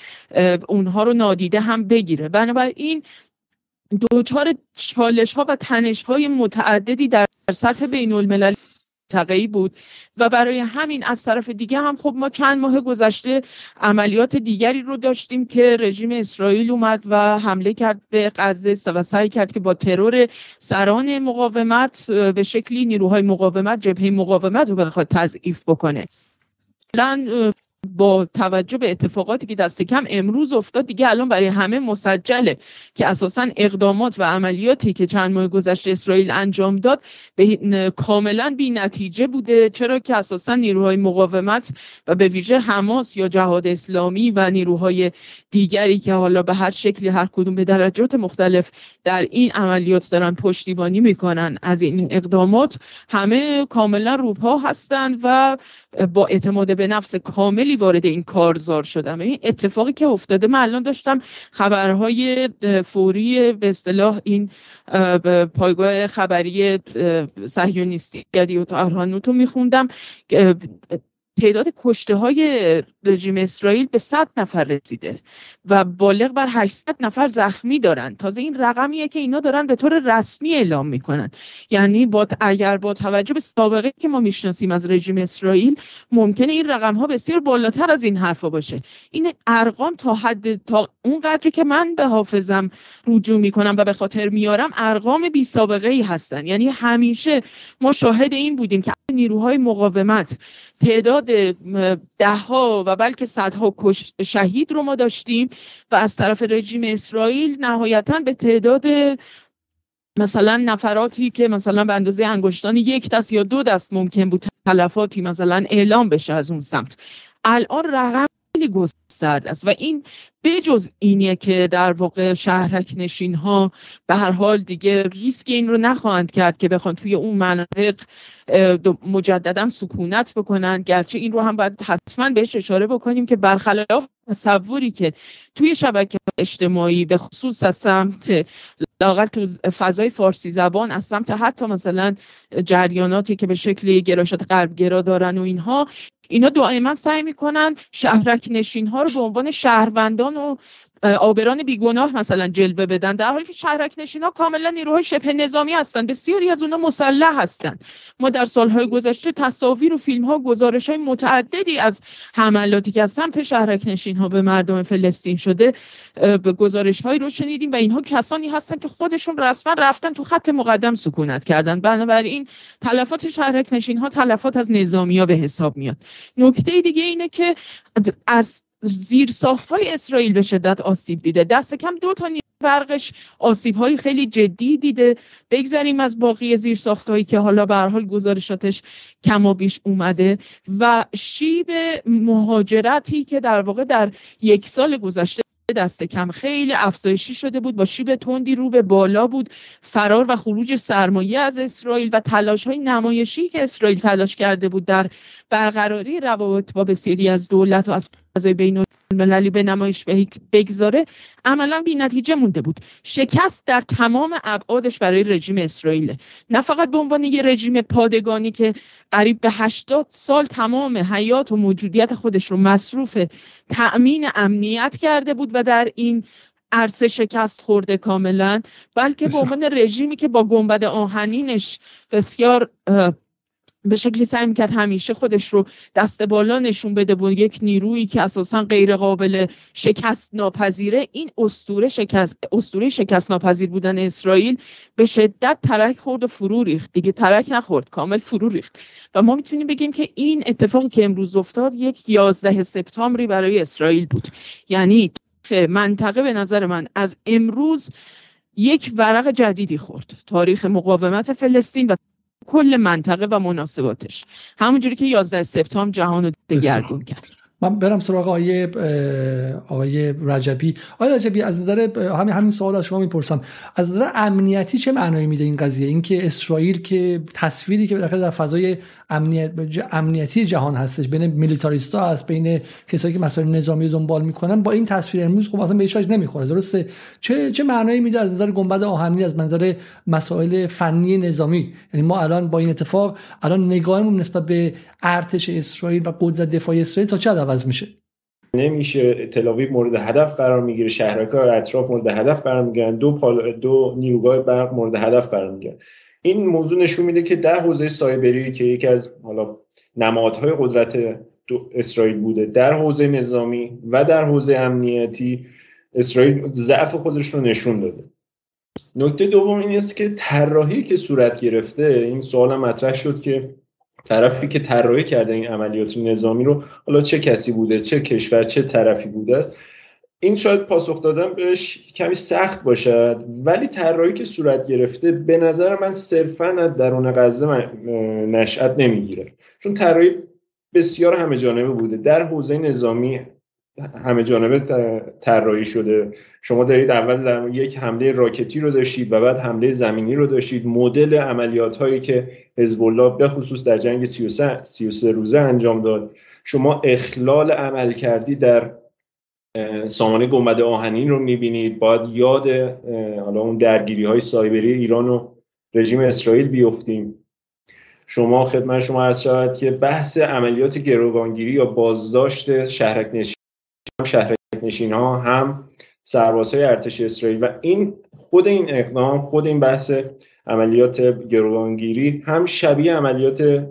اونها رو نادیده هم بگیره. بنابراین دوچار چالش ها و تنش های متعددی در سطح بین منطقه‌ای بود. و برای همین از طرف دیگه هم خب ما چند ماه گذشته عملیات دیگری رو داشتیم که رژیم اسرائیل اومد و حمله کرد به غزه و سعی کرد که با ترور سران مقاومت به شکلی نیروهای مقاومت جبهه مقاومت رو بخواد تضعیف بکنه. با توجه به اتفاقاتی که دست کم امروز افتاد دیگه الان برای همه مسجله که اساسا اقدامات و عملیاتی که چند ماه گذشته اسرائیل انجام داد به کاملا بی نتیجه بوده. چرا که اساسا نیروهای مقاومت و به ویژه حماس یا جهاد اسلامی و نیروهای دیگری که حالا به هر شکلی هر کدوم به درجات مختلف در این عملیات دارن پشتیبانی می‌کنن. از این اقدامات همه کاملا روپا هستند و با اعتماد به نفس کاملی وارد این کارزار شدم. این اتفاقی که افتاده من الان داشتم خبرهای فوری به اصطلاح این پایگاه خبری صهیونیستی یادیوت آرهانوتو میخوندم. تعداد کشته های رژیم اسرائیل به 100 نفر رسیده و بالغ بر 800 نفر زخمی دارن تازه این رقمیه که اینا دارن به طور رسمی اعلام می‌کنن. یعنی با اگر با توجه به سابقه که ما می‌شناسیم از رژیم اسرائیل ممکنه این رقم ها بسیار بالاتر از این حرفا باشه. این ارقام تا حد تا اون قدری که من به حافظم رجوع می‌کنم و به خاطر میارم ارقام بی سابقه ای هستن. یعنی همیشه ما شاهد این بودیم که نیروهای مقاومت تعداد دهها و بلکه صدها شهید رو ما داشتیم و از طرف رژیم اسرائیل نهایتا به تعداد مثلا نفراتی که مثلا به اندازه انگشتان یک دست یا دو دست ممکن بود تلفاتی مثلا اعلام بشه از اون سمت. الان رقم خیلی گسترده است و این بجز اینیه که در واقع شهرک نشین ها به هر حال دیگه ریسک این رو نخواهند کرد که بخوان توی اون مناطق مجددا سکونت بکنن. گرچه این رو هم باید حتما بهش اشاره بکنیم که برخلاف تصوری که توی شبکه اجتماعی به خصوص از سمت لاقل تو فضای فارسی زبان از سمت حتی مثلا جریاناتی که به شکل گراشات غربگرا دارن و اینها اینا دائما سعی می‌کنن شهرک نشین ها رو به عنوان شهروندان و آبران بیگناه مثلا جلوه بدن. در حالی که شهرک نشین ها کاملا نیروهای شبه نظامی هستند بسیاری از اونها مسلح هستند ما در سالهای گذشته تصاویر و فیلم ها گزارش های متعددی از حملاتی که از سمت شهرک نشین ها به مردم فلسطین شده به گزارش هایی رو شنیدیم و اینها کسانی هستند که خودشون رسما رفتن تو خط مقدم سکونت کردن. بنابراین تلفات شهرک نشین ها تلفات از نظامی ها به حساب میاد. نکته دیگه اینه که از زیر اسرائیل به شدت آسیب دیده. دست کم دو تا برقش آسیب های خیلی جدی دیده. بگذاریم از باقی زیر هایی که حالا به حال گزارشاتش کم و بیش اومده و شیب مهاجرتی که در واقع در یک سال گذشته دست کم خیلی افزایشی شده بود. با شیب تندی رو به بالا بود. فرار و خروج سرمایه از اسرائیل و تلاش های نمایشی که اسرائیل تلاش کرده بود در برقراری روابط با بسیاری از دولت و از فضای بین المللی به نمایش بگذاره. عملا بی نتیجه مونده بود. شکست در تمام ابعادش برای رژیم اسرائیل. نه فقط به عنوان یه رژیم پادگانی که قریب به 80 سال تمام حیات و موجودیت خودش رو مصروف تأمین امنیت کرده بود و در این عرصه شکست خورده کاملا. بلکه به عنوان رژیمی که با گنبد آهنینش بسیار به شکلی سعی می‌کرد همیشه خودش رو دست بالا نشون بده و یک نیرویی که اساسا غیر قابل شکست ناپذیره این استوره شکست استوره شکست ناپذیر بودن اسرائیل به شدت ترک خورد و فرو ریخت. دیگه ترک نخورد کامل فرو ریخت. و ما می‌تونیم بگیم که این اتفاقی که امروز افتاد یک 11 سپتامبری برای اسرائیل بود. یعنی منطقه به نظر من از امروز یک ورق جدیدی خورد. تاریخ مقاومت فلسطین و کل منطقه و مناسباتش. همونجوری که 11 سپتامبر جهان رو دگرگون کرد. من برم سراغ آقای آقای رجبی. آقای رجبی از نظر همین همین سوال از شما می‌پرسم. از نظر امنیتی چه معنایی میده این قضیه؟ اینکه اسرائیل که تصویری که بالاخره در فضای امنیت امنیتی جهان هستش بین میلیتاریستا هست بین کسایی که مسائل نظامی دنبال می‌کنن با این تصویر امروز خب اصلا به هیچ نمی‌خوره. درسته؟ چه چه معنایی میده از نظر گنبد آهنی از منظر مسائل فنی نظامی؟ یعنی ما الان با این اتفاق الان نگاهمون نسبت به ارتش اسرائیل و قدرت دفاعی اسرائیل تا چه عوض میشه. نمیشه. تلاویو مورد هدف قرار می‌گیره. شهرهای اطراف مورد هدف قرار می‌گیرن. دو پال... دو نیروگاه برق مورد هدف قرار می‌گیرن. این موضوع نشون میده که ده حوزه سایبری که یکی از حالا نمادهای قدرت اسرائیل بوده در حوزه نظامی و در حوزه امنیتی اسرائیل ضعف خودش رو نشون داده. نکته دوم این است که طراحی که صورت گرفته این سوال مطرح شد که طرفی که طراحی کرده این عملیات نظامی رو حالا چه کسی بوده چه کشور چه طرفی بوده است این شاید پاسخ دادن بهش کمی سخت باشد. ولی طراحی که صورت گرفته به نظر من صرفا از درون غزه نشأت نمی‌گیره. چون طراحی بسیار همه جانبه بوده. در حوزه نظامی همه جانبه طراحی شده. شما دارید اول در یک حمله راکتی رو داشتید و بعد حمله زمینی رو داشتید. مدل عملیات هایی که حزب الله به خصوص در جنگ 33, 33 روزه انجام داد. شما اخلال عمل کردی در سامانه گنبد آهنین رو می‌بینید. باید یاد حالا اون درگیری های سایبری ایران و رژیم اسرائیل بیفتیم. شما خدمت شما از شود که بحث عملیات گروگانگیری یا بازداشت شهرک نشین هم شهرک نشین ها هم سربازهای ارتش اسرائیل و این خود این اقدام خود این بحث عملیات گروگانگیری هم شبیه عملیات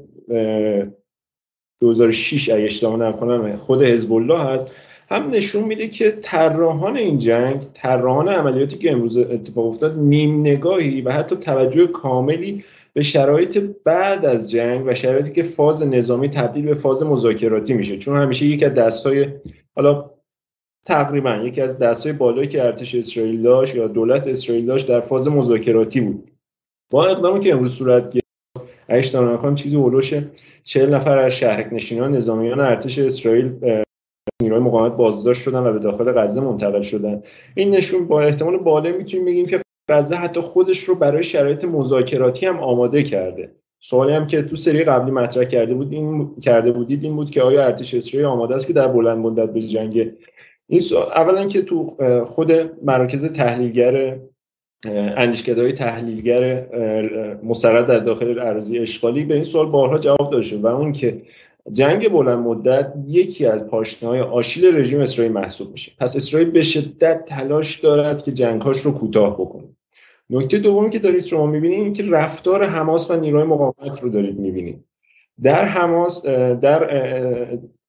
2006 اگه اشتباه نکنم خود حزب الله هست. هم نشون میده که طراحان این جنگ طراحان عملیاتی که امروز اتفاق افتاد نیم نگاهی و حتی توجه کاملی به شرایط بعد از جنگ و شرایطی که فاز نظامی تبدیل به فاز مذاکراتی میشه. چون همیشه یکی از دستای حالا تقریبا یکی از دستای بالایی که ارتش اسرائیل داشت یا دولت اسرائیل داشت در فاز مذاکراتی بود. با اقدامی که امروز صورت گرفت اگه چیزی اولوش 40 نفر از شهرک نشینان نظامیان ارتش اسرائیل نیروی مقاومت بازداشت شدن و به داخل غزه منتقل شدن. این نشون با احتمال بالا می‌تونیم بگیم که غزه حتی خودش رو برای شرایط مذاکراتی هم آماده کرده. سوالی هم که تو سری قبلی مطرح کرده بود این کرده بودید این بود که آیا ارتش اسرائیل آماده است که در بلند مدت به جنگ این اولا که تو خود مراکز تحلیلگر اندیشکده تحلیلگر مستقر در داخل اراضی اشغالی به این سوال بارها جواب داده و اون که جنگ بلند مدت یکی از پاشنهای آشیل رژیم اسرائیل محسوب میشه. پس اسرائیل به شدت تلاش دارد که جنگهاش رو کوتاه بکنه. نکته دومی که دارید شما می‌بینید این که رفتار حماس و نیروهای مقاومت رو دارید می‌بینید. در حماس در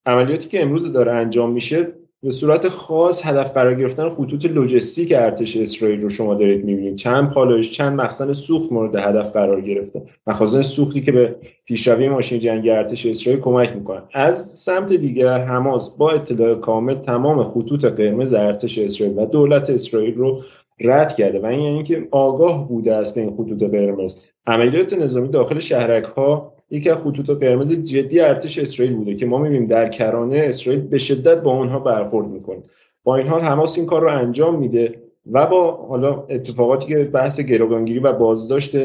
عملیاتی که امروز داره انجام میشه به صورت خاص هدف قرار گرفتن خطوط لوجستیک ارتش اسرائیل رو شما دارید می‌بینید. چند پالایش چند مخزن سوخت مورد هدف قرار گرفته. مخازن سوختی که به پیشروی ماشین جنگی ارتش اسرائیل کمک می‌کنن از سمت دیگر حماس با اطلاع کامل تمام خطوط قرمز ارتش اسرائیل و دولت اسرائیل رو رد کرده و این یعنی که آگاه بوده است به این خطوط قرمز. عملیات نظامی داخل شهرک ها یکی از خطوط قرمز جدی ارتش اسرائیل بوده که ما می‌بینیم در کرانه اسرائیل به شدت با آنها برخورد می‌کنه. با این حال حماس این کار رو انجام میده و با حالا اتفاقاتی که بحث گروگانگیری و بازداشت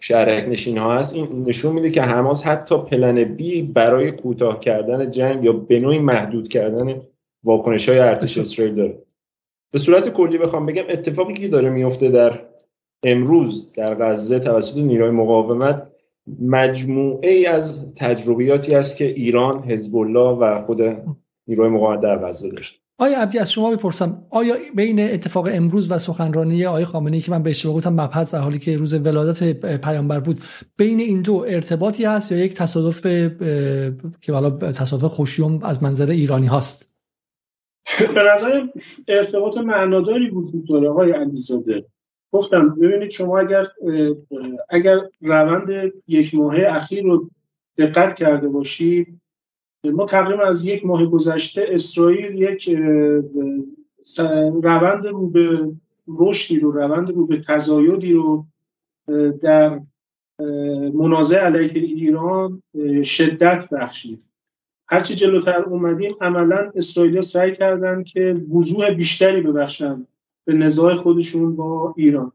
شهرک نشین ها هست این نشون میده که حماس حتی پلن بی برای کوتاه کردن جنگ یا به نوعی محدود کردن واکنش های ارتش اسرائیل داره. به صورت کلی بخوام بگم اتفاقی که داره میفته در امروز در غزه توسط نیروی مقاومت مجموعه ای از تجربیاتی است که ایران، حزب الله و خود نیروی مقاومت در غزه داشت. آیا عبدی از شما بپرسم آیا بین اتفاق امروز و سخنرانی آقای خامنه‌ای که من به اشتباه گفتم مبحث در حالی که روز ولادت پیامبر بود بین این دو ارتباطی هست یا یک تصادف که حالا تصادف خوشیوم از منظر ایرانی هاست؟ به نظر ارتباط معناداری وجود داره آقای علیزاده. گفتم ببینید شما اگر اگر روند یک ماهه اخیر رو دقت کرده باشید ما تقریبا از یک ماه گذشته اسرائیل یک روند رو به رشدی رو روند رو به تزایدی رو در منازع علیه ایران شدت بخشید. هرچی جلوتر اومدیم عملا اسرائیل سعی کردن که وضوح بیشتری ببخشن به نزاع خودشون با ایران.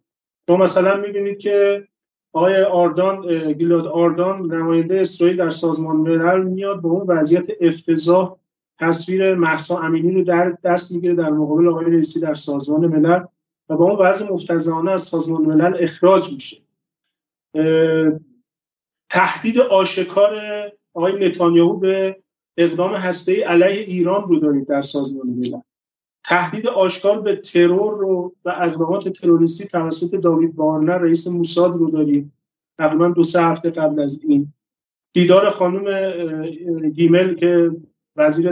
ما مثلا می‌بینید که آقای آردان گیلاد آردان نماینده اسرائیل در سازمان ملل میاد به اون وضعیت افتضاح تصویر محسا امینی رو در دست می‌گیره در مقابل آقای رئیسی در سازمان ملل و با اون وضع مفتزانه از سازمان ملل اخراج میشه. تهدید آشکار آقای نتانیاهو به اقدام هسته‌ای علیه ایران رو دارید در سازمان ملل. تهدید آشکار به ترور رو و اقدامات تروریستی توسط داوید بارنئا رئیس موساد رو داریم. تقریبا دو سه هفته قبل از این. دیدار خانم گملیل که وزیر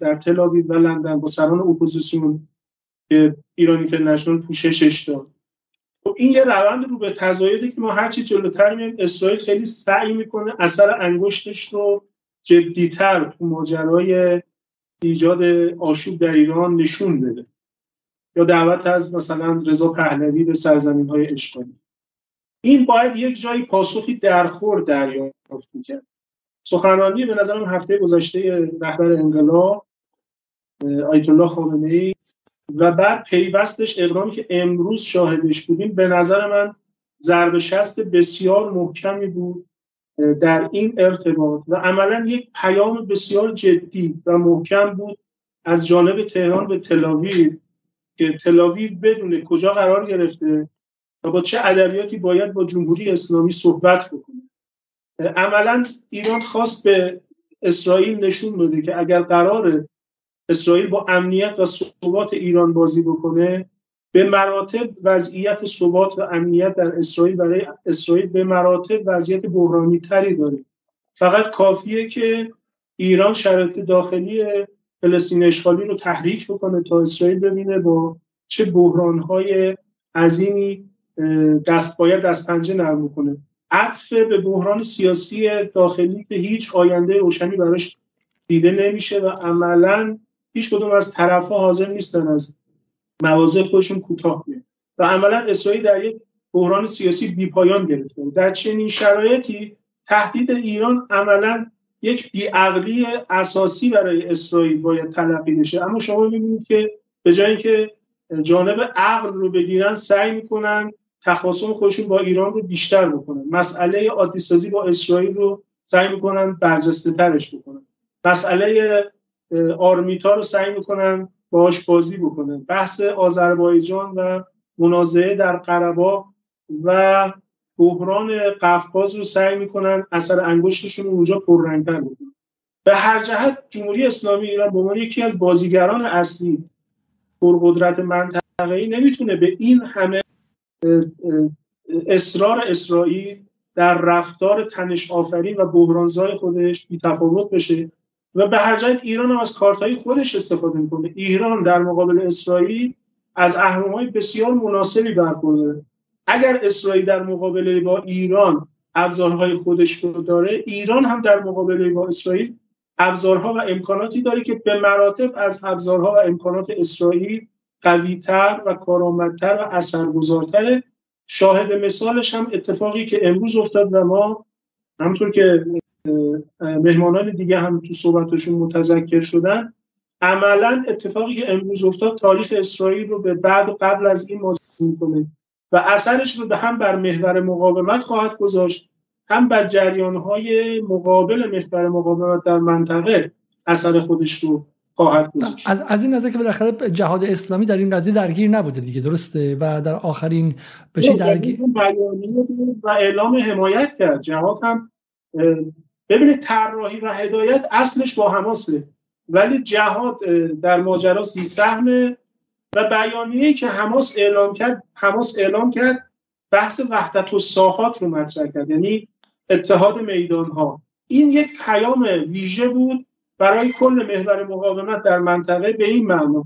در تل‌آویو و لندن با سران اپوزیسیون که ایران اینترنشنال پوششش داد. خب این یه روند رو به تزایده که ما هرچی جلوتر میایم اسرائیل خیلی سعی می‌کنه اثر انگشتش رو جدیتر تو ماجرای ایجاد آشوب در ایران نشون بده. یا دعوت از مثلا رضا پهلوی به سرزمین های اشغالی این باید یک جایی پاسخی درخور دریافت می‌کرد. سخنرانی به نظرم هفته گذشته رهبر انقلاب آیت الله خامنه ای و بعد پیوستش اقدامی که امروز شاهدش بودیم به نظر من ضرب شست بسیار محکمی بود در این ارتباط و عملا یک پیام بسیار جدی و محکم بود از جانب تهران به تلاویو که تلاویو بدون کجا قرار گرفته و با چه ادبیاتی باید با جمهوری اسلامی صحبت بکنه. عملا ایران خواست به اسرائیل نشون بده که اگر قرار اسرائیل با امنیت و ثبات ایران بازی بکنه به مراتب وضعیت ثبات و امنیت در اسرائیل برای اسرائیل به مراتب وضعیت بحرانی تری داره. فقط کافیه که ایران شرایط داخلی فلسطین اشغالی رو تحریک بکنه تا اسرائیل ببینه با چه بحرانهای عظیمی دست باید دست پنجه نرم کنه عطف به بحران سیاسی داخلی که هیچ آینده روشنی براش دیده نمیشه و عملا هیچ کدوم از طرفها حاضر نیستن از مواضع خودشون کوتاه بیان و عملا اسرائیل در یک بحران سیاسی بیپایان گرفته در چنین شرایطی تهدید ایران عملا یک بیعقلی اساسی برای اسرائیل باید تلقی بشه. اما شما می‌بینید که به جای اینکه جانب عقل رو بگیرن سعی می‌کنن تخاصم خودشون با ایران رو بیشتر بکنن. مسئله عادی سازی با اسرائیل رو سعی می‌کنن برجسته ترش بکنن. مسئله آرمیتا رو سعی می‌کنن باش بازی بکنه. بحث آذربایجان و منازعه در قربا و بحران قفقاز رو سعی می‌کنن اثر انگشتشون اونجا پررنگتر بکنن. به هر جهت جمهوری اسلامی ایران به عنوان یکی از بازیگران اصلی پرقدرت منطقه‌ای نمی‌تونه به این همه اصرار اسرائیل در رفتار تنش آفرین و بحرانزای خودش بیتفاوت بشه. و به هر جهت ایران هم از کارتهای خودش استفاده می‌کنه. ایران در مقابل اسرائیل از اهرمهای بسیار مناسبی برخورده اگر اسرائیل در مقابله با ایران ابزارهای خودش رو داره ایران هم در مقابله با اسرائیل ابزارها و امکاناتی داره که به مراتب از ابزارها و امکانات اسرائیل قویتر و کارآمدتر و اثرگذارتره. شاهد مثالش هم اتفاقی که امروز افتاد و ما همطور که مهمانان دیگه هم تو صحبتشون متذکر شدن. عملا اتفاقی که امروز افتاد تاریخ اسرائیل رو به بعد و قبل از این ماجرا می‌کنه و اثرش رو به هم بر محور مقاومت خواهد گذاشت هم بر جریانهای مقابل محور مقاومت در منطقه اثر خودش رو خواهد گذاشت. از, از این نظر که بالاخره جهاد اسلامی در این قضیه درگیر نبوده دیگه درسته؟ و در آخرین بشه درگیر و اعلام حمایت کرد. جهاد هم ببینید طراحی و هدایت اصلش با حماسه. ولی جهاد در ماجرا سی سهمه و بیانیه‌ای که حماس اعلام کرد حماس اعلام کرد بحث وحدت و ساحات رو مطرح کرد یعنی اتحاد میدان ها این یک پیام ویژه بود برای کل محور مقاومت در منطقه به این معنا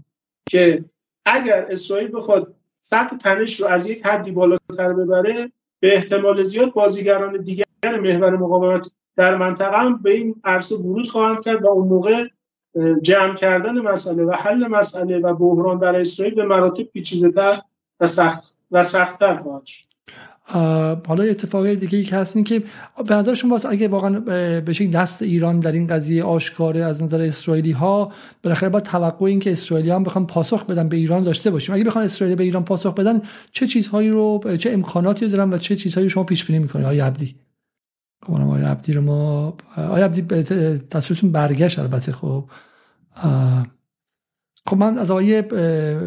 که اگر اسرائیل بخواد سطح تنش رو از یک حدی بالاتر ببره به احتمال زیاد بازیگران دیگر محور مقاومت در منطقه هم به این عرصه ورود خواهند کرد و اون موقع جمع کردن مسئله و حل مسئله و بحران در اسرائیل به مراتب پیچیده‌تر و سخت و سختتر خواهد شد. حالا اتفاقی دیگه ای که هست که به نظر شما اگه واقعا به دست ایران در این قضیه آشکاره از نظر اسرائیلی ها بالاخره با توقع این که اسرائیلی هم بخوان پاسخ بدن به ایران داشته باشیم اگه بخوان اسرائیل به ایران پاسخ بدن چه چیزهایی رو چه امکاناتی رو دارن و چه چیزهایی شما پیش بینی می‌کنید؟ آقای عبدی. آقای عبدی رو ما آقای عبدی تصویرتون برگشت البته خب. خب من از آقای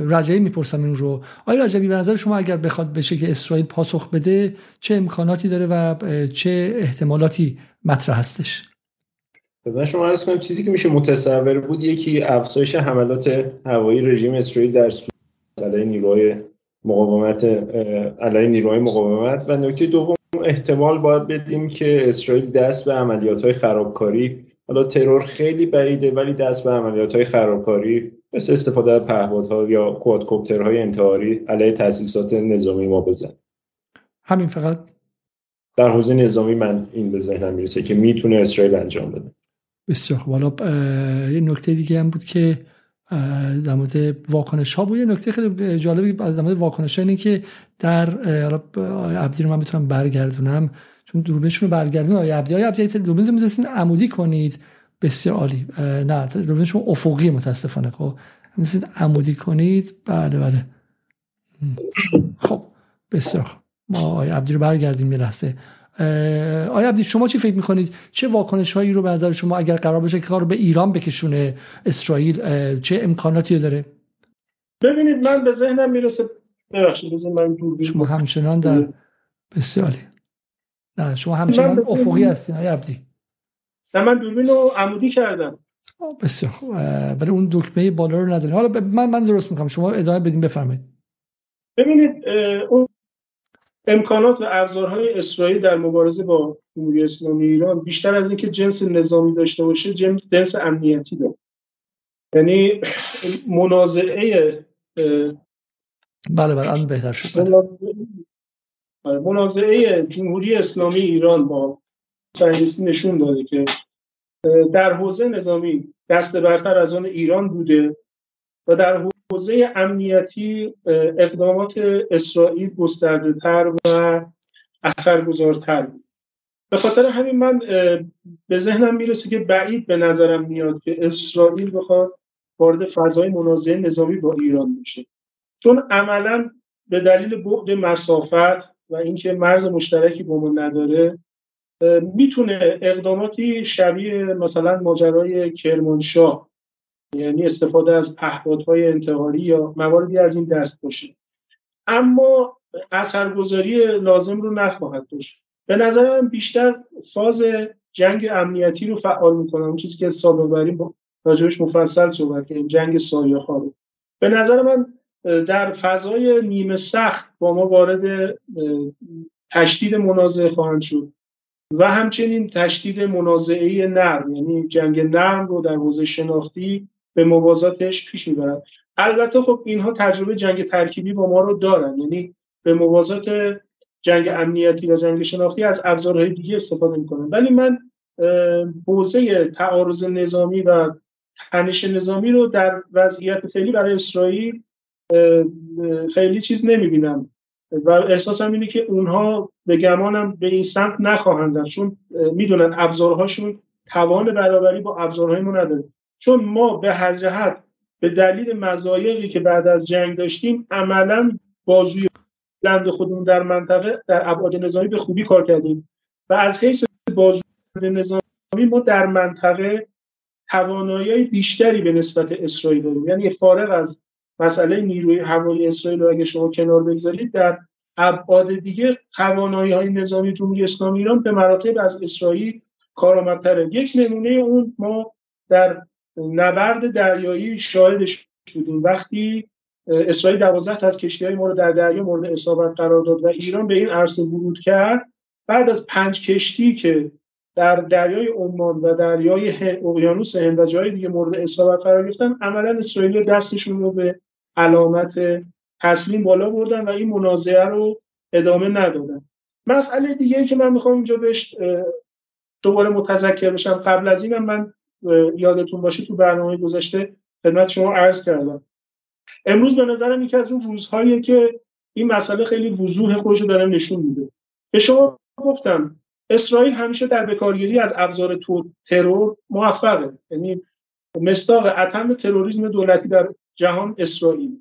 رجعی می‌پرسم این رو. آقای رجبی به نظر شما اگر بخواد بشه که اسرائیل پاسخ بده چه امکاناتی داره و چه احتمالاتی مطرح هستش؟ من شما عرض کنم چیزی که میشه متصور بود یکی افزایش حملات هوایی رژیم اسرائیل در علیه نیروهای مقاومت علیه نیروهای مقاومت. و نکته دوم احتمال باید بدیم که اسرائیل دست به عملیات های خرابکاری حالا ترور خیلی بعیده ولی دست به عملیات های خرابکاری مثل استفاده از پهپادها یا کوادکوپترهای انتحاری علیه تاسیسات نظامی ما بزن. همین فقط؟ در حوزه نظامی من این به ذهنم می‌رسه که می‌تونه اسرائیل انجام بده. بسیار خوب. حالا یه نکته دیگه هم بود که در مورد واکنش ها. بود یه نکته خیلی جالبی از در مورد واکنش اینه که در عبدی رو من بتونم برگردونم چون دوربینشون رو برگردون آیا عبدی های عبدی دوربین رو می‌ذارین عمودی کنید؟ بسیار عالی. نه دوربینشون افقی متاسفانه خب؟ می‌ذارید عمودی کنید. بله بله. خب بسیار خوب. ما آیا عبدی رو برگردیم یه لحظه. آیا عبدی شما چی فکر می‌کنید؟ چه واکنش هایی رو به نظر شما اگر قرار باشه که کار به ایران بکشونه اسرائیل چه امکاناتی داره؟ ببینید من به ذهنم می‌رسه ببخشید من شما همچنان در بسیاری. نه شما همچنان افقی هستین آیا عبدی؟ نه من دوربین رو عمودی کردم. بسیار خوب. ولی اون دکمه بالا رو نزنید. حالا من من درست می‌کنم. شما ادامه بدین بفرمایید. ببینید اون امکانات و ابزارهای اسرائیل در مبارزه با جمهوری اسلامی ایران بیشتر از اینکه جنس نظامی داشته باشه جنس جنس امنیتی داره. یعنی منازعه بله بله الان بهتر شد. منازعه جمهوری اسلامی ایران با صهیونیستی نشون داده که در حوزه نظامی دست برتر از آن ایران بوده و در حوزه امنیتی اقدامات اسرائیل گسترده تر و اثرگذارتر بود. به خاطر همین من به ذهنم می‌رسه که بعید به نظرم میاد که اسرائیل بخواد وارد فضای منازعه نظامی با ایران بشه. چون عملا به دلیل بعد مسافت و اینکه مرز مشترکی با ما نداره می‌تونه اقداماتی شبیه مثلا ماجرای کرمانشاه یعنی استفاده از پهپادهای انتحاری یا مواردی از این دست باشه. اما اثرگذاری لازم رو نخواهد داشت. به نظرم بیشتر فاز جنگ امنیتی رو فعال می‌کنم اون چیزی که سابقه با راجبش مفصل صحبت کردیم جنگ سایه رو. به نظر من در فضای نیمه سخت با ما وارد تشدید منازعه خواهند شد و همچنین تشدید منازعه نرم یعنی جنگ نرم رو در حوزه شناختی به موازاتش پیش می‌برن. البته خب اینها تجربه جنگ ترکیبی با ما رو دارن. یعنی به موازات جنگ امنیتی و جنگ شناختی از ابزارهای دیگه استفاده می‌کنن. ولی من حوزه تعارض نظامی و تنش نظامی رو در وضعیت فعلی برای اسرائیل خیلی چیز نمی‌بینم. و احساسم اینه که اونها به گمانم به این سمت نخواهند چون می‌دونن ابزارهاشون توان برابری با ابزارهای ما نداره. چون ما به هر جهت به دلیل مزایقی که بعد از جنگ داشتیم عملا بازوی بلند خودمون در منطقه در ابعاد نظامی به خوبی کار کردیم. و از حیث بازوی نظامی ما در منطقه توانایی بیشتری به نسبت اسرائیل داریم. یعنی فارغ از مسئله نیروی هوایی اسرائیل رو اگه شما کنار بگذارید در ابعاد دیگه توانایی های نظامی جمهوری اسلامی ایران به مراتب از اسرائیل کارآمدتره. یک نمونه اون ما در نبرد دریایی شاهدش بودیم. وقتی اسرائیل دوازده از کشتی های مورد در دریا مورد اصابت قرار داد و ایران به این عرصه ورود کرد بعد از پنج کشتی که در دریای عمان و دریای اقیانوس هند و جای دیگه مورد اصابت قرار گرفتن عملا اسرائیل دستشون رو به علامت تسلیم بالا بردن و این منازعه رو ادامه ندادن. مسئله دیگه که من می‌خوام اینجا بهش دوباره متذکر بشم قبل از اینم من یادتون باشه تو برنامه گذاشته خدمت شما عرض کردم. امروز به نظرم یکی از اون روزهایی که این مسئله خیلی وضوح خودش داره نشون میده. به شما گفتم اسرائیل همیشه در بکارگیری از ابزار ترور موفقه. یعنی مستاق اتم تروریسم دولتی در جهان اسرائیل.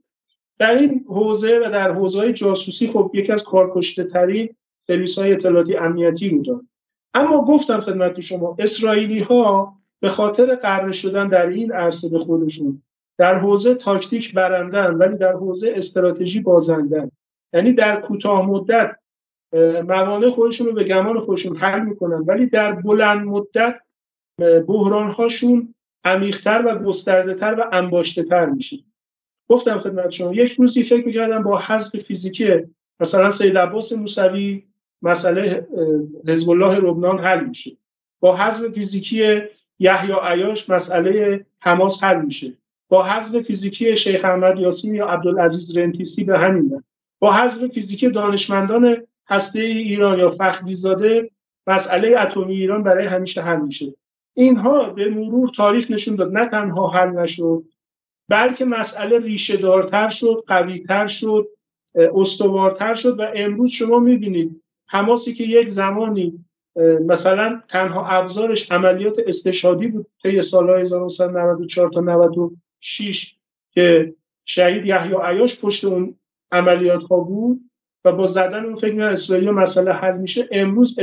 در این حوزه و در حوزه جاسوسی خب یکی از کارکشته ترین سرویس های اطلاعاتی امنیتی رو داره. اما گفتم خدمت شما اسرائیلی ها به خاطر قرار شدن در این عرصه به خودشون. در حوزه تاکتیک برندن ولی در حوزه استراتژی بازندن. یعنی در کوتاه مدت موانع خودشون رو به گمان خودشون حل می‌کنن. ولی در بلند مدت بحران هاشون عمیقتر و گسترده تر و انباشته تر میشه. گفتم خدمت شما یک روزی فکر می‌کردم با حذف فیزیکی مثلا سید عباس موسوی مسئله حزب الله لبنان حل میشه. با حذف فیزیکی یحیی عیاش مسئله حماس حل میشه. با حذف فیزیکی شیخ احمد یاسین یا عبدالعزیز رنتیسی به همین با حذف فیزیکی دانشمندان هسته ایران یا فخریزاده مسئله اتمی ایران برای همیشه حل میشه. اینها به مرور تاریخ نشون داد. نه تنها حل نشد بلکه مسئله ریشه دارتر شد قویتر شد استوارتر شد و امروز شما می‌بینید حماسی که یک زمانی مثلا تنها ابزارش عملیات استشهادی بود طی سالهای 1994 تا 96 که شهید یحیی عیاش پشت اون عملیات ها بود و با زدن اون فکر اسرائیل مسئله حل میشه امروز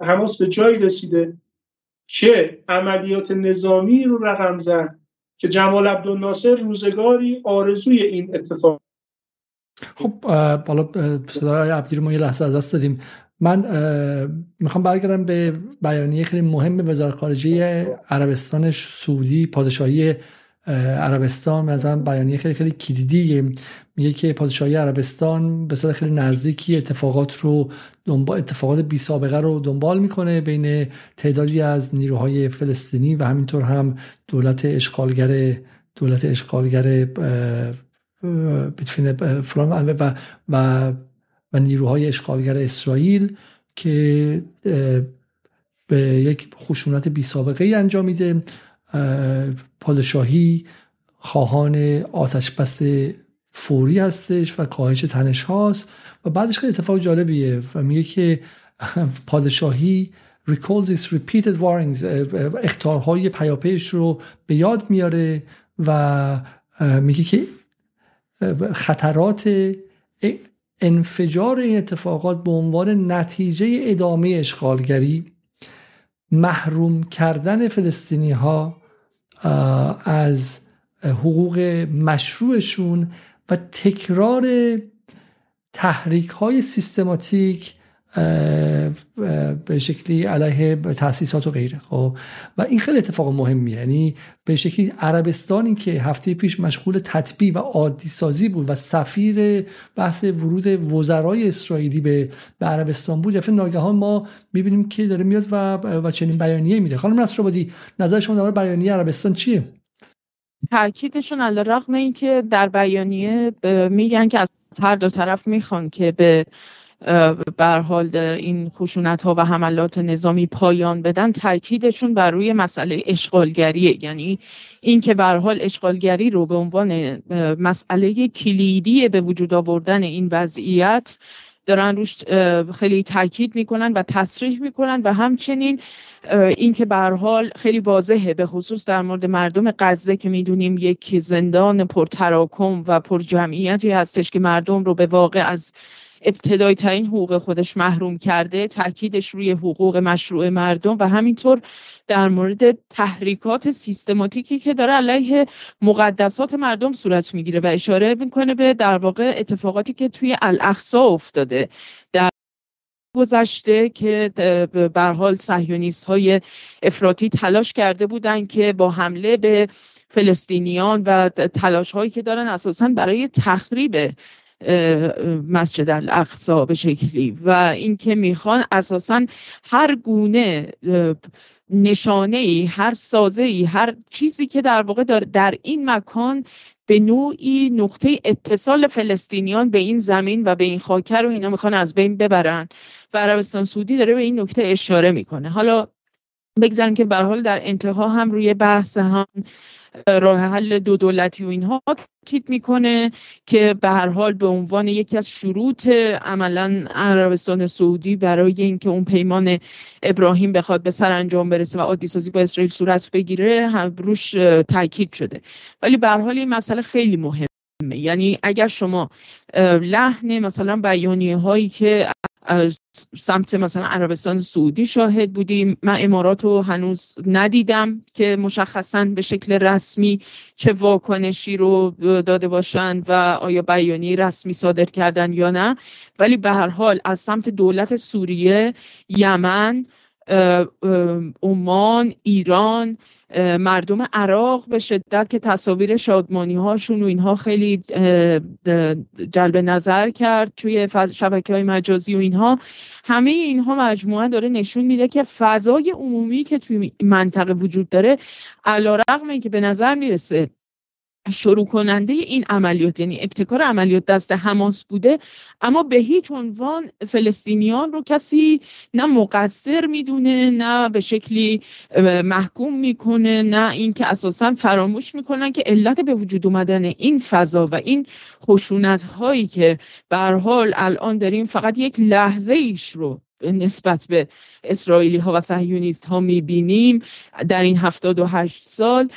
حماس به جایی رسیده که عملیات نظامی رو رقم زد که جمال عبدالناصر روزگاری آرزوی این اتفاق خب بالا صدای عبدی رو ما یه لحظه از دست دادیم. من می‌خوام برگردم به بیانیه خیلی مهم وزارت خارجه عربستان سعودی پادشاهی عربستان. مثلا بیانیه خیلی خیلی کلیدی میگه که پادشاهی عربستان به صورت خیلی نزدیکی اتفاقات رو دنبال اتفاقات بی سابقه رو دنبال می‌کنه بین تعدادی از نیروهای فلسطینی و همینطور هم دولت اشغالگر دولت اشغالگر و, و نیروهای اشغالگر اسرائیل که به یک خشونت بی سابقه ای انجام میده. پادشاهی خواهان آتش بس فوری هستش و کاهش تنش هاست و بعدش خیلی اتفاق جالبیه و میگه که پادشاهی recalls its repeated warnings اختارهای پیاپیش رو به یاد میاره و میگه که خطرات انفجار این اتفاقات به عنوان نتیجه ادامه اشغالگری محروم کردن فلسطینی ها از حقوق مشروعشون و تکرار تحریک های سیستماتیک به شکلی علیه تاسیسات و غیره خب؟ و این خیلی اتفاق مهمیه. یعنی به شکلی عربستانی که هفته پیش مشغول تطبیع و عادی سازی بود و سفیر بحث ورود وزرای اسرائیلی به, به عربستان بود یعنی ناگهان ما می‌بینیم که داره میاد و, و چنین بیانیه میده. خانم نصرآبادی نظر شما در بیانیه عربستان چیه؟ تاکیدشون علی رغم اینکه در بیانیه میگن که از هر دو طرف می‌خوان که به بر حال این خشونت ها و حملات نظامی پایان بدن تاکیدشون بر روی مسئله اشغالگری یعنی اینکه بر حال اشغالگری رو به عنوان مسئله کلیدی به وجود آوردن این وضعیت دارن روش خیلی تاکید می‌کنن و تصریح می‌کنن و همچنین اینکه به حال خیلی واضحه به خصوص در مورد مردم غزه که می‌دونیم یک زندان پرتراکم و پرجمعیتی هستش که مردم رو به واقع از ابتدایی ترین حقوق خودش محروم کرده تاکیدش روی حقوق مشروع مردم و همینطور در مورد تحریکات سیستماتیکی که داره علیه مقدسات مردم صورت می‌گیره و اشاره می‌کنه به در واقع اتفاقاتی که توی الاقصا افتاده. در گذشته که به حال صهیونیست های افراطی تلاش کرده بودند که با حمله به فلسطینیان و تلاش هایی که دارن اساسا برای تخریب مسجد الاقصا به شکلی و اینکه می‌خوان اساسا هر گونه نشانه ای هر سازه ای هر چیزی که در واقع در این مکان به نوعی نقطه اتصال فلسطینیان به این زمین و به این خاکر رو اینا می‌خوان از بین ببرن و عربستان سعودی داره به این نکته اشاره می‌کنه. حالا بگذاریم که به حال در انتها هم روی بحث هم راه حل دو دولتی و اینها تاکید می‌کنه که به هر حال به عنوان یکی از شروط عملا عربستان سعودی برای اینکه اون پیمان ابراهیم بخواد به سر انجام برسه و عادی سازی با اسرائیل صورت بگیره هم روش تاکید شده. ولی به هر حال این مسئله خیلی مهمه. یعنی اگر شما لحن مثلا بیانیه هایی که سمت مثلا عربستان سعودی شاهد بودیم. من امارات رو هنوز ندیدم که مشخصا به شکل رسمی چه واکنشی رو داده باشند و آیا بیانیه رسمی صادر کردن یا نه. ولی به هر حال از سمت دولت سوریه یمن عمان ایران مردم عراق به شدت که تصاویر شادمانی هاشون و اینها خیلی جلب نظر کرد توی شبکه های مجازی و اینها. همه اینها مجموعه داره نشون میده که فضای عمومی که توی منطقه وجود داره علا رقم که به نظر می‌رسه شروع کننده این عملیات یعنی ابتکار عملیات دست حماس بوده اما به هیچ عنوان فلسطینیان رو کسی نه مقصر می‌دونه نه به شکلی محکوم می‌کنه نه اینکه اساسا فراموش می‌کنن که علت به وجود اومدن این فضا و این خشونت هایی که به حال الان داریم فقط یک لحظه ایش رو نسبت به اسرائیلی ها و صهیونیست ها می‌بینیم در این هفتاد و هشت سال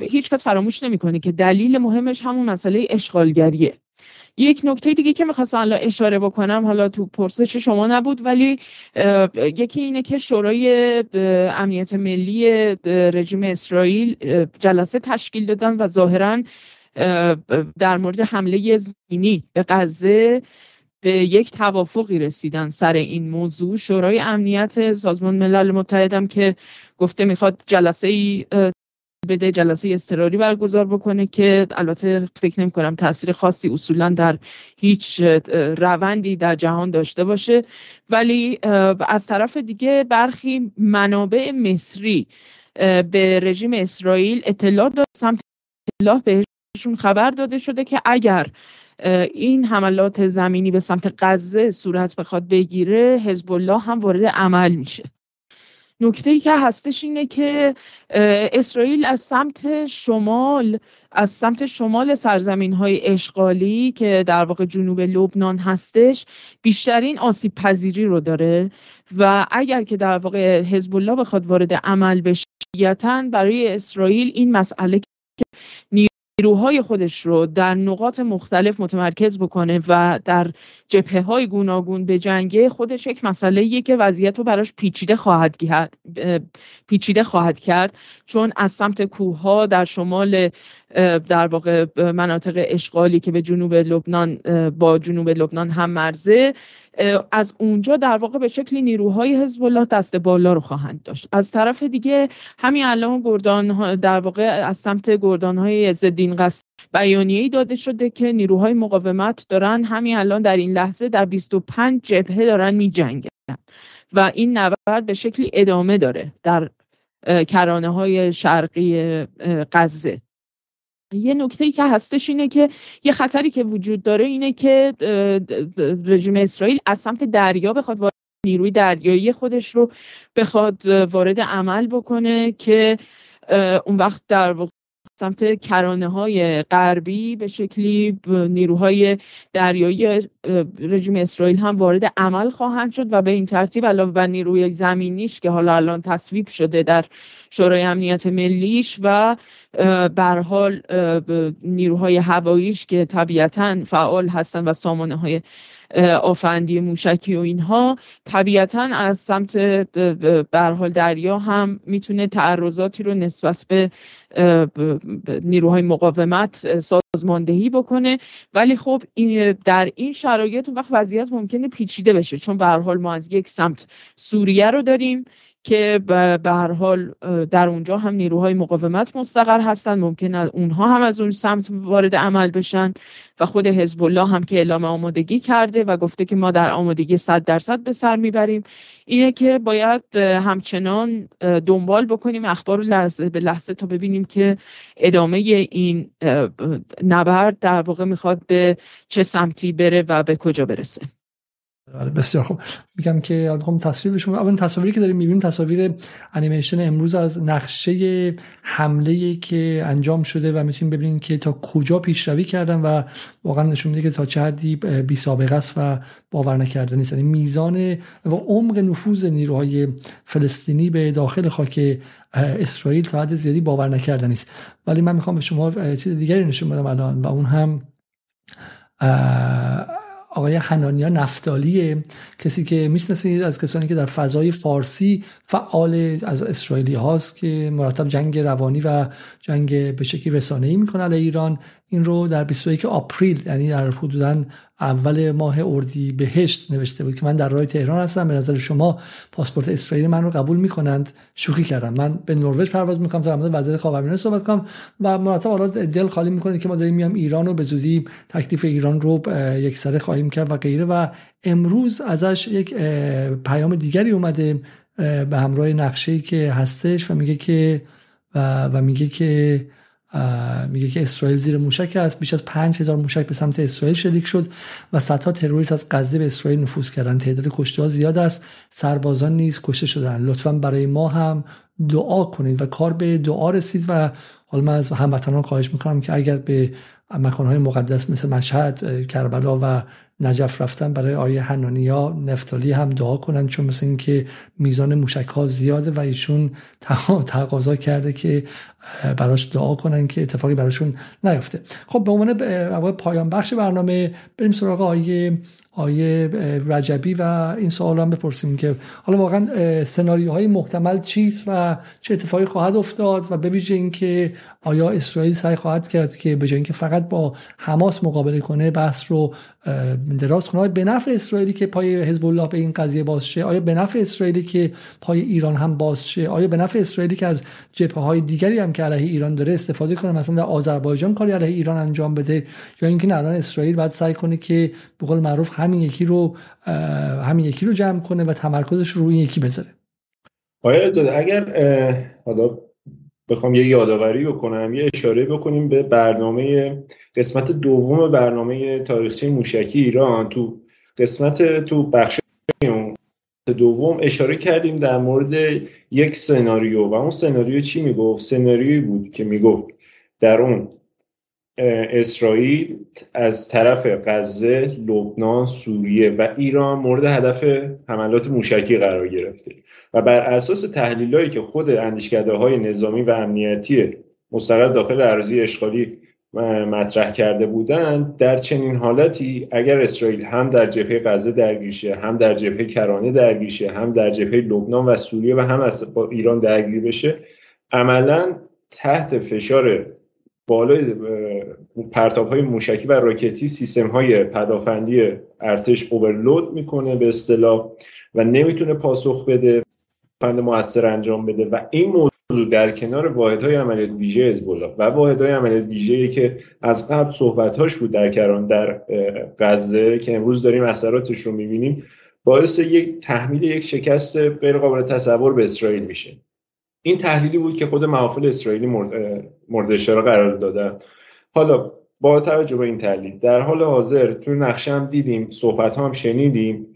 هیچ کس فراموش نمی‌کنه که دلیل مهمش همون مسئله اشغالگریه. یک نکته دیگه که می‌خواستم الان اشاره بکنم حالا تو پرسش شما نبود ولی یکی اینه که شورای امنیت ملی رژیم اسرائیل جلسه تشکیل دادن و ظاهرا در مورد حمله زینی به غزه به یک توافقی رسیدن سر این موضوع. شورای امنیت سازمان ملل متحدم که گفته می‌خواد جلسه ای بده جلسه استراری برگزار بکنه که البته فکر نمی کنم تاثیر خاصی اصولا در هیچ روندی در جهان داشته باشه. ولی از طرف دیگه برخی منابع مصری به رژیم اسرائیل اطلاع داد سمت اطلاع بهشون خبر داده شده که اگر این حملات زمینی به سمت غزه صورت بخواد بگیره حزب الله هم وارد عمل میشه. نکته ای که هستش اینه که اسرائیل از سمت شمال از سمت شمال سرزمین های اشغالی که در واقع جنوب لبنان هستش بیشترین آسیب پذیری رو داره و اگر که در واقع حزب الله بخواد وارد عمل بشه برای اسرائیل این مسئله که نیروهای خودش رو در نقاط مختلف متمرکز بکنه و در جبهه های گوناگون به جنگه خودش یک مسئله که وضعیت رو براش پیچیده خواهد پیچیده خواهد کرد. چون از سمت کوه ها در شمال در واقع مناطق اشغالی که به جنوب لبنان با جنوب لبنان هم مرزه از اونجا در واقع به شکلی نیروهای حزب الله دست بالا رو خواهند داشت. از طرف دیگه همین الان گردان در واقع از سمت گردان های زدین قصد بیانیه‌ای داده شده که نیروهای مقاومت دارن همین الان در این لحظه در 25 جبهه دارن میجنگن و این نبرد به شکلی ادامه داره در کرانه های شرقی غزه. یه نکته ای که هستش اینه که یه خطری که وجود داره اینه که رژیم اسرائیل از سمت دریا بخواد وارد نیروی دریایی خودش رو بخواد وارد عمل بکنه که اون وقت در سمت کرانه های غربی به شکلی نیروهای دریایی رژیم اسرائیل هم وارد عمل خواهند شد و به این ترتیب علاوه بر نیروی زمینیش که حالا الان تصویب شده در شورای امنیت ملیش و بر حال نیروهای هواییش که طبیعتا فعال هستند و سامانه های آفندی موشکی و اینها طبیعتا از سمت برحال دریا هم می‌تونه تعرضاتی رو نسبت به نیروهای مقاومت سازماندهی بکنه. ولی خب این در این شرایط وقت وضعیت ممکنه پیچیده بشه. چون به حال ما از یک سمت سوریه رو داریم. که به هر حال در اونجا هم نیروهای مقاومت مستقر هستن. ممکن اونها هم از اون سمت وارد عمل بشن و خود حزب الله هم که اعلام آمادگی کرده و گفته که ما در آمادگی 100 درصد به سر می‌بریم. اینه که باید همچنان دنبال بکنیم اخبار لحظه به لحظه تا ببینیم که ادامه این نبرد در واقع می‌خواد به چه سمتی بره و به کجا برسه. بله بسیار خوب. میگم که خب تصویر بشون اول تصاویری که داریم می‌بینیم تصاویر انیمیشن امروز از نقشه حمله که انجام شده و می‌تونیم ببینیم که تا کجا پیشروی کردن و واقعا نشون میده که تا چه حدی بی سابقه است و باور نکرده نیست. یعنی میزان و عمق نفوذ نیروهای فلسطینی به داخل خاک اسرائیل تا حد زیادی باور نکردنی است ولی من می‌خوام به شما چیز دیگری نشون بدم الان و اون هم آقای حنانیا نفتالیه. کسی که می‌شناسید از کسانی که در فضای فارسی فعال از اسرائیلی هاست که مرتب جنگ روانی و جنگ به شکلی رسانه‌ای می‌کنه علیه ایران این رو در 21 آپریل یعنی در حدودا اول ماه اردی بهشت نوشته بود که من در راه تهران هستم. به نظر شما پاسپورت اسرائیلی من رو قبول می‌کنند؟ شوخی کردم. من به نروژ پرواز می‌کنم تا مورد وزیر خاورمیانه صحبت کنم و مرتب حالا دل خالی می‌کنه که ما داریم میام ایران رو به زودی تکلیف ایران رو یک سره خواهیم کرد و غیره. و امروز ازش یک پیام دیگری اومده به همراه نقشه که هستش و میگه که و, و میگه که میگه که اسرائیل زیر موشک است. بیش از 5000 موشک به سمت اسرائیل شلیک شد و صدها تروریست از غزه به اسرائیل نفوذ کردند. تعداد کشته زیاد است. سربازان نیز کشته شدند. لطفا برای ما هم دعا کنید و کار به دعا رسید و حالا من از هموطنان خواهش می‌کنم که اگر به مکانهای مقدس مثل مشهد کربلا و نجف رفتن برای آیه حنانیا نفتالی هم دعا کنن چون مثل اینکه میزان موشک ها زیاده و ایشون تقاضا کرده که براش دعا کنن که اتفاقی براشون نیفته. خب به عنوان پایان بخش برنامه بریم سراغ آیه آیه رجبی و این سوال هم بپرسیم که حالا واقعا سناریوهای محتمل چیست و چه اتفاقی خواهد افتاد و به ویژه اینکه آیا اسرائیل سعی خواهد کرد که به جای اینکه فقط با حماس مقابله کنه بحث رو دراز کنه. به نفع اسرائیلی که پای حزب الله به این قضیه باز شه؟ آیا به نفع اسرائیلی که پای ایران هم باز شه؟ آیا به نفع اسرائیلی که از جبهه های دیگری هم که علیه ایران داره استفاده کنه؟ مثلا در آذربایجان کاری علیه ایران انجام بده؟ یا اینکه الان اسرائیل باید سعی کنه که به قول معروف همین یکی رو همین یکی رو جمع کنه و تمرکزش رو روی یکی بذاره. آیا اگر حالا بخوام یه یادآوری بکنم یه اشاره بکنیم به برنامه قسمت دوم برنامه تاریخچه موشکی ایران. تو قسمت تو بخش دوم اشاره کردیم در مورد یک سناریو و اون سناریو چی می‌گفت؟ سناریویی بود که می‌گفت در اون اسرائیل از طرف غزه، لبنان، سوریه و ایران مورد هدف حملات موشکی قرار گرفته. و بر اساس تحلیلایی که خود اندیشکده های نظامی و امنیتی مستقر داخل اراضی اشغالی مطرح کرده بودند در چنین حالتی اگر اسرائیل هم در جبهه غزه درگیر هم در جبهه کرانه درگیر هم در جبهه لبنان و سوریه و هم از با ایران درگیر بشه عملا تحت فشار بالای پرتاب های موشکی و راکتی سیستم های پدافندی ارتش اوورلود می‌کنه به اصطلاح و نمی‌تونه پاسخ بده. فند موثر انجام بده. و این موضوع در کنار واحدهای عملیات ویژه حزب و واحدهای عملیات ویژه که از قبل صحبتهاش بود در کران در غزه که امروز داریم اثراتش رو می‌بینیم باعث یک تحمیل یک شکست غیر قابل تصور به اسرائیل میشه. این تحلیلی بود که خود محافل اسرائیلی مورد اشاره قرار دادن. حالا با توجه به این تحلیل در حال حاضر تو نقشه هم دیدیم صحبت هم شنیدیم.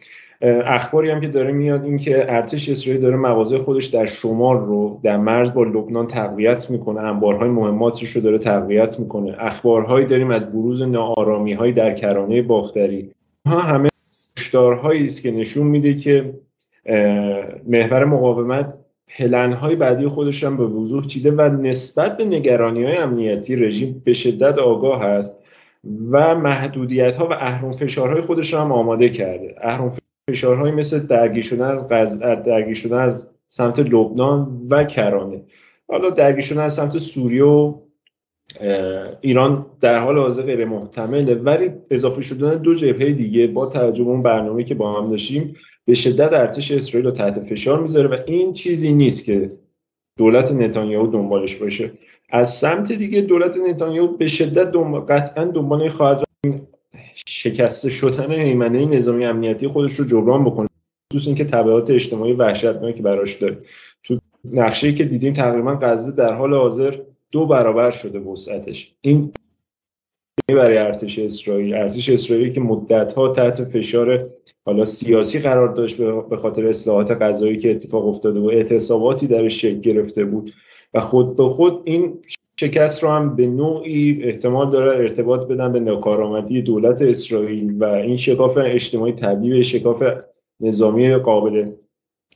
اخباری هم که داره میاد این که ارتش اسرائیل داره مواضع خودش در شمال رو در مرز با لبنان تقویت می‌کنه انبارهای مهماتش رو داره تقویت می‌کنه. اخبارهایی داریم از بروز ناآرامی در کرانه باختری. ها همه هشدارهایی است که نشون میده که محور مقاومت های بعدی خودش هم به وضوح چیده و نسبت به نگرانی های امنیتی رژیم به شدت آگاه هست و محدودیت ها و اهرم فشارهای خودش رو هم آماده کرده. اهرم فشارهایی مثل درگیر شدن از غز... درگیر شدن از سمت لبنان و کرانه. حالا درگیر شدن از سمت سوریه و ایران در حال حاضر غیر محتمله ولی اضافه شدن دو جبهه دیگه با توجه به اون برنامه‌ای که با هم داشتیم به شدت ارتش اسرائیل رو تحت فشار می‌ذاره و این چیزی نیست که دولت نتانیاهو دنبالش باشه. از سمت دیگه دولت نتانیاهو به شدت دنبال قطعا دنبال خواهد شکسته شدن حیمنه نظامی امنیتی خودش رو جبران بکنه. خصوص اینکه تبعات اجتماعی وحشتناکی براش داره. تو نقشه که دیدیم تقریبا غزه در حال حاضر دو برابر شده وسعتش. این برای ارتش اسرائیل. ارتش اسرائیلی که مدت ها تحت فشار حالا سیاسی قرار داشت به خاطر اصلاحات غذایی که اتفاق افتاده و اعتصاباتی درش شکل گرفته بود و خود به خود این شکست رو هم به نوعی احتمال داره ارتباط بدن به ناکارآمدی دولت اسرائیل و این شکاف اجتماعی تبدیل به شکاف نظامی قابل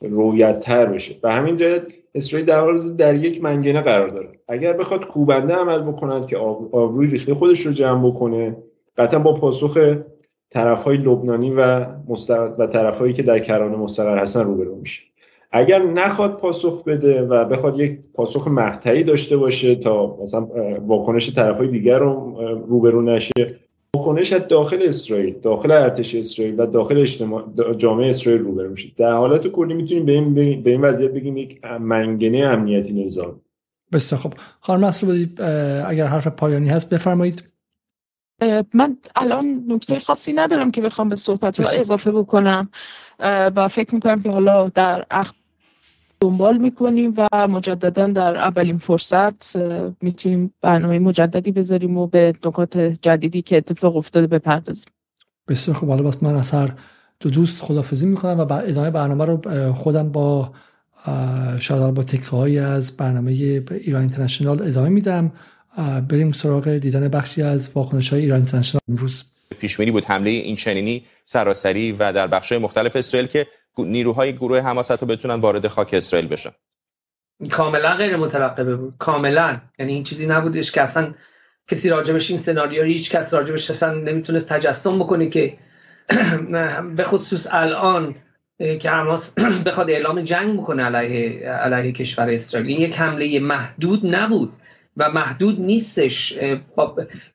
رویت تر بشه. و همین جهت اسرائیل در در یک منگنه قرار داره. اگر بخواد کوبنده عمل بکند که آبروی ریخته خودش رو جمع بکنه قطعا با پاسخ طرف های لبنانی و, و طرف هایی که در کرانه مستقر هستن روبرو میشه. اگر نخواد پاسخ بده و بخواد یک پاسخ مقطعی داشته باشه تا مثلا واکنش طرف های دیگر رو روبرو نشه واکنش داخل اسرائیل داخل ارتش اسرائیل و داخل اجتماع جامعه اسرائیل روبرو میشه. در حالت کلی می‌تونیم به این, به این وضعیت بگیم یک منگنه امنیتی نظام بسیار خب خانم نصر اگر حرف پایانی هست بفرمایید. من الان نکته خاصی ندارم که بخوام به صحبت رو اضافه بکنم. و فکر می‌کنم که حالا در اخ دنبال می‌کنیم و مجددا در اولین فرصت می‌تونیم برنامه مجددی بذاریم و به نکات جدیدی که اتفاق افتاده بپردازیم. بسیار خب حالا بس من از هر دو دوست خدافزی می‌کنم و ادامه برنامه رو خودم با شاید با تکه های از برنامه ایران اینترنشنال ادامه میدم. بریم سراغ دیدن بخشی از واکنش های ایران اینترنشنال. امروز پیش بود حمله این چنینی سراسری و در بخش مختلف اسرائیل که نیروهای گروه حماس رو بتونن وارد خاک اسرائیل بشن. کاملا غیر مترقبه بود. کاملا. یعنی این چیزی نبودش که اصلا کسی راجبش این سناریو هیچ کس راجبش اصلا نمی‌تونست تجسم بکنه که به خصوص الان که حماس بخواد اعلام جنگ بکنه علیه علیه کشور اسرائیل. این یک حمله محدود نبود و محدود نیستش.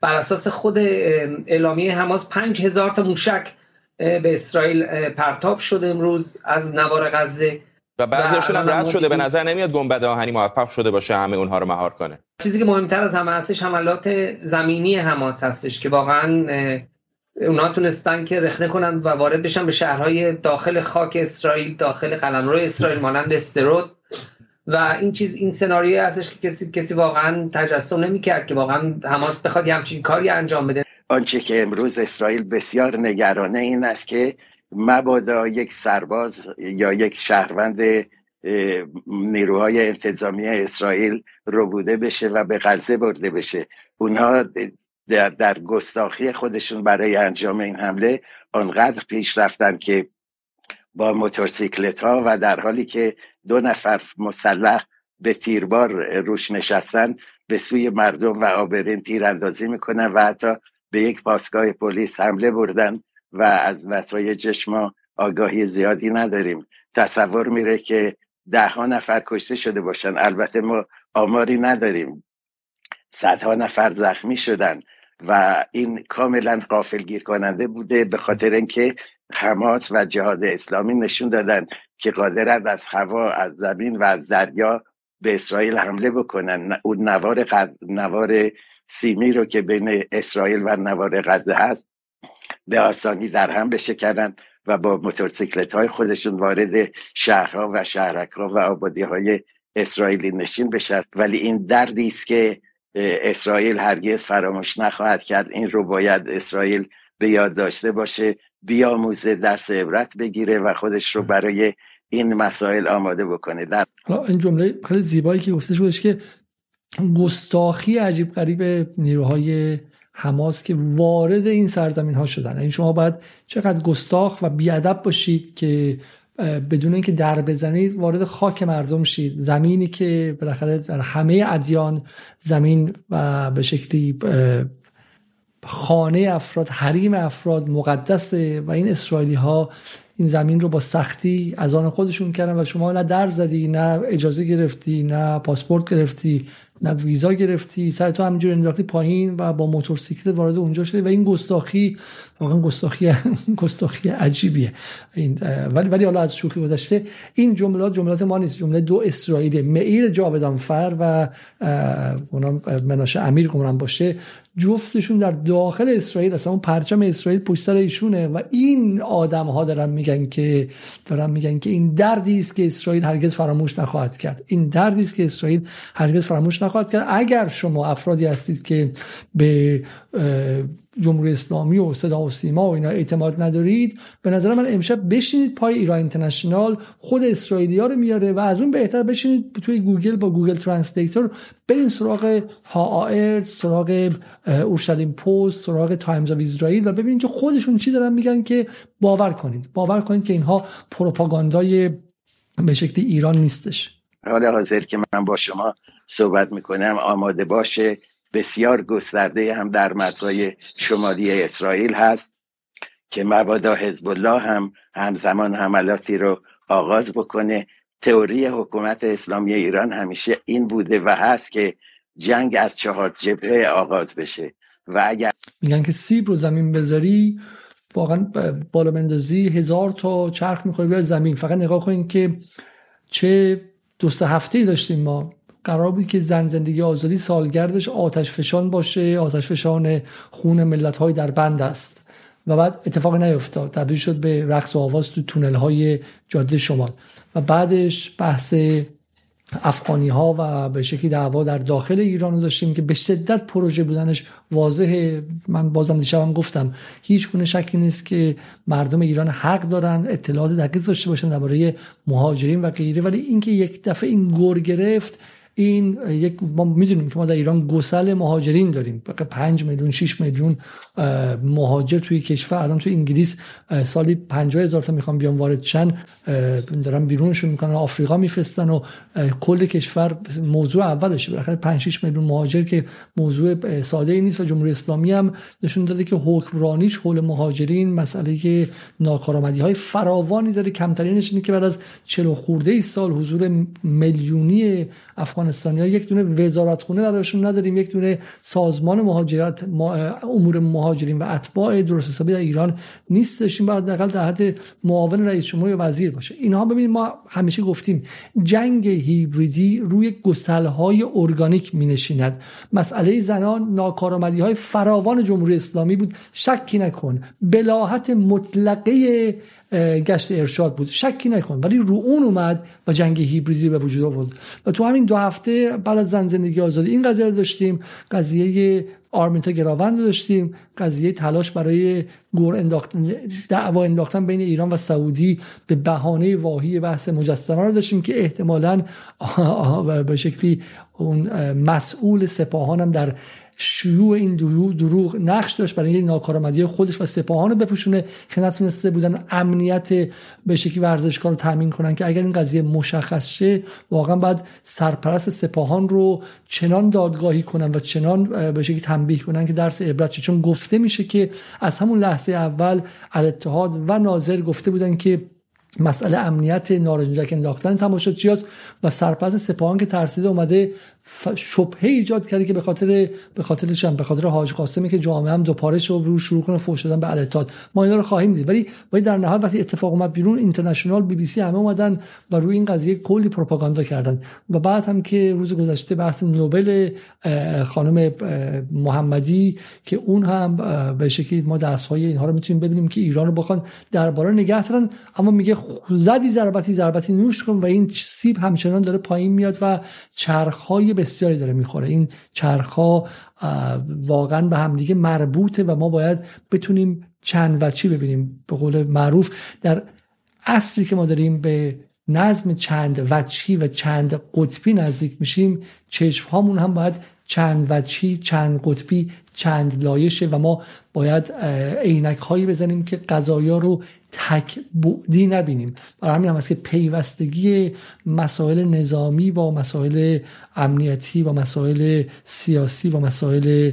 بر اساس خود اعلامیه حماس پنج هزار تا موشک به اسرائیل پرتاب شده امروز از نوار غزه. و بعضیشون هم رد شده به نظر نمیاد گنبد آهنی موفق شده باشه همه اونها رو مهار کنه. چیزی که مهمتر از همه هستش حملات زمینی حماس هستش که واقعا اونا تونستن که رخنه کنن و وارد بشن به شهرهای داخل خاک اسرائیل داخل قلمرو اسرائیل مانند استرود. و این چیز این سناریو هستش که کسی کسی واقعا تجسم نمی‌کرد که واقعا حماس بخواد همچین کاری انجام بده. آنچه که امروز اسرائیل بسیار نگرانه این است که مبادا یک سرباز یا یک شهروند نیروهای انتظامی اسرائیل ربوده بشه و به غزه برده بشه. اونها در, در گستاخی خودشون برای انجام این حمله آنقدر پیش رفتن که با موتورسیکلت ها و در حالی که دو نفر مسلح به تیربار روش نشستن به سوی مردم و آبرین تیراندازی می‌کنن و حتی به یک پاسگاه پلیس حمله بردن و از نتایجش ما آگاهی زیادی نداریم. تصور میره که ده ها نفر کشته شده باشن. البته ما آماری نداریم. صدها نفر زخمی شدن و این کاملا قافلگیر کننده بوده به خاطر اینکه حماس و جهاد اسلامی نشون دادن که قادرند از هوا از زمین و از دریا به اسرائیل حمله بکنن. اون نوار, نوار سیمی رو که بین اسرائیل و نوار غزه هست به آسانی در هم بشکنن و با موتورسیکلت های خودشون وارد شهرها و شهرک ها و آبادی های اسرائیلی نشین بشن. ولی این دردی است که اسرائیل هرگز فراموش نخواهد کرد این رو باید اسرائیل به یاد داشته باشه بیاموزه درس عبرت بگیره و خودش رو برای این مسائل آماده بکنه. در این جمله خیلی زیبایی که گفته شدش که گستاخی عجیب غریب نیروهای حماس که وارد این سرزمین ها شدن. این یعنی شما باید چقدر گستاخ و بیادب باشید که بدون اینکه در بزنید وارد خاک مردم شید. زمینی که بالاخره در همه ادیان زمین و به شکلی خانه افراد حریم افراد مقدسه و این اسرائیلی ها این زمین رو با سختی از آن خودشون کردن و شما نه در زدی نه اجازه گرفتی نه پاسپورت گرفتی نه ویزا گرفتی سر تو همینجور انداختی پایین و با موتورسیکلت وارد اونجا شدی و این گستاخی واقعا گستاخی گستاخی عجیبیه. این ولی ولی حالا از شوخی گذشته این جملات جملات ما نیست جمله دو اسرائیل معیر جاودانفر و اونم مناشه امیر گمرم باشه. جفتشون در داخل اسرائیل اصلا اون پرچم اسرائیل پشت سر ایشونه و این آدم ها دارن میگن که دارن میگن که این دردی است که اسرائیل هرگز فراموش نخواهد کرد. این دردی است که اسرائیل هرگز فراموش نخواهد کرد. اگر شما افرادی هستید که به جمهوری اسلامی و صدا و سیما و اینا اعتماد ندارید به نظر من امشب بشینید پای ایران اینترنشنال خود اسرائیلیا رو میاره و از اون بهتر بشینید توی گوگل با Google Translator برین سراغ ها سراغ اورشلیم پست سراغ تایمز آف اسرائیل و ببینید که خودشون چی دارن میگن که باور کنید. باور کنید که اینها پروپاگاندای به شکلی ایران نیستش. حال حاضر که من با شما صحبت می‌کنم آماده باشه. بسیار گسترده هم در مرزهای شمالی اسرائیل هست که مبادا حزب الله هم همزمان حملاتی رو آغاز بکنه. تئوری حکومت اسلامی ایران همیشه این بوده و هست که جنگ از چهار جبهه آغاز بشه. و اگر میگن که سیب رو زمین بذاری واقعا بالا بندازی هزار تا چرخ می‌خوری به زمین. فقط نگاه کنید که چه دو سه هفته داشتیم ما. قرار بود که زن زندگی آزادی سالگردش آتش فشان باشه آتش فشان خون ملت های در بند است. و بعد اتفاق نیفتاد. تبدیل شد به رقص و آواز تو تونل های جاده شمال. و بعدش بحث افغانی ها و به شکلی دعوا در داخل ایران رو داشتیم که به شدت پروژه بودنش واضحه. من بازم دیشبم گفتم هیچ گونه شکی نیست که مردم ایران حق دارن اطلاعات دقیق داشته باشن درباره مهاجرین و غیره. ولی اینکه یک دفعه این گور گرفت این یک ما می‌دونیم که ما در ایران گسل مهاجرین داریم. 5 میلیون 6 میلیون مهاجر توی کشور. الان توی انگلیس سالی 50 هزار تا می‌خوان بیان وارد چن دارن بیرونشون می‌کنن آفریقا میفرستن و کل کشور موضوع اولشه. بالاخره 5 6 میلیون مهاجر که موضوع ساده ای نیست و جمهوری اسلامی هم نشون داده که حکمرانیش حول مهاجرین مسئله که ناکارآمدی های فراوانی داره. کمترینش اینه که بعد از 40 خورده سال حضور میلیونی افغان افغانستانی ها یک دونه وزارت خونه درشون نداریم یک دونه سازمان مهاجرت امور مهاجرین و اتباع درست حسابی در ایران نیستش این باید در حد معاون رئیس جمهور یا وزیر باشه. اینها ببینید ما همیشه گفتیم جنگ هیبریدی روی های ارگانیک می نشیند مسئله زنان ناکارآمدی های فراوان جمهوری اسلامی بود. شکی نکن. بلاحت مطلقه گشت ارشاد بود. شکی نکن. ولی رو اون اومد و جنگ هیبریدی به وجود آورد. و تو همین دو هفته بعد از زن زندگی آزادی. این قضیه رو داشتیم قضیه آرمیتا گراوند رو داشتیم قضیه تلاش برای گور انداختن دعوا انداختن بین ایران و سعودی به بهانه واهی بحث مجسمه رو داشتیم که احتمالا به شکلی اون مسئول سپاهان هم در شیوع این دروغ, دروغ نقش داشت برای ناکارآمدی خودش و سپاهان رو بپوشونه که نتونسته بودن امنیت به شکلی ورزشکار رو تامین کنن که اگر این قضیه مشخص شه واقعا بعد سرپرست سپاهان رو چنان دادگاهی کنن و چنان به شکلی تنبیه کنن که درس عبرت چون گفته میشه که از همون لحظه اول الاتحاد و ناظر گفته بودن که مسئله امنیت نارنجک انداختن تماشاچی و سرپرست سپاهان که ترسیده اومده شبهه ایجاد کرده که به خاطر به خاطر به خاطر حاج قاسمی که جامعه هم دوپاره شو رو شروع کنه فوش دادن به الاتحاد ما اینا رو خواهیم دید. ولی ولی در نهایت وقتی اتفاق اومد بیرون اینترنشنال بی بی سی همه اومدن و روی این قضیه کلی پروپاگاندا کردن. و بعد هم که روز گذشته بحث نوبل خانم محمدی که اون هم به شکلی ما دستهای اینها رو می‌تونیم ببینیم که ایران رو بخوان درباره نگه دارن. اما میگه زدی ضربتی ضربتی نوش کن و این سیب همچنان داره پایین میاد و چرخهای بسیاری داره می‌خوره. این چرخها واقعا به همدیگه مربوطه و ما باید بتونیم چند وچی ببینیم. به قول معروف در اصلی که ما داریم به نظم چند وچی و چند قطبی نزدیک میشیم چشم هامون هم باید چند وچی چند قطبی چند لایشه و ما باید عینک هایی بزنیم که قضایا رو تک بعدی نبینیم. برای همین هم هست که پیوستگی مسائل نظامی با مسائل امنیتی با مسائل سیاسی با مسائل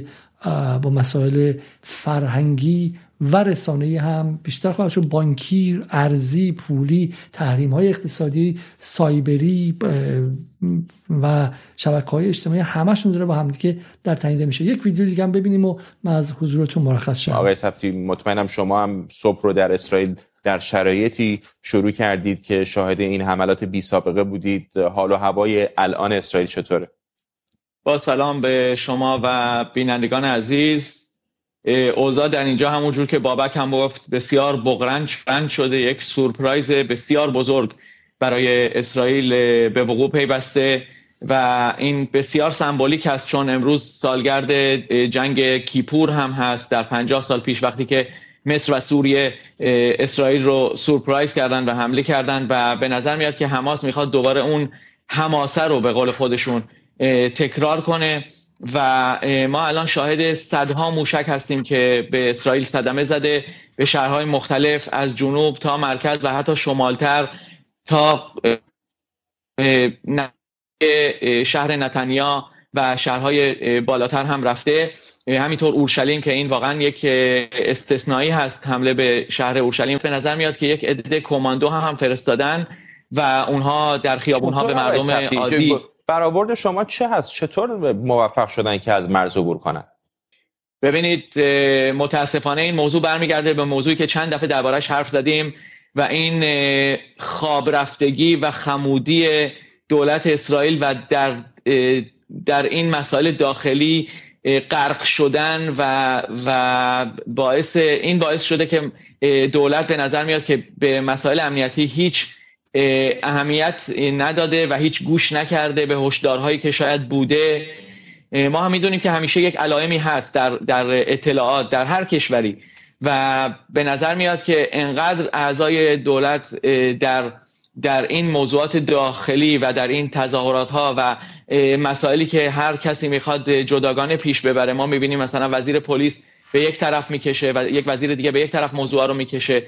با مسائل فرهنگی و رسانه هم بیشتر خواهد شد. بانکی ارزی پولی تحریم های اقتصادی سایبری و شبکه های اجتماعی همشون داره با هم دیگه در تنیده میشه. یک ویدیو دیگه هم ببینیم و من از حضورتون مرخص شدم آقای سفتی مطمئنم شما هم صبح رو در اسرائیل در شرایطی شروع کردید که شاهد این حملات بی سابقه بودید. حال و هوای الان اسرائیل چطوره؟ با سلام به شما و بینندگان عزیز. اوضاع در اینجا همونجور که بابک هم گفت بسیار بغرنج بند شده یک سورپرایز بسیار بزرگ برای اسرائیل به وقوع پیوسته و این بسیار سمبولیک است چون امروز سالگرد جنگ کیپور هم هست در پنجاه سال پیش وقتی که مصر و سوریه اسرائیل رو سورپرایز کردن و حمله کردن و به نظر میاد که حماس می‌خواد دوباره اون حماسه رو به قول خودشون تکرار کنه. و ما الان شاهد صدها موشک هستیم که به اسرائیل صدمه زده به شهرهای مختلف از جنوب تا مرکز و حتی شمالتر تا شهر نتنیا و شهرهای بالاتر هم رفته. همینطور اورشلیم که این واقعا یک استثنایی هست حمله به شهر اورشلیم. به نظر میاد که یک عده کماندو هم, هم فرستادن و اونها در خیابون ها به مردم عادی برآورد شما چه هست؟ چطور موفق شدن که از مرز عبور کنن؟ ببینید متاسفانه این موضوع برمیگرده به موضوعی که چند دفعه دربارش حرف زدیم و این خواب رفتگی و خمودی دولت اسرائیل و در در این مسائل داخلی غرق شدن و و باعث این باعث شده که دولت به نظر میاد که به مسائل امنیتی هیچ اهمیت نداده و هیچ گوش نکرده به هشدارهایی که شاید بوده. ما هم می‌دونیم که همیشه یک علائمی هست در, در اطلاعات در هر کشوری و به نظر میاد که انقدر اعضای دولت در در این موضوعات داخلی و در این تظاهرات ها و مسائلی که هر کسی می‌خواد جداگانه پیش ببره. ما می‌بینیم مثلا وزیر پلیس به یک طرف می‌کشه و یک وزیر دیگه به یک طرف موضوع رو می‌کشه.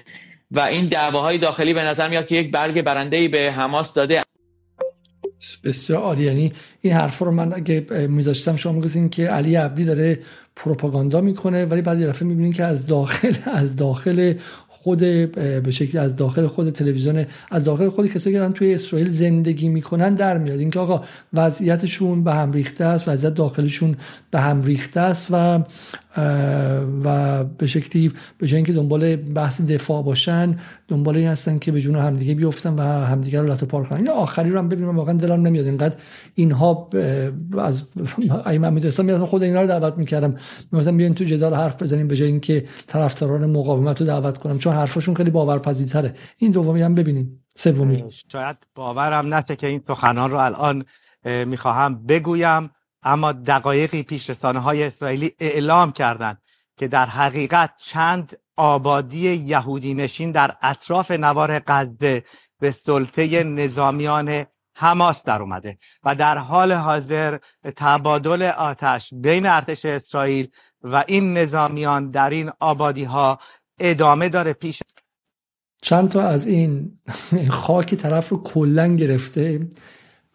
و این دعواهای داخلی به نظر میاد که یک برگ برنده به حماس داده. بسیار عالی. یعنی این حرف رو من اگه میذاشتم شما می‌گفتین که علی عبدی داره پروپاگاندا می‌کنه ولی بعد یه می‌بینین که از داخل از داخل خود به شکلی از داخل خود تلویزیون از داخل خود کسایی که توی اسرائیل زندگی می‌کنن در میاد. اینکه آقا وضعیتشون به هم ریخته است وضعیت داخلشون به هم ریخته است و و به شکلی به جای اینکه دنبال بحث دفاع باشن دنبال این هستن که به جون همدیگه بیفتن و همدیگه رو لطو پار کنن. این آخری رو هم ببینم واقعا دلم نمیاد اینقدر اینها از ای من می‌دونستم میاد خود اینا رو دعوت می‌کردم. می‌گفتم بیاین تو جدال حرف بزنیم به جای اینکه طرفداران مقاومت رو دعوت کنم چون حرفشون خیلی باورپذیرتره. این دومی هم ببینیم. سومی. شاید باورم نشه که این سخنان رو الان می‌خواهم بگویم. اما دقایقی پیش رسانه های اسرائیلی اعلام کردند که در حقیقت چند آبادی یهودی نشین در اطراف نوار غزه به سلطه نظامیان حماس در اومده و در حال حاضر تبادل آتش بین ارتش اسرائیل و این نظامیان در این آبادی ها ادامه داره پیش چند تا از این خاک طرف رو کلن گرفته.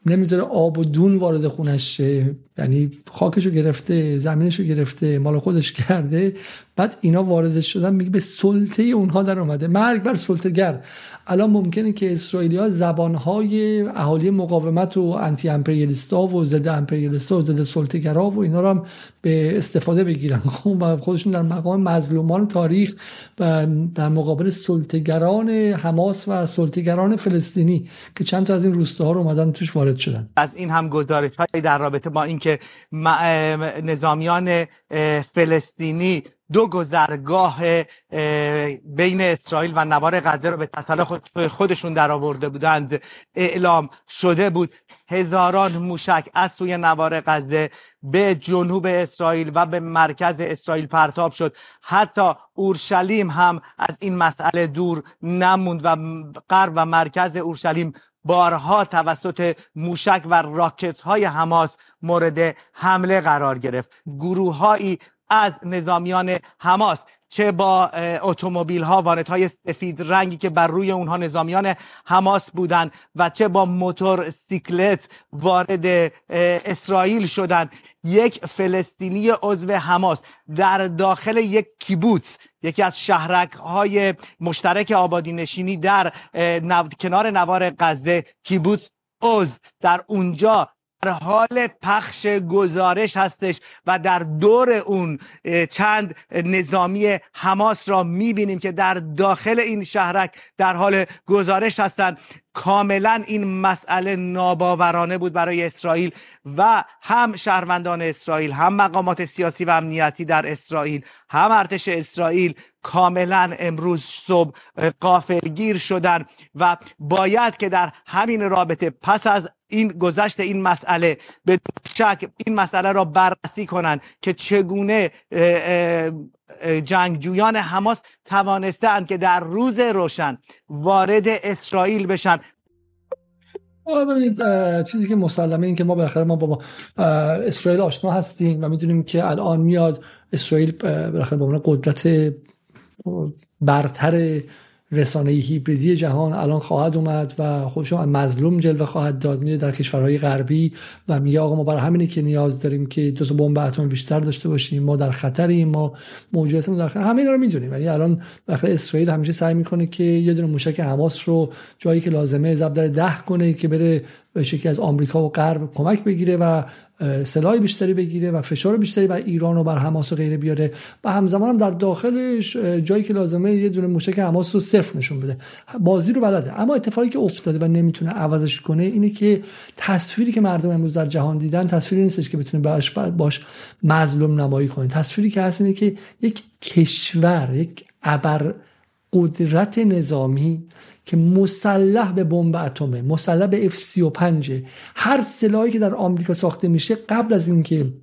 نمی‌ذاره آب و دون وارد خونش شه. یعنی خاکشو گرفته زمینشو گرفته مال خودش کرده. بعد اینا وارد شدن میگه به سلطه اونها در اومده. مرگ بر سلطهگر الان ممکنه که اسرائیلی ها زبان های اهالی مقاومت و انتی امپریالیستا و ضد امپریالیستا و ضد سلطهگرا و اینا رو هم به استفاده بگیرن. خب و خودشون در مقام مظلومان تاریخ و در مقابل سلطهگران حماس و سلطهگران فلسطینی که چند تا از این روستاها رو اومدن توش وارد شدن. از این هم گزارش در رابطه با اینکه نظامیان فلسطینی دو گذرگاه بین اسرائیل و نوار غزه رو به تسلح خودشون در آورده بودند. اعلام شده بود هزاران موشک از سوی نوار غزه به جنوب اسرائیل و به مرکز اسرائیل پرتاب شد. حتی اورشلیم هم از این مسئله دور نموند و غرب و مرکز اورشلیم بارها توسط موشک و راکت های حماس مورد حمله قرار گرفت. گروههایی از نظامیان حماس چه با اتومبیل ها وانت های سفید رنگی که بر روی اونها نظامیان حماس بودند و چه با موتور سیکلت وارد اسرائیل شدند. یک فلسطینی عضو حماس در داخل یک کیبوتس یکی از شهرک های مشترک آبادی نشینی در کنار نوار غزه کیبوتس اوز در اونجا در حال پخش گزارش هستش و در دور اون چند نظامی حماس را می‌بینیم که در داخل این شهرک در حال گزارش هستند. کاملا این مسئله ناباورانه بود برای اسرائیل و هم شهروندان اسرائیل هم مقامات سیاسی و امنیتی در اسرائیل هم ارتش اسرائیل کاملا امروز صبح قافلگیر شدن و باید که در همین رابطه پس از این گذشت این مسئله به شک این مسئله را بررسی کنند که چگونه جنگجویان حماس توانستند که در روز روشن وارد اسرائیل بشن. ببینید چیزی که مسلمه این که ما بالاخره ما با اسرائیل آشنا هستیم و می‌دونیم که الان میاد اسرائیل بالاخره با قدرت برتر رسانه هیبریدی جهان الان خواهد اومد و خودشون مظلوم جلوه خواهد داد. میره در کشورهای غربی و میگه آقا ما برای همینی که نیاز داریم که دو تا بمب اتمی بیشتر داشته باشیم ما در خطریم ما موجوداتمون در خطر همه رو می‌دونیم. یعنی الان بخاطر اسرائیل همیشه سعی می‌کنه که یه دونه موشک حماس رو جایی که لازمه ضرب در ده کنه که بره به شکلی از آمریکا و غرب کمک بگیره و سلاح بیشتری بگیره و فشار بیشتری بر ایران و بر حماس و غیره بیاره و همزمان هم در داخلش جایی که لازمه یه دونه موشک حماس رو صفر نشون بده. بازی رو بلده. اما اتفاقی که افتاده و نمی‌تونه عوضش کنه اینه که تصویری که مردم امروز در جهان دیدن تصویری نیستش که بتونه باش باش مظلوم نمایی کنه. تصویری که هست اینه که یک کشور یک ابر قدرت نظامی که مسلح به بمب اتمه مسلح به F35. هر سلاحی که در آمریکا ساخته میشه قبل از اینکه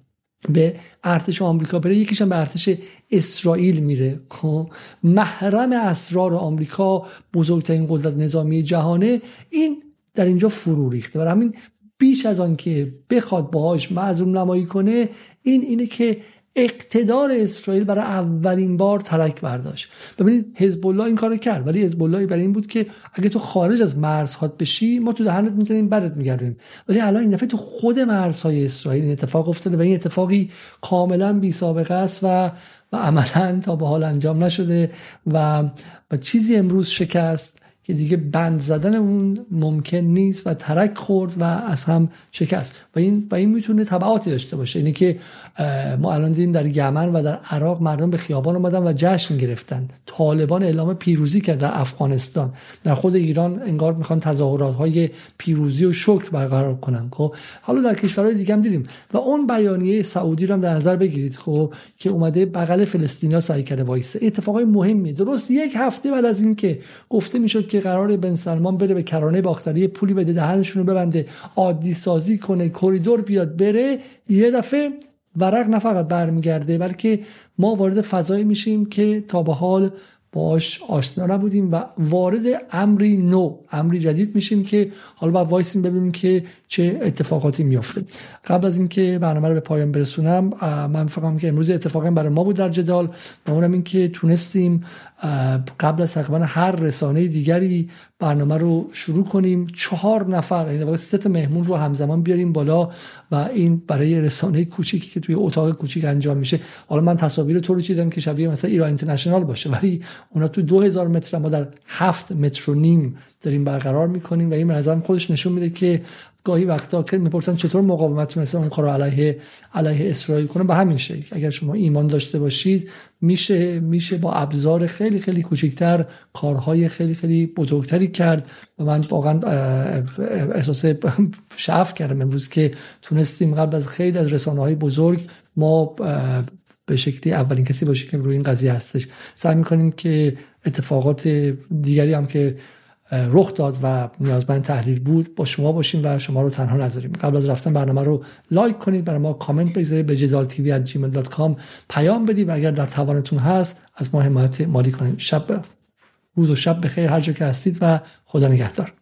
به ارتش آمریکا بره یکیش به ارتش اسرائیل میره. خب؟ محرم اسرار آمریکا بزرگترین قدرت نظامی جهانه این در اینجا فرو ریخته. برای همین بیش از آن که بخواد باهاش معظوم نمایی کنه این اینه که اقتدار اسرائیل برای اولین بار ترک برداشت. ببینید حزب الله این کارو کرد ولی حزب الله برای این بود که اگه تو خارج از مرزهات بشی ما تو دهنت می‌زنیم برات میگردیم. ولی الان این دفعه تو خود مرزهای اسرائیل این اتفاق افتاده و این اتفاقی کاملا بی سابقه است و و عملا تا به حال انجام نشده و و چیزی امروز شکست. که دیگه بند زدن اون ممکن نیست و ترک خورد و از هم شکست. و این و این می‌تونه تبعاتی داشته باشه. اینه که ما الان دیدیم در یمن و در عراق مردم به خیابان اومدن و جشن گرفتن. طالبان اعلام پیروزی کرد در افغانستان. در خود ایران انگار می‌خوان تظاهرات های پیروزی و شکر برقرار کنن خب؟ حالا در کشورهای دیگه هم دیدیم. و اون بیانیه سعودی رو هم در نظر بگیرید خب؟ که اومده بغل فلسطینیا سعی کرده وایسه. اتفاقای مهمی درست یک هفته بعد از اینکه گفته می‌شد که قرار بن سلمان بره به کرانه باختری پولی بده دهنشون رو ببنده عادی سازی کنه کریدور بیاد بره یه دفعه ورق نه فقط برمیگرده بلکه ما وارد فضایی میشیم که تا به حال باش آشنا نبودیم و وارد امری نو امری جدید میشیم که حالا باید وایسیم ببینیم که چه اتفاقاتی میفته قبل از اینکه برنامه رو به پایان برسونم من فکرم که امروز اتفاقی برای ما بود در جدال. و اونم این که تونستیم قبل از تقریبا هر رسانه دیگری برنامه رو شروع کنیم. چهار نفر یعنی سه تا مهمون رو همزمان بیاریم بالا و این برای رسانه کوچیکی که توی اتاق کوچیک انجام میشه. حالا من تصاویر تو رو چیدم که شبیه مثلا ایران اینترنشنال باشه ولی اونا تو 2000 متر ما در هفت متر و نیم داریم برقرار می‌کنیم و این نظرم خودش نشون میده که گاهی وقتا که می‌پرسن چطور مقاومت تونسته اون کار علیه علیه اسرائیل کنه. به همین شکل اگر شما ایمان داشته باشید میشه میشه با ابزار خیلی خیلی کوچکتر کارهای خیلی خیلی بزرگتری کرد و من واقعا احساس شعف کردم امروز که تونستیم قبل از خیلی از رسانه های بزرگ ما به شکلی اولین کسی باشیم که روی این قضیه هستش. سعی می‌کنیم که اتفاقات دیگری هم که رخ داد و نیازمند تحلیل بود با شما باشیم و شما رو تنها نذاریم. قبل از رفتن برنامه رو لایک کنید برای ما کامنت بگذارید به جدال تیوی at gmail.com پیام بدید و اگر در توانتون هست از ما حمایت مالی کنید. شب روز و شب بخیر هر جا که هستید و خدا نگهدار.